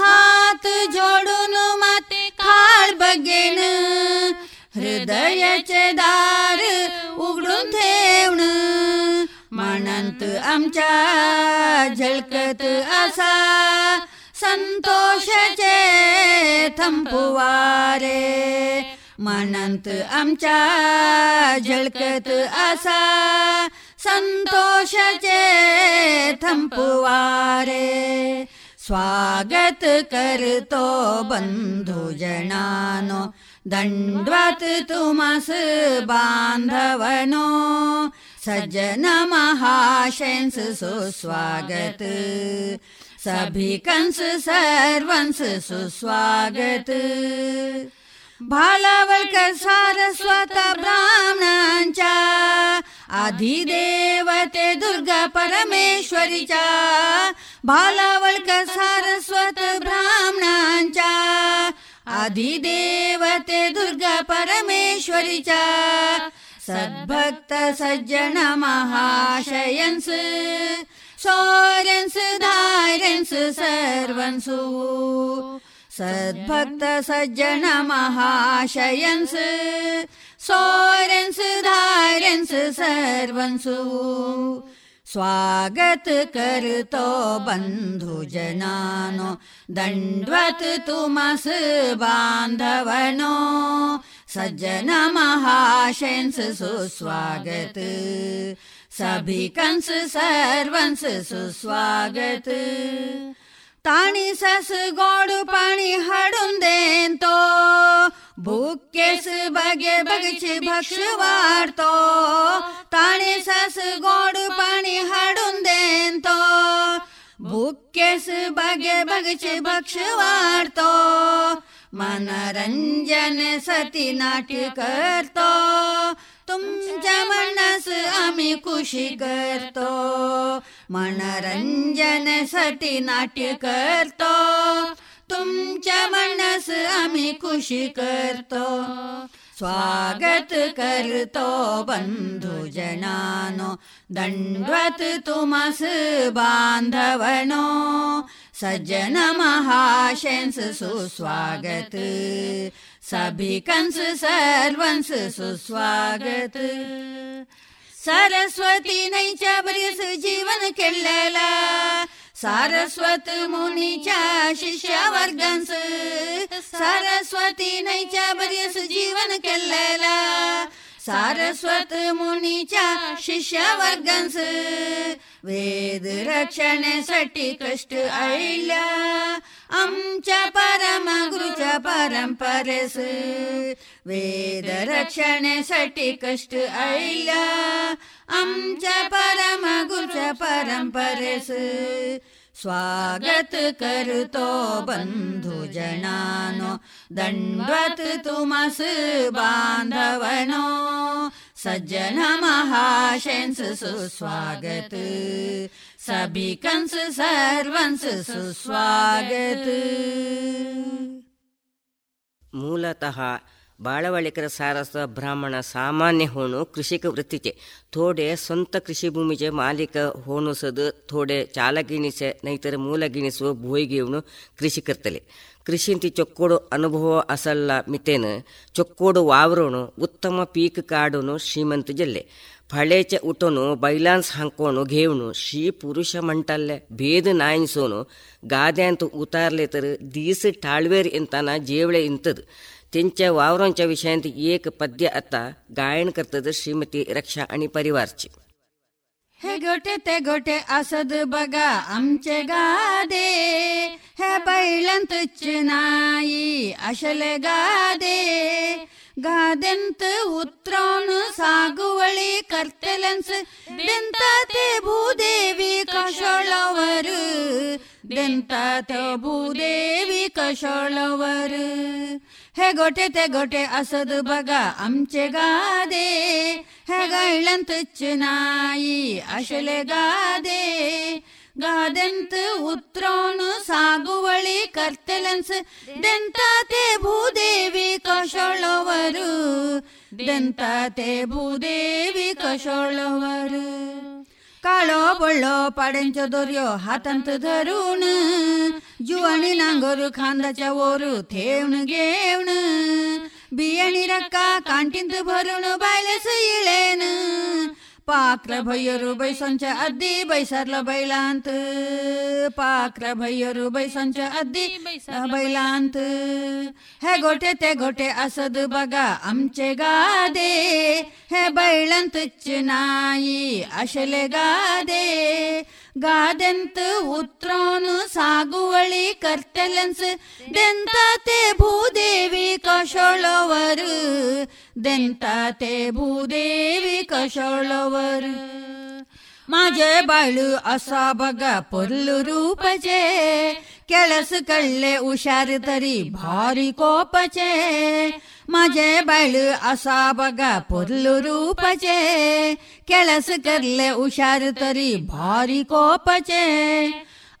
हात जोडून माते खाळ बघेन हृदय दयचे दार उघडून ठेवण म्हणंत आमच्या झळकत असा संतोषाचे थंपुवारे म्हणंत आमच्या झळकत असा संतोषाचे थंपुवारे स्वागत करतो बंधू जनानो दंडवत तुमस बांधवनो सज्जन महाशंस सुस्वागत सभी कंस सर्वंस सुस्वागत भालावळकर सारस्वत ब्राह्मणांच्या आधिदेवते दुर्गा परमेश्वरीच्या भालावळकर सारस्वत ब्राह्मणांच्या आधिदेवते दुर्गा परमेश्वरीच्या सद्भक्त सज्जन महाशयन्स सौर्यन्स धार्यन्स सर्वन्सु सद्भक्त सज्जन महाशयन्स सौर्यन्स धार्यन्स सर्वन्सु स्वागत करतो बन्धु जनानो दण्ड्वत् तुमस बान्धवनो सज्जन महाशेन्स सुस्वागत। सभिकंस सर्वंस सुस्वागत। ತಾಣಿ ಸಸಗೋಡು ಪಾಣಿ ಹಾಡುಂದೇಂತೋ, ಬುಕ್ಕೆಸ್ ಬಗೆ ಬಗಚಿ ಭಕ್ಷವಾಡ್ತೋ, ತಾಣಿ ಸಸಗೋಡು ಪಾಣಿ ಹಾಡುಂದೇಂತೋ, ಬುಕ್ಕೆಸ್ ಬಗೆ ಬಗಚಿ ಭಕ್ಷವಾಡ್ತೋ, ಮನರಂಜನೆ ಸತಿ ನಾಟ್ಯ ಕರ್ತೋ बगे बगचे भक्ष वाढतो मनरंजन सती नाट्य करतो तुमच्या मनास आम्ही खुशी करतो मनरंजन साठी नाट्य करतो तुमच्या मनास आम्ही खुशी करतो स्वागत करतो बंधू जनानो दंडवत तुमस बांधवनो सज्जन महाशंस सुस्वागत सभी कंस सर्वंस सुस्वागत सरस्वती नैच्या बरीस जीवन केलेला सारस्वत मुनीच्या शिष्या वर्गांस सरस्वती नैच्या बरीस जीवन केलेला सारस्वत मुनीच्या शिष्या वर्गांस वेद रक्षणासाठी कष्ट आईल्या आमच्या परम गुरुच्या परंपरेस वेद रक्षणासाठी कष्ट आईल्या आमच्या परम गुरुच्या परंपरेस स्वागत करतो बंधू जनानो दंडवत तुमस बांधवनो सज्जन महाशंस सुस्वागत सभी कंस सर्वंस ಸುಸ್ವಾಗತ. ಮೂಲತಃ ಬಾಳವಳಿಕರ ಸಾರಸ್ವ ಬ್ರಾಹ್ಮಣ ಸಾಮಾನ್ಯ ಹೋಣು ಕೃಷಿಕ ವೃತ್ತಿಚೆ ತೋಡೆ ಸ್ವಂತ ಕೃಷಿ ಭೂಮಿಜೆ ಮಾಲೀಕ ಹೋಣುಸದು ತೋಡೆ ಚಾಲಗಿಣಿಸೆ, ನೈತರ ಮೂಲಗಿಣಿಸುವ ಭೋಯಿಗೆವನು ಕೃಷಿಕರ್ತಲೆ. ಕೃಷಿಂತಿ ಚೊಕ್ಕೋಡು ಅನುಭವ ಅಸಲ್ಲ ಮಿತೇನ. ಚೊಕ್ಕೋಡು ವಾವ್ರೋನು ಉತ್ತಮ ಪೀಕ್ ಕಾಡುನು ಶ್ರೀಮಂತ ಜಲ್ಲೆ. ಫಳೇಚ ಉಟೋನು, ಬೈಲಾನ್ಸ್ ಹಂಕೋನು, ಘೇವ್ನು ಶ್ರೀ ಪುರುಷ ಮಂಟಲ್ಲೆ. ಭೇದ ನಾಯಿಸೋನು ಗಾದೆ ಅಂತ ಉತಾರ್ಲೆತರು, ದೀಸ್ ಟಾಳ್ವೇರ್ ಇಂತನ ಜೇವಳೆ ಇಂತದು. ತೆಂಚ ವಾವ್ರೋಂಚ ವಿಷಯಂತ ಏಕ ಪದ್ಯ ಅತ್ತ ಗಾಯನ ಕರ್ತದ ಶ್ರೀಮತಿ ರಕ್ಷಾ ಅಣಿ ಪರಿವಾರ್ಚಿ. ಹೆಗೊಟೆ ತೆಗೊಟೆ ಅಸದ ಬಗ ಅಂಚೆ ಗಾದೆ, ಹೆ ಬೈಳಂತ ನಾಯಿ ಅಶಲೆಗಾದೆ ಗಾದೆಂತ ಉತ್ರಾನು ಸಾಗುವಳಿ ಕರ್ತಲೆನ್ಸ್, ದೆಂತಾತೆ ಭೂದೇವಿ ಕಶೋಳವರು, ದೆಂತಾತ ಭೂದೇವಿ ಕಶೋಳವರು. ಹೆಗೊಟೆ ತೆಗೊಟೆ ಅಸದ ಬಗ ಅಂಚೆ ಗಾದೆ ഹകളന്തുച്ച് നായി അശുലെ ഗാതെ ഗാദന്ത് ഉത്രോണു സാഗുവളി കർത്തലൻസ് ദന്താതെ ഭൂദേവി കഷോളവരു ദന്താതെ ഭൂദേവി കഷോളവരു काळो बळ्ळो पाड्यांचो दोऱ्यो हातांत धरून जुवाणी नांगोर खांदाच्या वोर थेवण घेवण ಬಿಯಣಿರಕ್ಕ ಕಾಂಟಿಂದು ಬರುಣು ಬಾಯಲೆಸ ಇಳೇನು ಪಾಕ್ರ ಭೈಯರು ಬೈಸಂಚ ಅದ್ದಿ ಬೈಸರ್ಲ ಬೈಲಾಂತ. ಪಾಕ್ರ ಭೈಯರು ಬೈಸಂಚ ಅದ್ದಿ ಬೈಲಾಂತ. ಹೇ ಗೋಟೆ ತೆ ಗೋಟೆ ಅಸದು ಬಗ ಅಂಚೆ ಗಾದೆ. ಹೇ ಬೈಳಂತ ನಾಯಿ ಅಶಲೆ ಗಾದೆ. ഗാദന്ത് ഉത്രാനു സാഗുവളി കർത്തലൻസ് ദന്താത്തെ ഭൂദേവി കഷോളവര് ദന്താത്തെ ഭൂദേവി കഷോളവര് माझे बाळू असा बघा पोरलू रूपचे केळस कळले उशार तरी भारी कोपचे माझे बाळू असा बघा पल्लू रूपचे केळस करले उशार तरी भारी कोपचे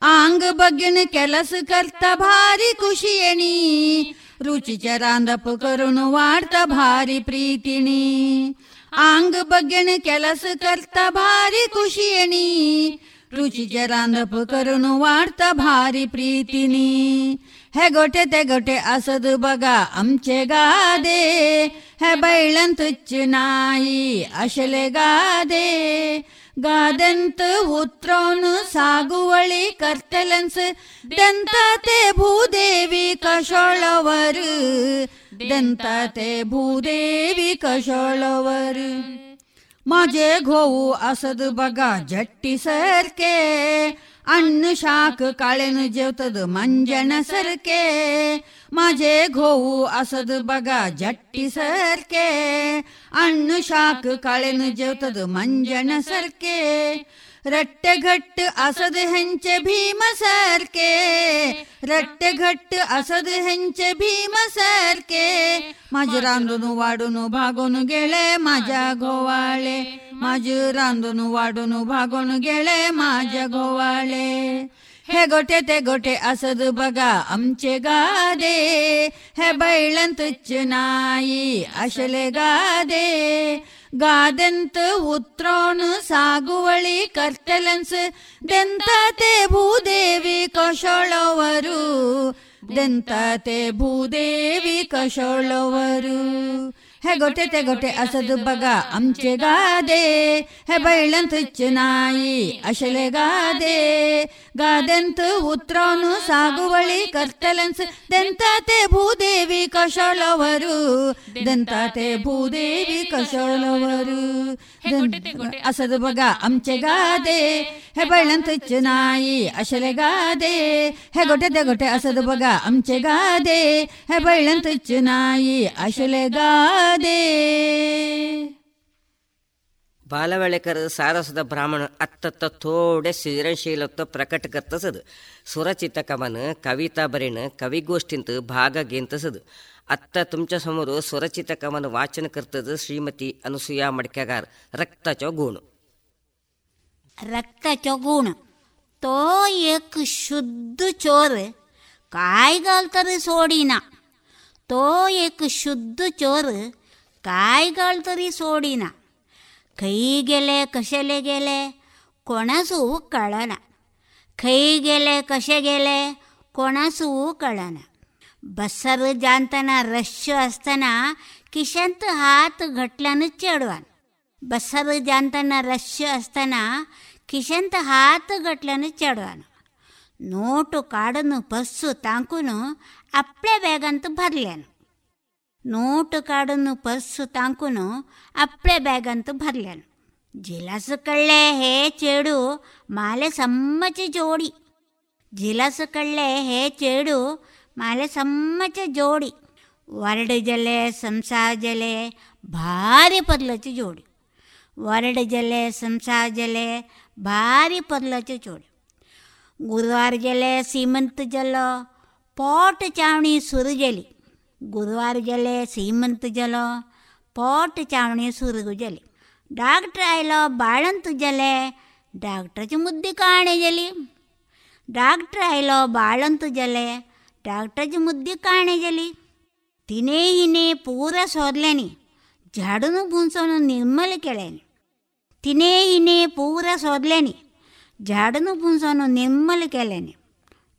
आंग बघीन केलस करता भारी खुशी येणी रुचीचे रांदप करून वाढता भारी प्रीतीनी आंग बघीन केलस करता ರುಚಿಚರಾಂದಪು ಕರುಣು ವಾರ್ತ ಭಾರಿ ಪ್ರೀತಿನಿ. ಹೆಗೊಟೆ ತೆಗೊಟೆ ಅಸದು ಬಗ ಅಂಚೆಗಾದೆ ಹೆ ಬೈಳಂತುಚ್ಚು ನಾಯಿ ಅಶಲೆಗಾದೆ ಗಾದಂತ ಉತ್ರೋನು ಸಾಗುವಳಿ ಕರ್ತಲನ್ಸ್. ದಂತಾತೆ ಭೂದೇವಿ ಕಶೋಳವರು. ದಂತಾತೆ ಭೂದೇವಿ ಕಶೋಳವರು. ಮಜೆ ಘೋವು ಅಸದು ಬಗ ಜಟ್ಟಿ ಸರ್ಕೆ. ಅಣ್ಣ ಶಾಖ ಕಾಳೆನ ಜೇವತದ ಮಂಜನ ಸರ್ಕೆ. ಮಜೆ ಘೋವು ಅಸದು ಬಗ ಜಟ್ಟಿ ಸರ್ಕೆ. ಅಣ್ಣ ಶಾಖ ಕಾಳೆನ ಜೇವತದ ಮಂಜನ ಸರ್ಕೆ. ರಟ್ಟೆಘಟ್ ಅಸದ ಹೆಂಚೆ ಭೀಮ ಸರ್ಕೆ. ರಟ್ಟೆಘಟ್ ಅಸದ ಹೆಂಚೆ ಭೀಮ ಸರ್ಕೆ. ಮಾಜುರಾಂದುನು ವಾಡುನು ಭಾಗೋನು ಗೆಳೆ, ಮಜ ಗೋವಾಳೆ. ಮಾಜುರಾಂದುನು ವಾಡುನು ಭಾಗೋನು ಗೆಳೆ, ಮಾಜ ಗೋವಾಳೆ. ಹೇ ಗೊಟೆ ತೆ ಗೊಟೆ ಅಸದು ಬಗ ಅಂಚೆಗಾದೆ ಹೆ ಬೈಳಂತುಚ್ಚು ನಾಯಿ ಅಶಲೆಗಾದೆ ഗാദന്ത് ഉത്രോണ് സാഗുവളി കർട്ടലൻസ് ദന്തത്തെ ഭൂദേവി കഷോളവരു ദന്തത്തെ ഭൂദേവി കഷോളവരു ಹೆ ಗೊಟೆ ತೆ ಗೊಟೆ ಅಸದು ಬಗ ಅಂಚೆಗಾದೆ ಹೆ ಬೈಳಂತುಚ್ಚು ನಾಯಿ ಅಶಲೆಗಾದೆ ಗಾದೆಂತು ಉತ್ರವನು ಸಾಗುವಳಿ ಕರ್ತಲನ್ಸ್ ದೆಂತಾತೆ ಭೂದೇವಿ ಕಶೋಳವರು. ದೆಂತಾತೆ ಭೂದೇವಿ ಕಶೋಳವರು. ಅಸದು ಬಗ ಅಂಚೆಗಾದೆ ಹೆ ಬೈಳಂತುಚ್ಚು ನಾಯಿ ಅಶಲೆಗಾದೆ ಹೆ ಗೊಟೆ ತೆ ಗೊಟೆ ಅಸದು ಬಗ ಅಂಚೆಗಾದೆ ಹೆ ಬೈಳಂತುಚ್ಚು ನಾಯಿ ಅಶಲೆಗಾದೆ बैलंतच नाही अशले गादे बालवळेकर सारस्वत ब्राह्मण अत्तत्त थोडे सृजनशीलत्व प्रकट करतसद स्वरचित्रकमन कविता बरेण कविगोष्ठींत भाग घेतसद आत्ता तुमच्या समोर स्वरचित्रकमन वाचन करतच श्रीमती अनुसुया मडक्यागार रक्ताचो गुण रक्ताचो गुण तो एक शुद्ध चोर काय घाल तरी सोडिना तो एक शुद्ध चोर ಕಾಯ್ಗಳ್ತರಿ ಸೋಡಿನ. ಕೈಗೆಲೆ ಕಶಲೆಗೆಲೆ, ಕೊಣಸು ಕಳನ. ಕೈಗೆಲೆ ಕಶೆಗೆಲೆ, ಕೊಣಸು ಕಳನ. ಬಸ್ಸರ್ ಜಾಂತನ ರಶ್ ಅಸ್ತನ, ಕಿಶಂತ ಹಾತ್ ಘಟ್ಲನ ಚೇಡುವನ್. ಬಸ್ಸರ್ ಜಾಂತನ ರಶ್ ಅಸ್ತನ, ಕಿಶಂತ ಹಾತ್ ಘಟ್ಲನ ಚೇಡುವನು. ನೋಟು ಕಾಡನು, ಬಸ್ಸು ತಾಂಕುನು, ಅಪ್ಳೆ ಬೇಗಂತ ಬರ್ಲೇನು. నోటు కాడును పర్సు ತಾಂಕುನು ಅಪ್ಪಳೆ ಬ್ಯಾಗ್ అంతా భరలేను జిలసు కళ్ళే హే చెడు మాలె సమ్మచ జోడి జిలసు కళ్ళే హే చెడు ಮಾಲೆ ಸಮ್ಮಚ ಜೋಡಿ. ವರಡು ಜಲೆ ಸಂಸಾರ ಜಲೆ, ಭಾರಿ ಪದ್ಲಚ ಜೋಡಿ. ವರಡು ಜಲೆ ಸಂಸಾರ ಜಲೆ, ಭಾರಿ ಪದ್ಲಚ ಜೋಡಿ. ಗುರುವಾರ ಜಲೆ, ಸೀಮಂತ ಜಲ, ಪೋಟ ಚಾವಣಿ ಸುರುಜಲಿ ಗುರುವಾರ ಜಲೆ ಸೀಮಂತ જલો પોટ ચાવણી સુરગು ಜಲಿ ಡಾಕ್ಟ್ರ್ ಆಯ್ಲೋ ಬಾಳಂತು ಜಲೆ ಡಾಕ್ಟ್ರಚ ಮುದ್ದಿ ಕಾಣೆ ಜಲಿ ಡಾಕ್ಟ್ರ್ ಆಯ್ಲೋ ಬಾಳಂತು ಜಲೆ ಡಾಕ್ಟ್ರಚ ಮುದ್ದಿ ಕಾಣೆ ಜಲಿ ತಿನೇ ಹಿನೇ ಪೂರ ಸೋದ್ಲೆನಿ ಝಾಡನು ಬುನ್ಸೋನು ನಿರ್ಮಲಿ ಕೆಳೆನಿ ತಿನೇ ಹಿನೇ ಪೂರ ಸೋದ್ಲೆನಿ ಝಾಡನು ಬುನ್ಸೋನು ನಿರ್ಮಲಿ ಕೆಳೆನಿ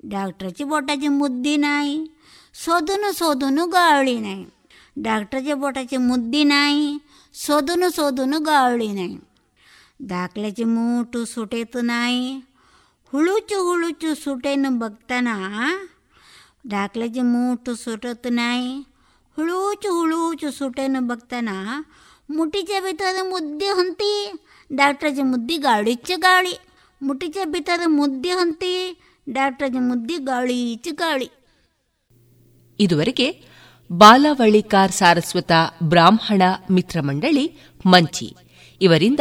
ಡಾಕ್ಟ್ರಚಿ ಬೋಟಾಚಿ ಮುದ್ದಿ ನಾಯಿ શોધનું શોધનું ગાળડી नाही डाक्टरच्या बोटाची मुद्दी नाही शोधून शोधून गाळली नाही धाकल्याचे मूठ सुटेत नाही हुळूच हुळूचू सुटेन बघताना धाकल्याचे मूठ सुटत नाही हुळूच हुळूचू सुटेन बघताना मुठीच्या भितर मुद्दी हंती डाक्टरची मुद्दी गाळीची गाळी मुठीच्या भितर मुद्दी हंती डाक्टरची मुद्दी गाळीची गाळी ಇದುವರೆಗೆ ಬಾಲವಳಿಕಾರ್ ಸಾರಸ್ವತ ಬ್ರಾಹ್ಮಣ ಮಿತ್ರಮಂಡಳಿ ಮಂಚಿ. ಇವರಿಂದ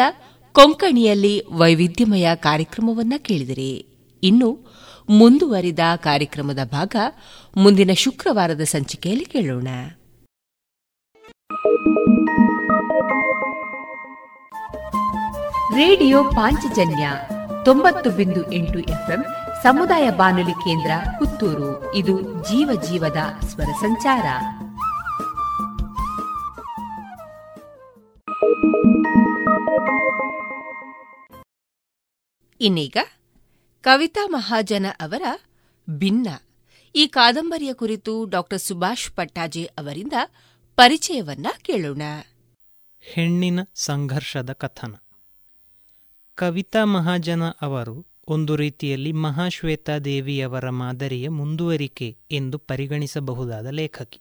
ಕೊಂಕಣಿಯಲ್ಲಿ ವೈವಿಧ್ಯಮಯ ಕಾರ್ಯಕ್ರಮವನ್ನ ಕೇಳಿದಿರಿ. ಇನ್ನು ಮುಂದುವರಿದ ಕಾರ್ಯಕ್ರಮದ ಭಾಗ ಮುಂದಿನ ಶುಕ್ರವಾರದ ಸಂಚಿಕೆಯಲ್ಲಿ ಕೇಳೋಣ. ರೇಡಿಯೋ ಪಾಂಚಜನ್ಯ ತೊಂಬತ್ತು ಬಿಂದು ಎಂಟು ಎಫ್ಎಂ ಸಮುದಾಯ ಬಾನುಲಿ ಕೇಂದ್ರ ಪುತ್ತೂರು. ಇದು ಜೀವ ಜೀವದ ಸ್ವರ ಸಂಚಾರ. ಇನ್ನೀಗ ಕವಿತಾ ಮಹಾಜನ ಅವರ ಭಿನ್ನ. ಈ ಕಾದಂಬರಿಯ ಕುರಿತು ಡಾಕ್ಟರ್ ಸುಭಾಷ್ ಪಟ್ಟಾಜೆ ಅವರಿಂದ ಪರಿಚಯವನ್ನ ಕೇಳೋಣ. ಹೆಣ್ಣಿನ ಸಂಘರ್ಷದ ಕಥನ. ಕವಿತಾ ಮಹಾಜನ ಅವರು ಒಂದು ರೀತಿಯಲ್ಲಿ ಮಹಾಶ್ವೇತಾದೇವಿಯವರ ಮಾದರಿಯ ಮುಂದುವರಿಕೆ ಎಂದು ಪರಿಗಣಿಸಬಹುದಾದ ಲೇಖಕಿ.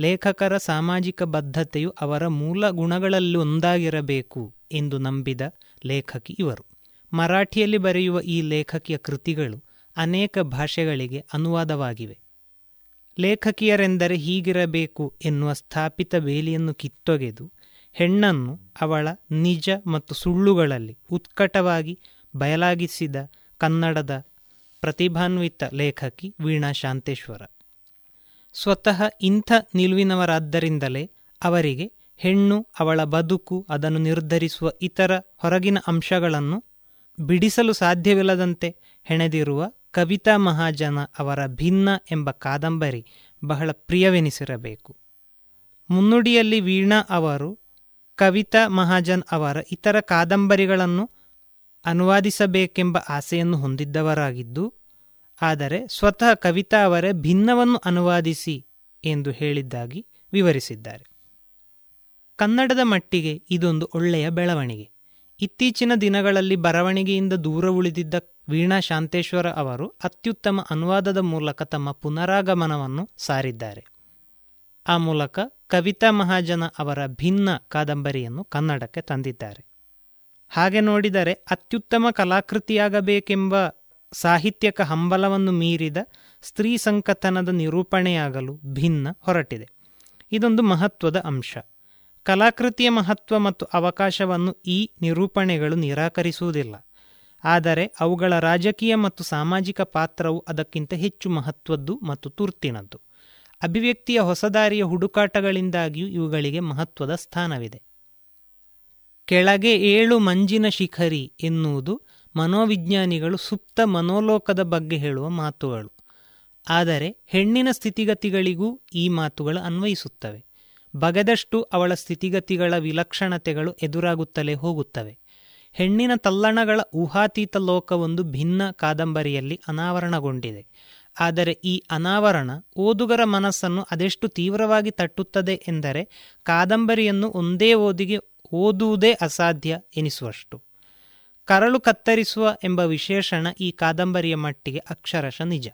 ಲೇಖಕರ ಸಾಮಾಜಿಕ ಬದ್ಧತೆಯು ಅವರ ಮೂಲ ಗುಣಗಳಲ್ಲಿ ಒಂದಾಗಿರಬೇಕು ಎಂದು ನಂಬಿದ ಲೇಖಕಿ ಇವರು. ಮರಾಠಿಯಲ್ಲಿ ಬರೆಯುವ ಈ ಲೇಖಕಿಯ ಕೃತಿಗಳು ಅನೇಕ ಭಾಷೆಗಳಿಗೆ ಅನುವಾದವಾಗಿವೆ. ಲೇಖಕಿಯರೆಂದರೆ ಹೀಗಿರಬೇಕು ಎನ್ನುವ ಸ್ಥಾಪಿತ ಬೇಲಿಯನ್ನು ಕಿತ್ತೊಗೆದು ಹೆಣ್ಣನ್ನು ಅವಳ ನಿಜ ಮತ್ತು ಸುಳ್ಳುಗಳಲ್ಲಿ ಉತ್ಕಟವಾಗಿ ಬಯಲಾಗಿಸಿದ ಕನ್ನಡದ ಪ್ರತಿಭಾನ್ವಿತ ಲೇಖಕಿ ವೀಣಾ ಶಾಂತೇಶ್ವರ. ಸ್ವತಃ ಇಂಥ ನಿಲುವಿನವರಾದ್ದರಿಂದಲೇ ಅವರಿಗೆ ಹೆಣ್ಣು ಅವಳ ಬದುಕು ಅದನ್ನು ನಿರ್ಧರಿಸುವ ಇತರ ಹೊರಗಿನ ಅಂಶಗಳನ್ನು ಬಿಡಿಸಲು ಸಾಧ್ಯವಿಲ್ಲದಂತೆ ಹೆಣೆದಿರುವ ಕವಿತಾ ಮಹಾಜನ ಅವರ ಭಿನ್ನ ಎಂಬ ಕಾದಂಬರಿ ಬಹಳ ಪ್ರಿಯವೆನಿಸಿರಬೇಕು. ಮುನ್ನುಡಿಯಲ್ಲಿ ವೀಣಾ ಅವರು ಕವಿತಾ ಮಹಾಜನ್ ಅವರ ಇತರ ಕಾದಂಬರಿಗಳನ್ನು ಅನುವಾದಿಸಬೇಕೆಂಬ ಆಸೆಯನ್ನು ಹೊಂದಿದ್ದವರಾಗಿದ್ದು, ಆದರೆ ಸ್ವತಃ ಕವಿತಾ ಅವರೇ ಭಿನ್ನವನ್ನು ಅನುವಾದಿಸಿ ಎಂದು ಹೇಳಿದ್ದಾಗಿ ವಿವರಿಸಿದ್ದಾರೆ. ಕನ್ನಡದ ಮಟ್ಟಿಗೆ ಇದೊಂದು ಒಳ್ಳೆಯ ಬೆಳವಣಿಗೆ. ಇತ್ತೀಚಿನ ದಿನಗಳಲ್ಲಿ ಬರವಣಿಗೆಯಿಂದ ದೂರ ಉಳಿದಿದ್ದ ವೀಣಾ ಶಾಂತೇಶ್ವರ ಅವರು ಅತ್ಯುತ್ತಮ ಅನುವಾದದ ಮೂಲಕ ತಮ್ಮ ಪುನರಾಗಮನವನ್ನು ಸಾರಿದ್ದಾರೆ. ಆ ಮೂಲಕ ಕವಿತಾ ಮಹಾಜನ ಅವರ ಭಿನ್ನ ಕಾದಂಬರಿಯನ್ನು ಕನ್ನಡಕ್ಕೆ ತಂದಿದ್ದಾರೆ. ಹಾಗೆ ನೋಡಿದರೆ ಅತ್ಯುತ್ತಮ ಕಲಾಕೃತಿಯಾಗಬೇಕೆಂಬ ಸಾಹಿತ್ಯಕ ಹಂಬಲವನ್ನು ಮೀರಿದ ಸ್ತ್ರೀ ಸಂಕಥನದ ನಿರೂಪಣೆಯಾಗಲು ಭಿನ್ನ ಹೊರಟಿದೆ. ಇದೊಂದು ಮಹತ್ವದ ಅಂಶ. ಕಲಾಕೃತಿಯ ಮಹತ್ವ ಮತ್ತು ಅವಕಾಶವನ್ನು ಈ ನಿರೂಪಣೆಗಳು ನಿರಾಕರಿಸುವುದಿಲ್ಲ. ಆದರೆ ಅವುಗಳ ರಾಜಕೀಯ ಮತ್ತು ಸಾಮಾಜಿಕ ಪಾತ್ರವು ಅದಕ್ಕಿಂತ ಹೆಚ್ಚು ಮಹತ್ವದ್ದು ಮತ್ತು ತುರ್ತಿನದ್ದು. ಅಭಿವ್ಯಕ್ತಿಯ ಹೊಸದಾರಿಯ ಹುಡುಕಾಟಗಳಿಂದಾಗಿಯೂ ಇವುಗಳಿಗೆ ಮಹತ್ವದ ಸ್ಥಾನವಿದೆ. ಕೆಳಗೆ ಏಳು ಮಂಜಿನ ಶಿಖರಿ ಎನ್ನುವುದು ಮನೋವಿಜ್ಞಾನಿಗಳು ಸುಪ್ತ ಮನೋಲೋಕದ ಬಗ್ಗೆ ಹೇಳುವ ಮಾತುಗಳು. ಆದರೆ ಹೆಣ್ಣಿನ ಸ್ಥಿತಿಗತಿಗಳಿಗೂ ಈ ಮಾತುಗಳು ಅನ್ವಯಿಸುತ್ತವೆ. ಬಗೆದಷ್ಟು ಅವಳ ಸ್ಥಿತಿಗತಿಗಳ ವಿಲಕ್ಷಣತೆಗಳು ಎದುರಾಗುತ್ತಲೇ ಹೋಗುತ್ತವೆ. ಹೆಣ್ಣಿನ ತಲ್ಲಣಗಳ ಊಹಾತೀತ ಲೋಕವೊಂದು ಭಿನ್ನ ಕಾದಂಬರಿಯಲ್ಲಿ ಅನಾವರಣಗೊಂಡಿದೆ. ಆದರೆ ಈ ಅನಾವರಣ ಓದುಗರ ಮನಸ್ಸನ್ನು ಅದೆಷ್ಟು ತೀವ್ರವಾಗಿ ತಟ್ಟುತ್ತದೆ ಎಂದರೆ ಕಾದಂಬರಿಯನ್ನು ಒಂದೇ ಓದಿಗೆ ಓದುವುದೇ ಅಸಾಧ್ಯ ಎನಿಸುವಷ್ಟು. ಕರಳು ಕತ್ತರಿಸುವ ಎಂಬ ವಿಶೇಷಣ ಈ ಕಾದಂಬರಿಯ ಮಟ್ಟಿಗೆ ಅಕ್ಷರಶ ನಿಜ.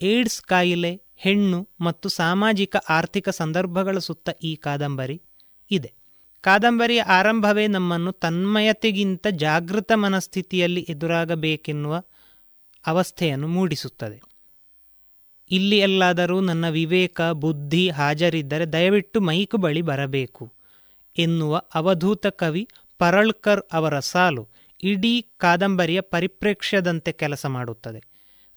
ಏಡ್ಸ್ ಕಾಯಿಲೆ, ಹೆಣ್ಣು ಮತ್ತು ಸಾಮಾಜಿಕ ಆರ್ಥಿಕ ಸಂದರ್ಭಗಳ ಸುತ್ತ ಈ ಕಾದಂಬರಿ ಇದೆ. ಕಾದಂಬರಿಯ ಆರಂಭವೇ ನಮ್ಮನ್ನು ತನ್ಮಯತೆಗಿಂತ ಜಾಗೃತ ಮನಸ್ಥಿತಿಯಲ್ಲಿ ಎದುರಾಗಬೇಕೆನ್ನುವ ಅವಸ್ಥೆಯನ್ನು ಮೂಡಿಸುತ್ತದೆ. ಇಲ್ಲಿ ಎಲ್ಲಾದರೂ ನನ್ನ ವಿವೇಕ, ಬುದ್ಧಿ ಹಾಜರಿದ್ದರೆ ದಯವಿಟ್ಟು ಮೈಕು ಬಳಿ ಬರಬೇಕು. ಎನ್ನುವ ಅವಧೂತ ಕವಿ ಪರಳ್ಕರ್ ಅವರ ಸಾಲು ಇಡೀ ಕಾದಂಬರಿಯ ಪರಿಪ್ರೇಕ್ಷ್ಯದಂತೆ ಕೆಲಸ ಮಾಡುತ್ತದೆ.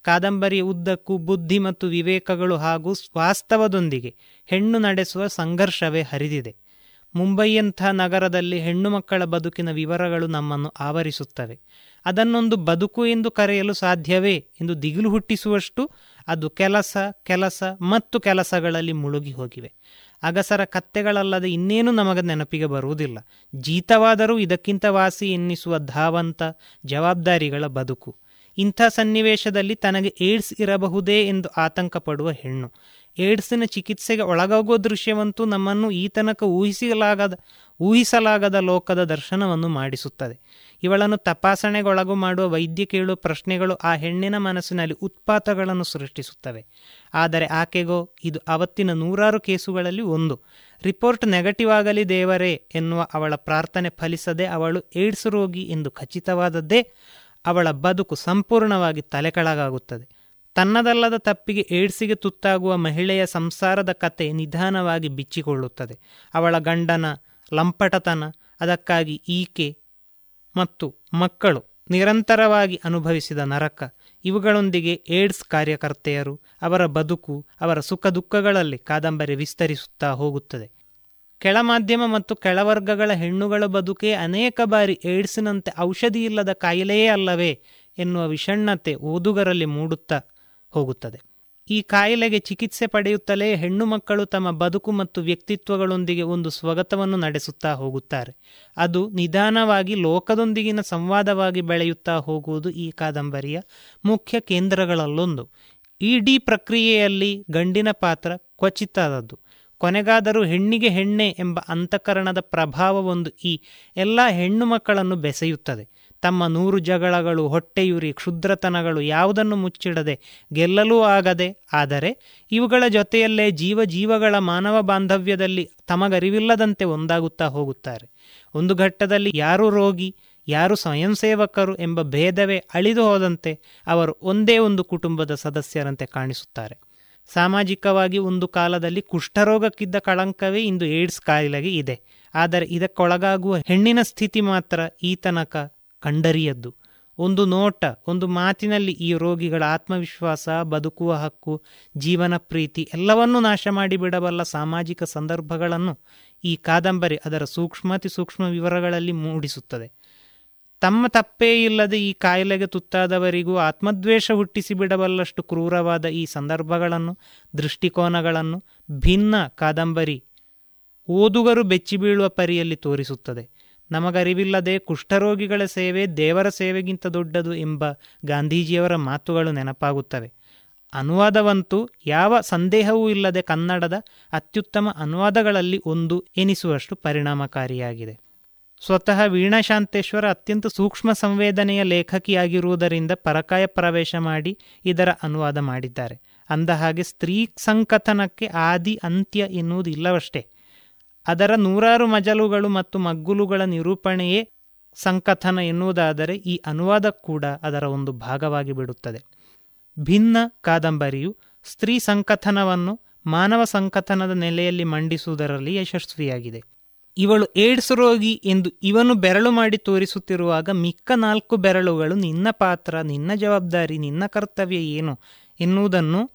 ಕಾದಂಬರಿಯ ಉದ್ದಕ್ಕೂ ಬುದ್ಧಿ ಮತ್ತು ವಿವೇಕಗಳು ಹಾಗೂ ವಾಸ್ತವದೊಂದಿಗೆ ಹೆಣ್ಣು ನಡೆಸುವ ಸಂಘರ್ಷವೇ ಹರಿದಿದೆ. ಮುಂಬೈಯಂಥ ನಗರದಲ್ಲಿ ಹೆಣ್ಣು ಮಕ್ಕಳ ಬದುಕಿನ ವಿವರಗಳು ನಮ್ಮನ್ನು ಆವರಿಸುತ್ತವೆ. ಅದನ್ನೊಂದು ಬದುಕು ಎಂದು ಕರೆಯಲು ಸಾಧ್ಯವೇ ಎಂದು ದಿಗಿಲು ಹುಟ್ಟಿಸುವಷ್ಟು ಅದು ಕೆಲಸ ಕೆಲಸ ಮತ್ತು ಕೆಲಸಗಳಲ್ಲಿ ಮುಳುಗಿ ಹೋಗಿವೆ. ಅಗಸರ ಕತ್ತೆಗಳಲ್ಲದೆ ಇನ್ನೇನು ನಮಗೆ ನೆನಪಿಗೆ ಬರುವುದಿಲ್ಲ. ಜೀತವಾದರೂ ಇದಕ್ಕಿಂತ ವಾಸಿ ಎನ್ನಿಸುವ ಧಾವಂತ ಜವಾಬ್ದಾರಿಗಳ ಬದುಕು. ಇಂಥ ಸನ್ನಿವೇಶದಲ್ಲಿ ತನಗೆ ಏಡ್ಸ್ ಇರಬಹುದೇ ಎಂದು ಆತಂಕ ಪಡುವ ಹೆಣ್ಣು. ಏಡ್ಸಿನ ಚಿಕಿತ್ಸೆಗೆ ಒಳಗಾಗುವ ದೃಶ್ಯವಂತೂ ನಮ್ಮನ್ನು ಈತನಕ ತನಕ ಊಹಿಸಲಾಗದ ಊಹಿಸಲಾಗದ ಲೋಕದ ದರ್ಶನವನ್ನು ಮಾಡಿಸುತ್ತದೆ. ಇವಳನ್ನು ತಪಾಸಣೆಗೊಳಗು ಮಾಡುವ ವೈದ್ಯ ಕೇಳುವ ಪ್ರಶ್ನೆಗಳು ಆ ಹೆಣ್ಣಿನ ಮನಸ್ಸಿನಲ್ಲಿ ಉತ್ಪಾತಗಳನ್ನು ಸೃಷ್ಟಿಸುತ್ತವೆ. ಆದರೆ ಆಕೆಗೋ, ಇದು ಅವತ್ತಿನ ನೂರಾರು ಕೇಸುಗಳಲ್ಲಿ ಒಂದು. ರಿಪೋರ್ಟ್ ನೆಗೆಟಿವ್ ಆಗಲಿ ದೇವರೇ ಎನ್ನುವ ಅವಳ ಪ್ರಾರ್ಥನೆ ಫಲಿಸದೆ ಅವಳು ಏಡ್ಸ್ ರೋಗಿ ಎಂದು ಖಚಿತವಾದದ್ದೇ ಅವಳ ಬದುಕು ಸಂಪೂರ್ಣವಾಗಿ ತಲೆಕೆಳಗಾಗುತ್ತದೆ. ತನ್ನದಲ್ಲದ ತಪ್ಪಿಗೆ ಏಡ್ಸಿಗೆ ತುತ್ತಾಗುವ ಮಹಿಳೆಯ ಸಂಸಾರದ ಕತೆ ನಿಧಾನವಾಗಿ ಬಿಚ್ಚಿಕೊಳ್ಳುತ್ತದೆ. ಅವಳ ಗಂಡನ ಲಂಪಟತನ, ಅದಕ್ಕಾಗಿ ಈಕೆ ಮತ್ತು ಮಕ್ಕಳು ನಿರಂತರವಾಗಿ ಅನುಭವಿಸಿದ ನರಕ, ಇವುಗಳೊಂದಿಗೆ ಏಡ್ಸ್ ಕಾರ್ಯಕರ್ತೆಯರು ಅವರ ಬದುಕು, ಅವರ ಸುಖ ದುಃಖಗಳಲ್ಲಿ ಕಾದಂಬರಿ ವಿಸ್ತರಿಸುತ್ತಾ ಹೋಗುತ್ತದೆ. ಕೆಳಮಾಧ್ಯಮ ಮತ್ತು ಕೆಳವರ್ಗಗಳ ಹೆಣ್ಣುಗಳ ಬದುಕೇ ಅನೇಕ ಬಾರಿ ಏಡ್ಸ್ನಂತೆ ಔಷಧಿ ಇಲ್ಲದ ಕಾಯಿಲೆಯೇ ಅಲ್ಲವೇ ಎನ್ನುವ ವಿಷಣ್ಣತೆ ಓದುಗರಲ್ಲಿ ಮೂಡುತ್ತಾ ಹೋಗುತ್ತದೆ. ಈ ಕಾಯಿಲೆಗೆ ಚಿಕಿತ್ಸೆ ಪಡೆಯುತ್ತಲೇ ಹೆಣ್ಣು ಮಕ್ಕಳು ತಮ್ಮ ಬದುಕು ಮತ್ತು ವ್ಯಕ್ತಿತ್ವಗಳೊಂದಿಗೆ ಒಂದು ಸ್ವಗತವನ್ನು ನಡೆಸುತ್ತಾ ಹೋಗುತ್ತಾರೆ. ಅದು ನಿಧಾನವಾಗಿ ಲೋಕದೊಂದಿಗಿನ ಸಂವಾದವಾಗಿ ಬೆಳೆಯುತ್ತಾ ಹೋಗುವುದು ಈ ಕಾದಂಬರಿಯ ಮುಖ್ಯ ಕೇಂದ್ರಗಳಲ್ಲೊಂದು. ಇಡೀ ಪ್ರಕ್ರಿಯೆಯಲ್ಲಿ ಗಂಡಿನ ಪಾತ್ರ ಕ್ವಚಿತ್ತಾದದ್ದು ಕೊನೆಗಾದರೂ ಹೆಣ್ಣಿಗೆ ಹೆಣ್ಣೆ ಎಂಬ ಅಂತಃಕರಣದ ಪ್ರಭಾವವೊಂದು ಈ ಎಲ್ಲ ಹೆಣ್ಣು ಮಕ್ಕಳನ್ನು ಬೆಸೆಯುತ್ತದೆ. ತಮ್ಮ ನೂರು ಜಗಳಗಳು, ಹೊಟ್ಟೆಯುರಿ, ಕ್ಷುದ್ರತನಗಳು ಯಾವುದನ್ನು ಮುಚ್ಚಿಡದೆ ಗೆಲ್ಲಲೂ ಆಗದೆ, ಆದರೆ ಇವುಗಳ ಜೊತೆಯಲ್ಲೇ ಜೀವ ಜೀವಗಳ ಮಾನವ ಬಾಂಧವ್ಯದಲ್ಲಿ ತಮಗರಿವಿಲ್ಲದಂತೆ ಒಂದಾಗುತ್ತಾ ಹೋಗುತ್ತಾರೆ. ಒಂದು ಘಟ್ಟದಲ್ಲಿ ಯಾರು ರೋಗಿ, ಯಾರು ಸ್ವಯಂ ಸೇವಕರು ಎಂಬ ಭೇದವೇ ಅಳಿದು ಹೋದಂತೆ ಅವರು ಒಂದೇ ಒಂದು ಕುಟುಂಬದ ಸದಸ್ಯರಂತೆ ಕಾಣಿಸುತ್ತಾರೆ. ಸಾಮಾಜಿಕವಾಗಿ ಒಂದು ಕಾಲದಲ್ಲಿ ಕುಷ್ಠರೋಗಕ್ಕಿದ್ದ ಕಳಂಕವೇ ಇಂದು ಏಡ್ಸ್ ಕಾಯಿಲೆಗೆ ಇದೆ. ಆದರೆ ಇದಕ್ಕೊಳಗಾಗುವ ಹೆಣ್ಣಿನ ಸ್ಥಿತಿ ಮಾತ್ರ ಈ ಕಂಡರಿಯದ್ದು. ಒಂದು ನೋಟ, ಒಂದು ಮಾತಿನಲ್ಲಿ ಈ ರೋಗಿಗಳ ಆತ್ಮವಿಶ್ವಾಸ, ಬದುಕುವ ಹಕ್ಕು, ಜೀವನ ಪ್ರೀತಿ ಎಲ್ಲವನ್ನೂ ನಾಶ ಮಾಡಿಬಿಡಬಲ್ಲ ಸಾಮಾಜಿಕ ಸಂದರ್ಭಗಳನ್ನು ಈ ಕಾದಂಬರಿ ಅದರ ಸೂಕ್ಷ್ಮತಿ ಸೂಕ್ಷ್ಮ ವಿವರಗಳಲ್ಲಿ ಮೂಡಿಸುತ್ತದೆ. ತಮ್ಮ ತಪ್ಪೇ ಇಲ್ಲದೆ ಈ ಕಾಯಿಲೆಗೆ ತುತ್ತಾದವರಿಗೂ ಆತ್ಮದ್ವೇಷ ಹುಟ್ಟಿಸಿ ಬಿಡಬಲ್ಲಷ್ಟು ಕ್ರೂರವಾದ ಈ ಸಂದರ್ಭಗಳನ್ನು, ದೃಷ್ಟಿಕೋನಗಳನ್ನು ಭಿನ್ನ ಕಾದಂಬರಿ ಓದುಗರು ಬೆಚ್ಚಿಬೀಳುವ ಪರಿಯಲ್ಲಿ ತೋರಿಸುತ್ತದೆ. ನಮಗರಿವಿಲ್ಲದೆ ಕುಷ್ಠರೋಗಿಗಳ ಸೇವೆ ದೇವರ ಸೇವೆಗಿಂತ ದೊಡ್ಡದು ಎಂಬ ಗಾಂಧೀಜಿಯವರ ಮಾತುಗಳು ನೆನಪಾಗುತ್ತವೆ. ಅನುವಾದವಂತೂ ಯಾವ ಸಂದೇಹವೂ ಇಲ್ಲದೆ ಕನ್ನಡದ ಅತ್ಯುತ್ತಮ ಅನುವಾದಗಳಲ್ಲಿ ಒಂದು ಎನಿಸುವಷ್ಟು ಪರಿಣಾಮಕಾರಿಯಾಗಿದೆ. ಸ್ವತಃ ವೀಣಾ ಶಾಂತೇಶ್ವರ ಅತ್ಯಂತ ಸೂಕ್ಷ್ಮ ಸಂವೇದನೆಯ ಲೇಖಕಿಯಾಗಿರುವುದರಿಂದ ಪರಕಾಯ ಪ್ರವೇಶ ಮಾಡಿ ಇದರ ಅನುವಾದ ಮಾಡಿದ್ದಾರೆ. ಅಂದಹಾಗೆ ಸ್ತ್ರೀ ಸಂಕಥನಕ್ಕೆ ಆದಿ ಅಂತ್ಯ ಎನ್ನುವುದು ಇಲ್ಲವಷ್ಟೇ ಅದರ ನೂರಾರು ಮಜಲುಗಳು ಮತ್ತು ಮಗ್ಗುಲುಗಳ ನಿರೂಪಣೆಯೇ ಸಂಕಥನ ಎನ್ನುವುದಾದರೆ ಈ ಅನುವಾದ ಕೂಡ ಅದರ ಒಂದು ಭಾಗವಾಗಿ ಬಿಡುತ್ತದೆ. ಭಿನ್ನ ಕಾದಂಬರಿಯು ಸ್ತ್ರೀ ಸಂಕಥನವನ್ನು ಮಾನವ ಸಂಕಥನದ ನೆಲೆಯಲ್ಲಿ ಮಂಡಿಸುವುದರಲ್ಲಿ ಯಶಸ್ವಿಯಾಗಿದೆ. ಇವಳು ಏಡ್ಸ್ ರೋಗಿ ಎಂದು ಇವನು ಬೆರಳು ಮಾಡಿ ತೋರಿಸುತ್ತಿರುವಾಗ ಮಿಕ್ಕ ನಾಲ್ಕು ಬೆರಳುಗಳು ನಿನ್ನ ಪಾತ್ರ, ನಿನ್ನ ಜವಾಬ್ದಾರಿ, ನಿನ್ನ ಕರ್ತವ್ಯ ಏನು ಎನ್ನುವುದನ್ನು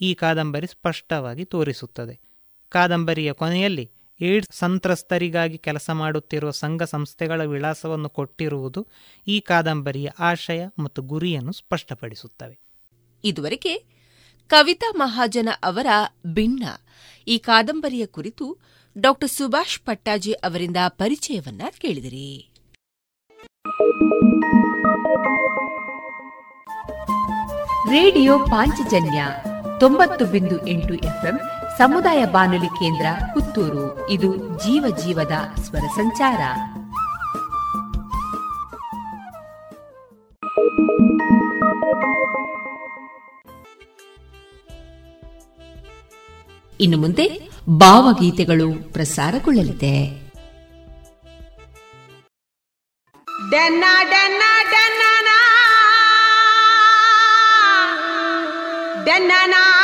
ಈ ಕಾದಂಬರಿ ಸ್ಪಷ್ಟವಾಗಿ ತೋರಿಸುತ್ತದೆ. ಕಾದಂಬರಿಯ ಕೊನೆಯಲ್ಲಿ ಏಡ್ಸ್ ಸಂತ್ರಸ್ತರಿಗಾಗಿ ಕೆಲಸ ಮಾಡುತ್ತಿರುವ ಸಂಘ ಸಂಸ್ಥೆಗಳ ವಿಳಾಸವನ್ನು ಕೊಟ್ಟಿರುವುದು ಈ ಕಾದಂಬರಿಯ ಆಶಯ ಮತ್ತು ಗುರಿಯನ್ನು ಸ್ಪಷ್ಟಪಡಿಸುತ್ತವೆ. ಇದುವರೆಗೆ ಕವಿತಾ ಮಹಾಜನ ಅವರ ಭಿನ್ನ ಈ ಕಾದಂಬರಿಯ ಕುರಿತು ಡಾಕ್ಟರ್ ಸುಭಾಷ್ ಪಟ್ಟಾಜಿ ಅವರಿಂದ ಪರಿಚಯವನ್ನ ಕೇಳಿದಿರಿ. ರೇಡಿಯೋ ಪಾಂಚಜನ್ಯ ತೊಂಬತ್ತು ಬಿಂದು ಎಂಟು ಎಫ್ಎಂ ಸಮುದಾಯ ಬಾನುಲಿ ಕೇಂದ್ರ ಪುತ್ತೂರು. ಇದು ಜೀವ ಜೀವದ ಸ್ವರ ಸಂಚಾರ. ಇನ್ನು ಮುಂದೆ ಭಾವಗೀತೆಗಳು ಪ್ರಸಾರಗೊಳ್ಳಲಿದೆ. ಡೆನ್ನ ಡೆನ್ನ, ಡೆನ್ನನ. ಡೆನ್ನನ.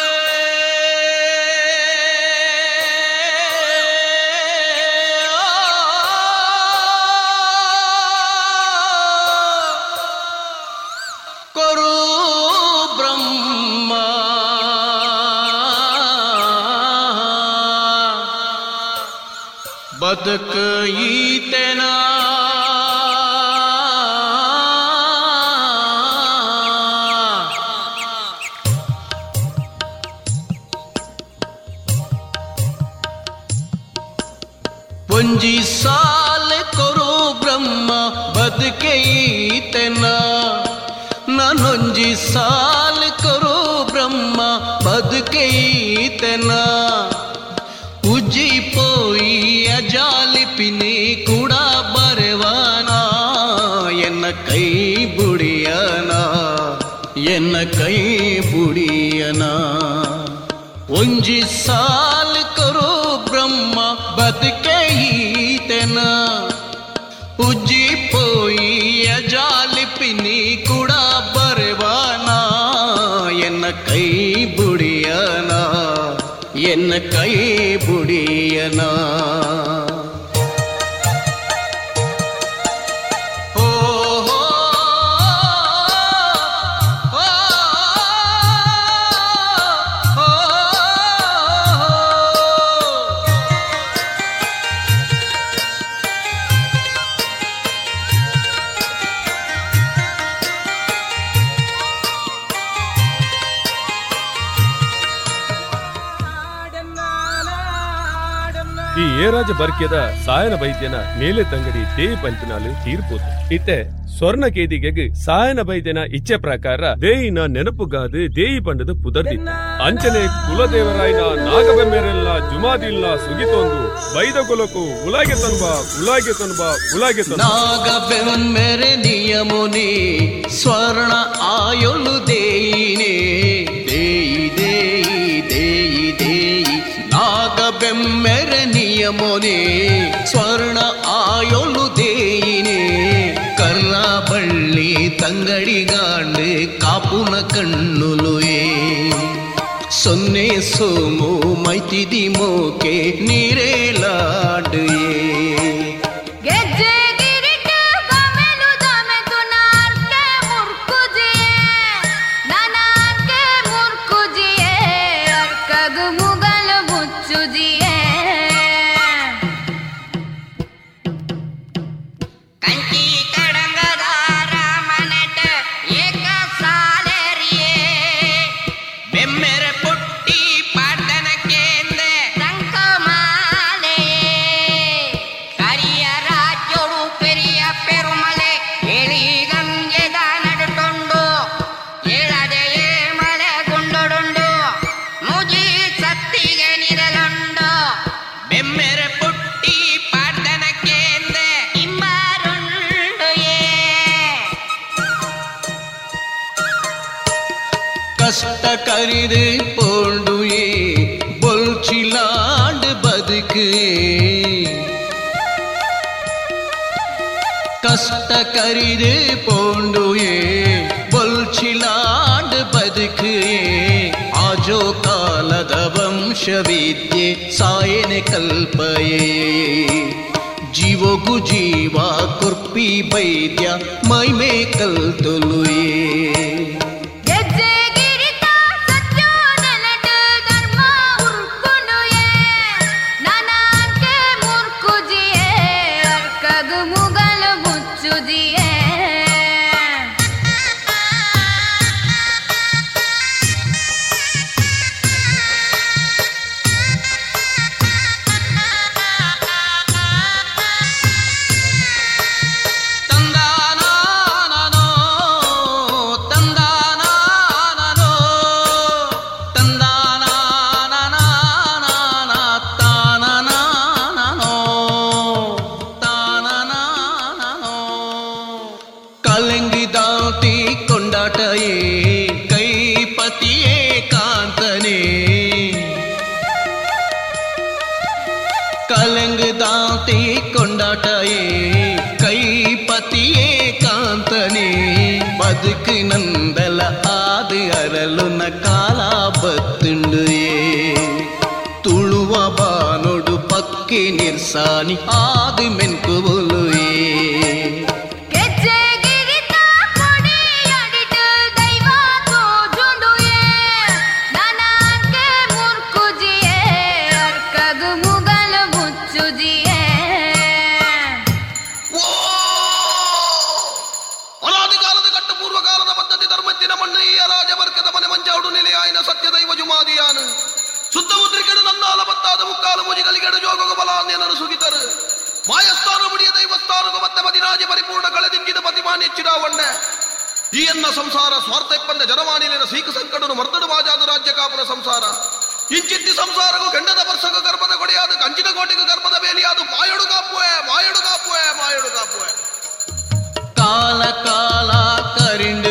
ನಾನೊಂಜಿ ಸಾಲ ಕೊರು ಬ್ರಹ್ಮ ಬದುಕೈತೆನ ಉಜ್ಜಿ ಪೋಯಿ ಅಜಾಲಿಪಿನಿ ಕೂಡ ಬರವಾನ ಎನ್ನ ಕೈ ಬುಡಿಯನ ಎನ್ನ ಕೈ ಬುಡಿಯನ ಒಂಜಿ ಸಾಲ ಕೊರು ಬ್ರಹ್ಮ ಬದುಕೈತೆನ ಬರ್ಕ್ಯದ ಸಾಯನ ಬೈದ್ಯನ ಮೇಲೆ ತಂಗಡಿ ದೇವಿ ಪಂಚನಾಲು ತೀರ್ಪು ಇತ್ತೆ ಸ್ವರ್ಣ ಕೇದಿಗೆಗ್ ಸಾಯನ ಬೈದ್ಯನ ಇಚ್ಛೆ ಪ್ರಕಾರ ದೇಯಿನ ನೆನಪುಗಾದು ದೇಯಿ ಪಂಡದ ಪುದರ್ದಿತ್ತ. ಅಂಚನೆ ಕುಲದೇವರಾಯನ ನಾಗಬೆಮ್ಮೆರೆಲ್ಲ ಜುಮಾದಿಲ್ಲ ಸುಗಿತೊಂದು. ಬೈದ ಕುಲಕು ಉಲಾಗೆ ತನ್ಬ ಉಲಾಗೆ ತನ್ಬ ಉಲಾಗೆ ತನ್ಬ ನಾಗಬೆಮ್ಮೆರೆ ನಿಯಮುನಿ ಸ್ವರ್ಣ ಆಯೊಲು ದೇಯಿನೇ. ನಾಗಬೆಮ್ಮೆರೆ ನಿಯಮುನಿ ಸ್ವರ್ಣ ಆಯೊಲು ದೇಯಿನೇ ಕರ್ರ ಬಳ್ಳಿ ತಂಗಡಿಗಾಂಡು ಕಾಪುನ ಕಣ್ಣುಲುಯೇ. ಸೊನ್ನೆ ಸೋಮು ಮೈತಿದಿ ಕರಿದು ಪೋಂಡುಯೇ ಬೊಲ್ಚಿಲಾಂಡ್ ಬದುಕು ಆಜೋ ಕಾಲದ ವಂಶವಿದ್ಯೆ ಸಾಯನೆ ಕಲ್ಪಯೇ ಜೀವಗು ಜೀವ ಕುರ್ಪಿ ವೈದ್ಯ ಮೈಮೆ ಕಲ್ತುಲುಯೇ சாணி ஆது மென்குவோ ವಿಧಿಯನ್ನ ಸಂಸಾರ ಸ್ವಾರ್ಥಪ್ಪಂದ ಜನವಾಣಿಲಿನ ಸೀಕ ಸಂಕಟನು ಮರ್ತಡು ಮಾಜಾದು ರಾಜ್ಯ ಕಾಪುರ ಸಂಸಾರ. ಇಂಚಿತ್ತಿ ಸಂಸಾರಗೂ ಗಂಡದ ವರ್ಷಗೂ ಗರ್ಭದ ಕೊಡೆಯಾದ ಕಂಚಿನ ಕೋಟಿಗೂ ಗರ್ಭದ ಬೇಲಿಯಾದು ಮಾಯಡು ಕಾಪುವೆ ಮಾಯಡು ಕಾಪುವೆ ಮಾಯಡು ಕಾಪುವೆ. ಕಾಲ ಕಾಲ ಕರಿಂಡು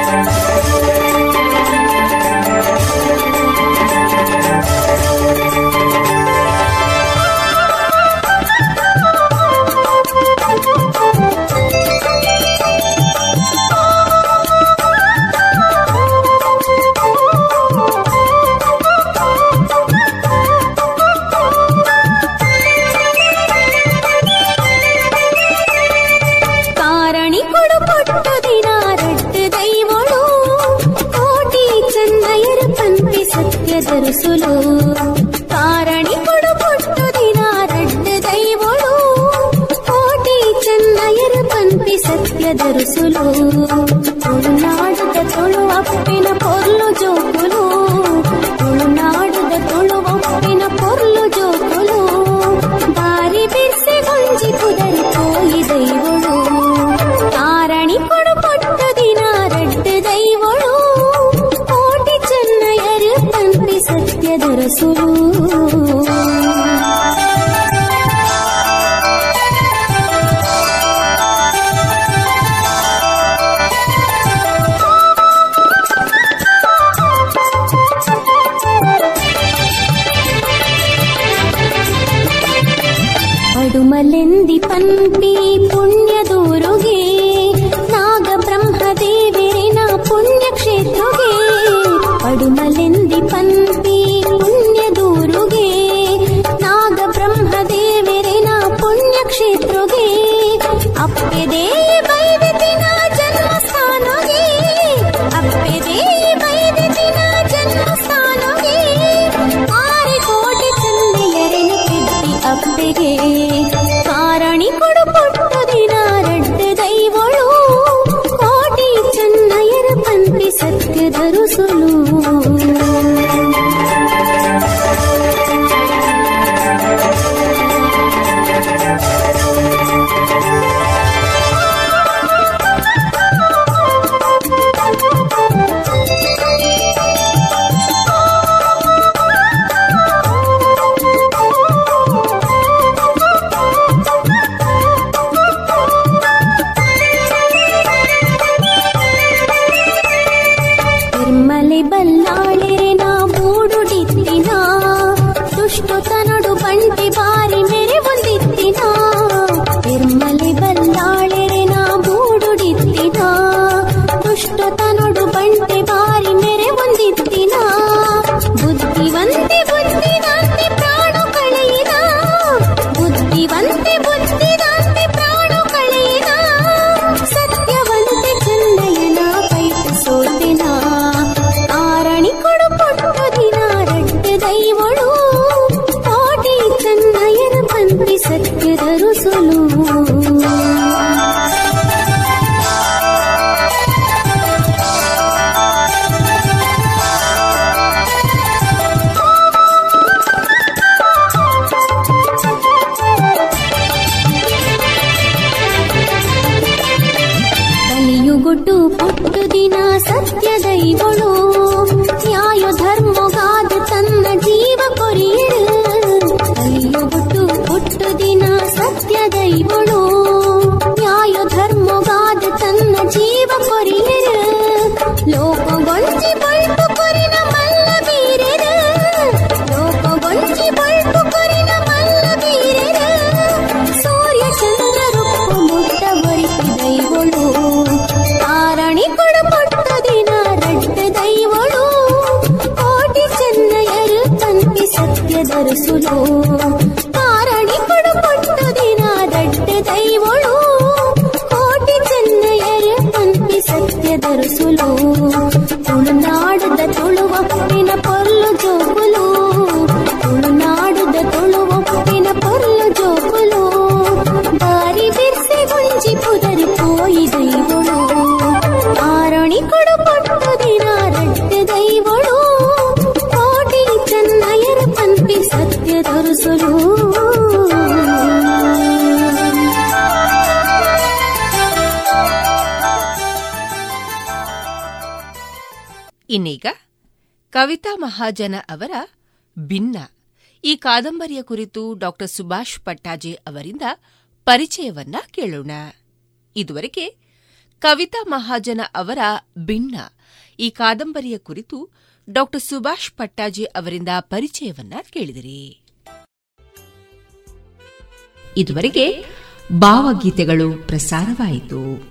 ಕವಿತಾ ಮಹಾಜನ ಅವರ ಭಿನ್ನ. ಈ ಕಾದಂಬರಿಯ ಕುರಿತು ಡಾಕ್ಟರ್ ಸುಭಾಷ್ ಪಟ್ಟಾಜೆ ಅವರಿಂದ ಪರಿಚಯವನ್ನ ಕೇಳೋಣ. ಇದುವರೆಗೆ ಕವಿತಾ ಮಹಾಜನ ಅವರ ಭಿನ್ನ. ಈ ಕಾದಂಬರಿಯ ಕುರಿತು ಡಾಕ್ಟರ್ ಸುಭಾಷ್ ಪಟ್ಟಾಜೆ ಅವರಿಂದ ಪರಿಚಯವನ್ನ ಕೇಳಿದಿರಿ. ಇದುವರೆಗೆ ಭಾವಗೀತೆಗಳು ಪ್ರಸಾರವಾಯಿತು.